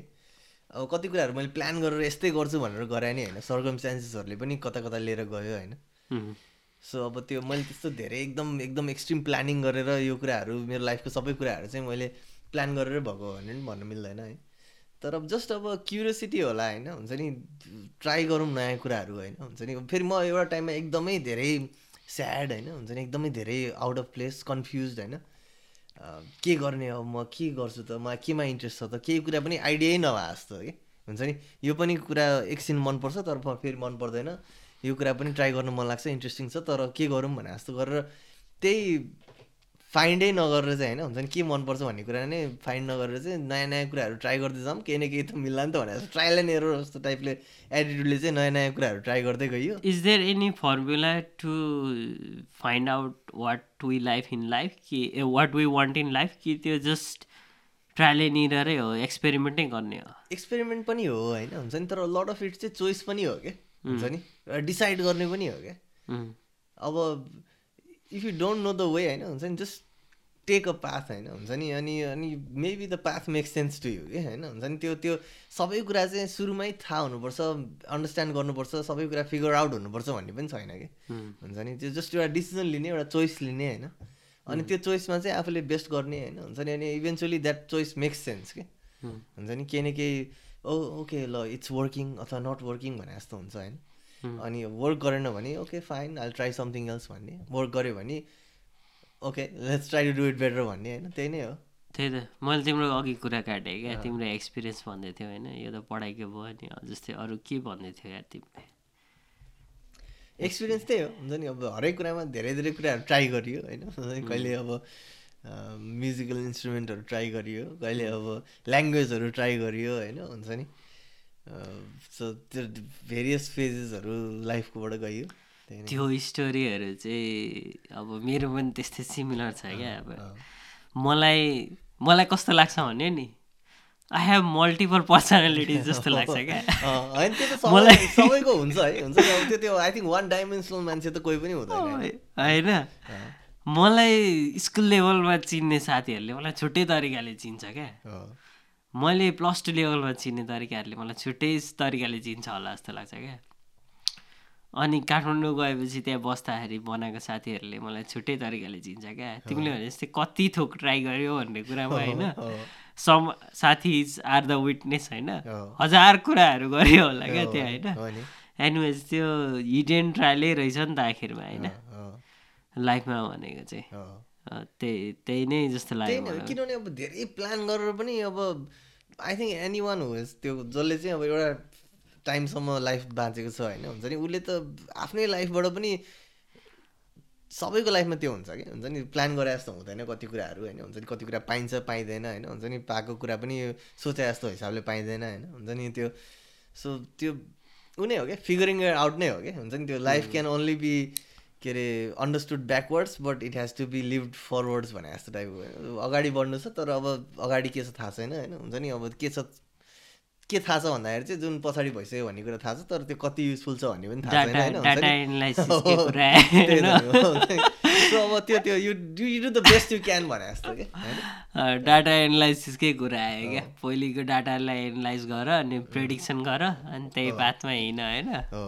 अब कति कुराहरू मैले प्लान गरेर यस्तै गर्छु भनेर गराएँ नि होइन। सर्कमस्टान्सेसहरूले पनि कता कता लिएर गयो होइन। सो अब त्यो मैले त्यस्तो धेरै एकदम एकदम एक्सट्रिम प्लानिङ गरेर यो कुराहरू मेरो लाइफको सबै कुराहरू चाहिँ मैले प्लान गरेर भएको भने पनि भन्न मिल्दैन है। तर अब जस्ट अब क्युरियोसिटी होला होइन हुन्छ नि? ट्राई गरौँ नयाँ कुराहरू होइन हुन्छ नि? फेरि म एउटा टाइममा एकदमै धेरै स्याड होइन हुन्छ नि? एकदमै धेरै आउट अफ प्लेस कन्फ्युज होइन। के गर्ने अब म के गर्छु त म केमा इन्ट्रेस्ट छ त केही कुरा पनि आइडियै नभए जस्तो कि। हुन्छ नि? यो पनि कुरा एकछिन मनपर्छ तर फेरि मन पर्दैन। यो कुरा पनि ट्राई गर्नु मन लाग्छ इन्ट्रेस्टिङ छ तर के गरौँ भने जस्तो गरेर त्यही फाइन्डै नगरेर चाहिँ होइन हुन्छ नि के मनपर्छ भन्ने कुरा नै फाइन्ड नगरेर चाहिँ नयाँ नयाँ कुराहरू ट्राई गर्दै जाऊँ केही न केही त मिल्ला नि त भने जस्तो ट्रायल एन्ड एरर जस्तो टाइपले एटिट्युडले चाहिँ नयाँ नयाँ कुराहरू ट्राई गर्दै गइयो। Is there any formula to find out what we life in life कि what we want in life कि त्यो जस्ट ट्रायल एन्ड इररै हो? एक्सपेरिमेन्टै गर्ने हो? एक्सपेरिमेन्ट पनि हो होइन? हुन्छ नि तर लट अफ इट चाहिँ चोइस पनि हो क्या? हुन्छ नि? डिसाइड गर्ने पनि हो क्या? उम्, अब if you don't know the way होइन हुन्छ नि जस्ट टेक अ पाथ होइन हुन्छ नि अनि अनि maybe the path make sense to you कि होइन हुन्छ नि त्यो त्यो सबै कुरा चाहिँ सुरुमै थाहा हुनुपर्छ अन्डरस्ट्यान्ड गर्नुपर्छ सबै कुरा फिगर आउट हुनुपर्छ भन्ने पनि छैन कि? हुन्छ नि त्यो जस्ट एउटा डिसिजन लिने एउटा चोइस लिने होइन अनि त्यो चोइसमा चाहिँ आफूले बेस्ट गर्ने होइन हुन्छ नि अनि eventually that choice makes sense कि? हुन्छ नि केही न केही ओ ओके ल इट्स वर्किङ अथवा नट वर्किङ भने जस्तो हुन्छ होइन। अनि वर्क गरेन भने okay fine I try something else भन्ने। वर्क गऱ्यो भने okay let's try to do it better भन्ने होइन? त्यही नै हो। त्यही त। मैले तिम्रो अघि कुरा काटेँ क्या। तिम्रो एक्सपिरियन्स भन्दै थियो होइन? यो त पढाइको भयो नि जस्तै अरू के भन्दै थियो यार तिमीले? एक्सपिरियन्स त्यही हो। हुन्छ नि अब हरेक कुरामा धेरै धेरै कुराहरू ट्राई गरियो होइन? कहिले अब म्युजिकल इन्स्ट्रुमेन्टहरू ट्राई गरियो कहिले अब ल्याङ्ग्वेजहरू ट्राई गरियो होइन? हुन्छ नि? सो त्यो भेरियस फेजेसहरू लाइफकोबाट गयो। त्यो स्टोरीहरू चाहिँ अब मेरो पनि त्यस्तै सिमिलर छ क्या। अब मलाई मलाई कस्तो लाग्छ भने नि? आई हेभ मल्टिपल पर्सनालिटिज जस्तो लाग्छ क्या। होइन त्यो त सबै सबैको हुन्छ है। हुन्छ नि अब त्यो त्यो आई थिङ्क वान डाइमेन्सनल मान्छे त कोही पनि हुँदैन। होइन? मलाई स्कुल लेभलमा चिन्ने साथीहरूले मलाई छुट्टै तरिकाले चिन्छ क्या। मैले प्लस टू लेभलमा चिन्ने तरिकाहरूले मलाई छुट्टै तरिकाले चिन्छ होला जस्तो लाग्छ क्या। अनि काठमाडौँ गएपछि त्यहाँ बस्दाखेरि बनाएको साथीहरूले मलाई छुट्टै तरिकाले चिन्छ क्या। तिमीले भने जस्तै कति थोक ट्राई गर्यो भन्ने कुरामा होइन। सम साथीज आर द विटनेस होइन। हजार कुराहरू गर्यो होला क्या त्यहाँ होइन। एनिवेज त्यो हिडेन ट्रायलै रहेछ नि त आखिरमा होइन। लाइफमा भनेको चाहिँ। त्यही त्यही नै जस्तो लाग्यो किनभने अब धेरै प्लान गरेर पनि अब आई थिङ्क एनी वान हो त्यो जसले चाहिँ अब एउटा टाइमसम्म लाइफ बाँचेको छ होइन हुन्छ नि? उसले त आफ्नै लाइफबाट पनि सबैको लाइफमा त्यो हुन्छ कि? हुन्छ नि? प्लान गरे जस्तो हुँदैन कति कुराहरू होइन हुन्छ नि? कति कुरा पाइन्छ पाइँदैन होइन हुन्छ नि? पाएको कुरा पनि सोचे जस्तो हिसाबले पाइँदैन होइन हुन्छ नि? त्यो सो त्यो ऊ नै हो क्या? फिगरिङ आउट नै हो क्या? हुन्छ नि? त्यो लाइफ क्यान ओन्ली बी के अरे understood backwards but it has to be lived forwards भने जस्तो टाइपको अगाडि बढ्नु छ तर अब अगाडि के छ थाहा छैन होइन? हुन्छ नि? अब के छ के थाहा छ भन्दाखेरि चाहिँ जुन पछाडि भइसक्यो भन्ने कुरा थाहा छ तर त्यो कति युजफुल छ भन्ने पनि थाहा छैन अब त्यो त्यो you you do the best you can भने जस्तो कि होइन? डाटा एनालाइसिसकै कुरा आयो क्या? पहिलेको डाटालाई एनालाइज गर अनि प्रेडिक्सन गर अनि त्यही पाथमा हिँड होइन? हो।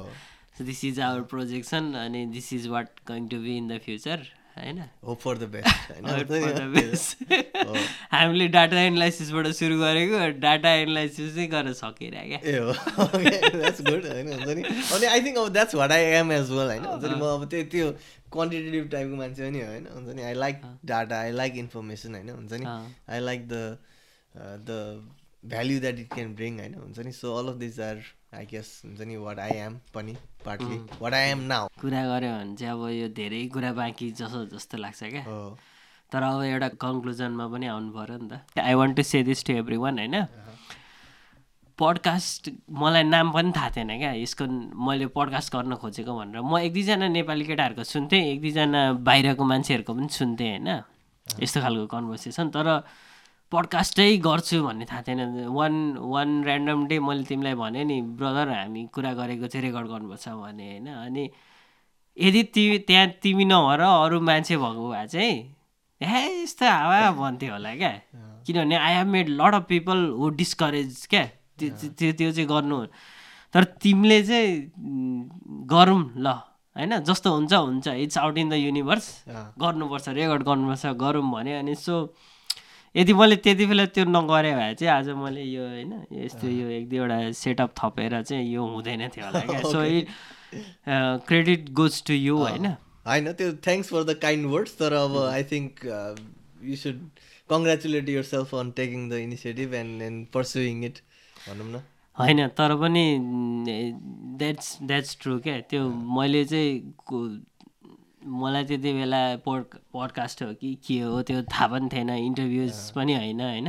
दिस इज आवर प्रोजेक्सन अनि this is what going to be in the future होइन. नि? हामीले डाटा एनालाइसिसबाट सुरु गरेको डाटा एनालाइसिस चाहिँ गर्न सकेर क्या नि अनि आई थिङ्क अब that's what I am as well होइन हुन्छ नि म अब त्यो त्यो क्वान्टिटेटिभ टाइपको मान्छे पनि होइन? हुन्छ नि? I like data I like information होइन? हुन्छ नि। I like the the value that it can bring होइन? हुन्छ नि? So all of this are I guess हुन्छ नि वाट आई एम पनि partly what I am now कुरा गऱ्यो भने चाहिँ अब यो धेरै कुरा बाँकी जसो जस्तो लाग्छ क्या। तर अब एउटा कन्क्लुजनमा पनि आउनु पऱ्यो नि त। I want to say this to everyone होइन पडकास्ट मलाई नाम पनि थाहा थिएन क्या। यसको मैले पडकास्ट गर्न खोजेको भनेर। म एक दुईजना नेपाली केटाहरूको सुन्थेँ एक दुईजना बाहिरको मान्छेहरूको पनि सुन्थेँ होइन? यस्तो खालको कन्भर्सेसन तर पडकास्टै गर्छु भन्ने थाहा थिएन। वान वान ऱ्यान्डम डे मैले तिमीलाई भने नि ब्रदर हामी कुरा गरेको चाहिँ रेकर्ड गर्नुपर्छ भने होइन। अनि यदि तिमी त्यहाँ तिमी नभएर अरू मान्छे भएको भए चाहिँ हे यस्तो हावा भन्थ्यो होला क्या। किनभने I have made lot of people who discourage क्या। त्यो त्यो चाहिँ गर्नु तर तिमीले चाहिँ गरौँ ल। होइन? जस्तो हुन्छ हुन्छ। It's out in the universe. गर्नुपर्छ रेकर्ड गर्नुपर्छ गरौँ भने। अनि सो यदि मैले त्यति बेला त्यो नगरे भए चाहिँ आज मैले यो होइन यस्तो यो एक दुईवटा सेटअप थपेर चाहिँ यो हुँदैन थियो होला क्या। So it credit goes to you होइन? होइन त्यो thanks for the kind words तर अब I think you should congratulate yourself on taking the initiative and and pursuing it भनौँ न। होइन तर पनि द्याट्स द्याट्स ट्रु क्या। त्यो मैले चाहिँ मलाई त्यति बेला पोड पोडकास्ट हो कि के हो त्यो थाहा पनि थिएन इन्टरभ्युज पनि होइन होइन।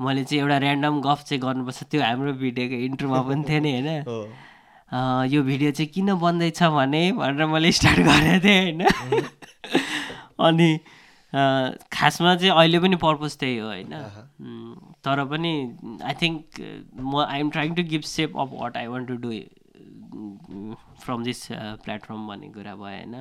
मैले चाहिँ एउटा ऱ्यान्डम गफ चाहिँ गर्नुपर्छ त्यो हाम्रो भिडियोको इन्ट्रोमा पनि थिएन होइन। यो भिडियो चाहिँ किन बन्दैछ भने भनेर मैले स्टार्ट गरेको थिएँ होइन। अनि खासमा चाहिँ अहिले पनि पर्पज त्यही हो होइन। तर पनि आई थिङ्क म I'm trying to give shape of what I want to do from this platform भन्ने कुरा भयो होइन।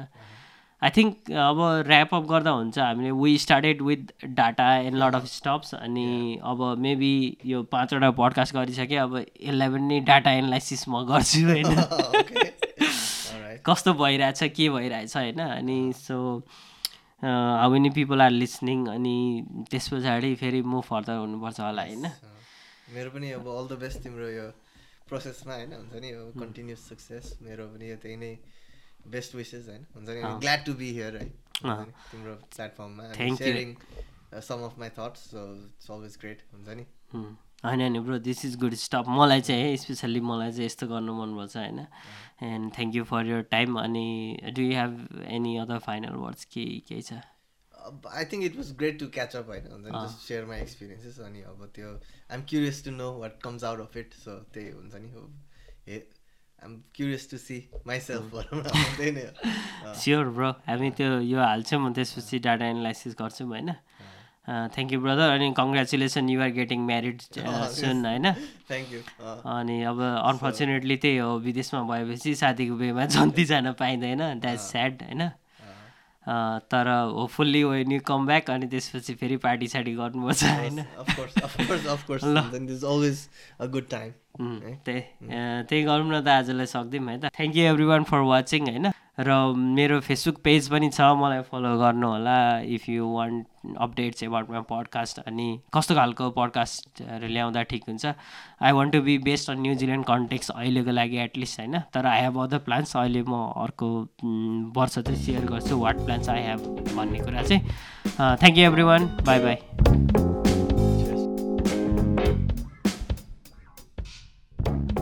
आई थिङ्क अब ऱ्यापअप गर्दा हुन्छ हामीले we started with data and lot of stops अनि अब मेबी यो पाँचवटा पडकास्ट गरिसकेँ अब यसलाई पनि डाटा एनालाइसिस म गर्छु होइन. कस्तो भइरहेछ के भइरहेछ होइन अनि so how many people are listening अनि त्यस पछाडि फेरि मुभ फर्दर हुनुपर्छ होला होइन। मेरो पनि अब अल द बेस्ट तिम्रो यो प्रोसेसमा होइन हुन्छ नि? अब कन्टिन्युस सक्सेस मेरो पनि यो त्यही नै बेस्ट विसेस होइन हुन्छ नि? ग्ल्याड टु बी हियर है। नि, तिम्रो प्लेटफर्ममा. Sharing some of my thoughts so it's always great हुन्छ नि? हुँ। होइन होइन bro this is good stop मलाई चाहिँ है स्पेसल्ली मलाई चाहिँ यस्तो गर्नु मनपर्छ होइन? And thank you for your time अनि do you have any other final words केही केही छ I think it was great to catch up होइन हुन्छ नि जस्ट सेयर माई एक्सपिरियन्सेस अनि अब त्यो I'm curious to know what comes out of it so त्यही हुन्छ नि हो। Hey I'm curious to see myself भनौँ त्यही नै हो। स्योर ब्रो हामी त्यो यो हाल्छौँ त्यसपछि डाटा एनालाइसिस गर्छौँ होइन? थ्याङ्क यू ब्रदर अनि congratulation you're getting married soon होइन? थ्याङ्क यू अनि अब अनफर्चुनेटली त्यही हो विदेशमा भएपछि साथीको बिहेमा जन्ती जान पाइँदैन द्याट स्याड होइन? तर hopefully when you come back अनि त्यसपछि फेरि पार्टी सार्टी गर्नुपर्छ होइन? उम्, त्यही अँ, त्यही गरौँ न त आजलाई सक्दिउँ है त। Thank you everyone for watching होइन? र मेरो फेसबुक पेज पनि छ मलाई फलो गर्नु होला if you want updates about my podcast अनि कस्तो खालको पडकास्टहरू ल्याउँदा ठिक हुन्छ। I want to be best on New Zealand context अहिलेको लागि एटलिस्ट होइन? तर आई हेभ अदर प्लान्स अहिले म अर्को वर्ष चाहिँ सेयर गर्छु वाट प्लान्स आई हेभ भन्ने कुरा चाहिँ। Thank you everyone bye bye you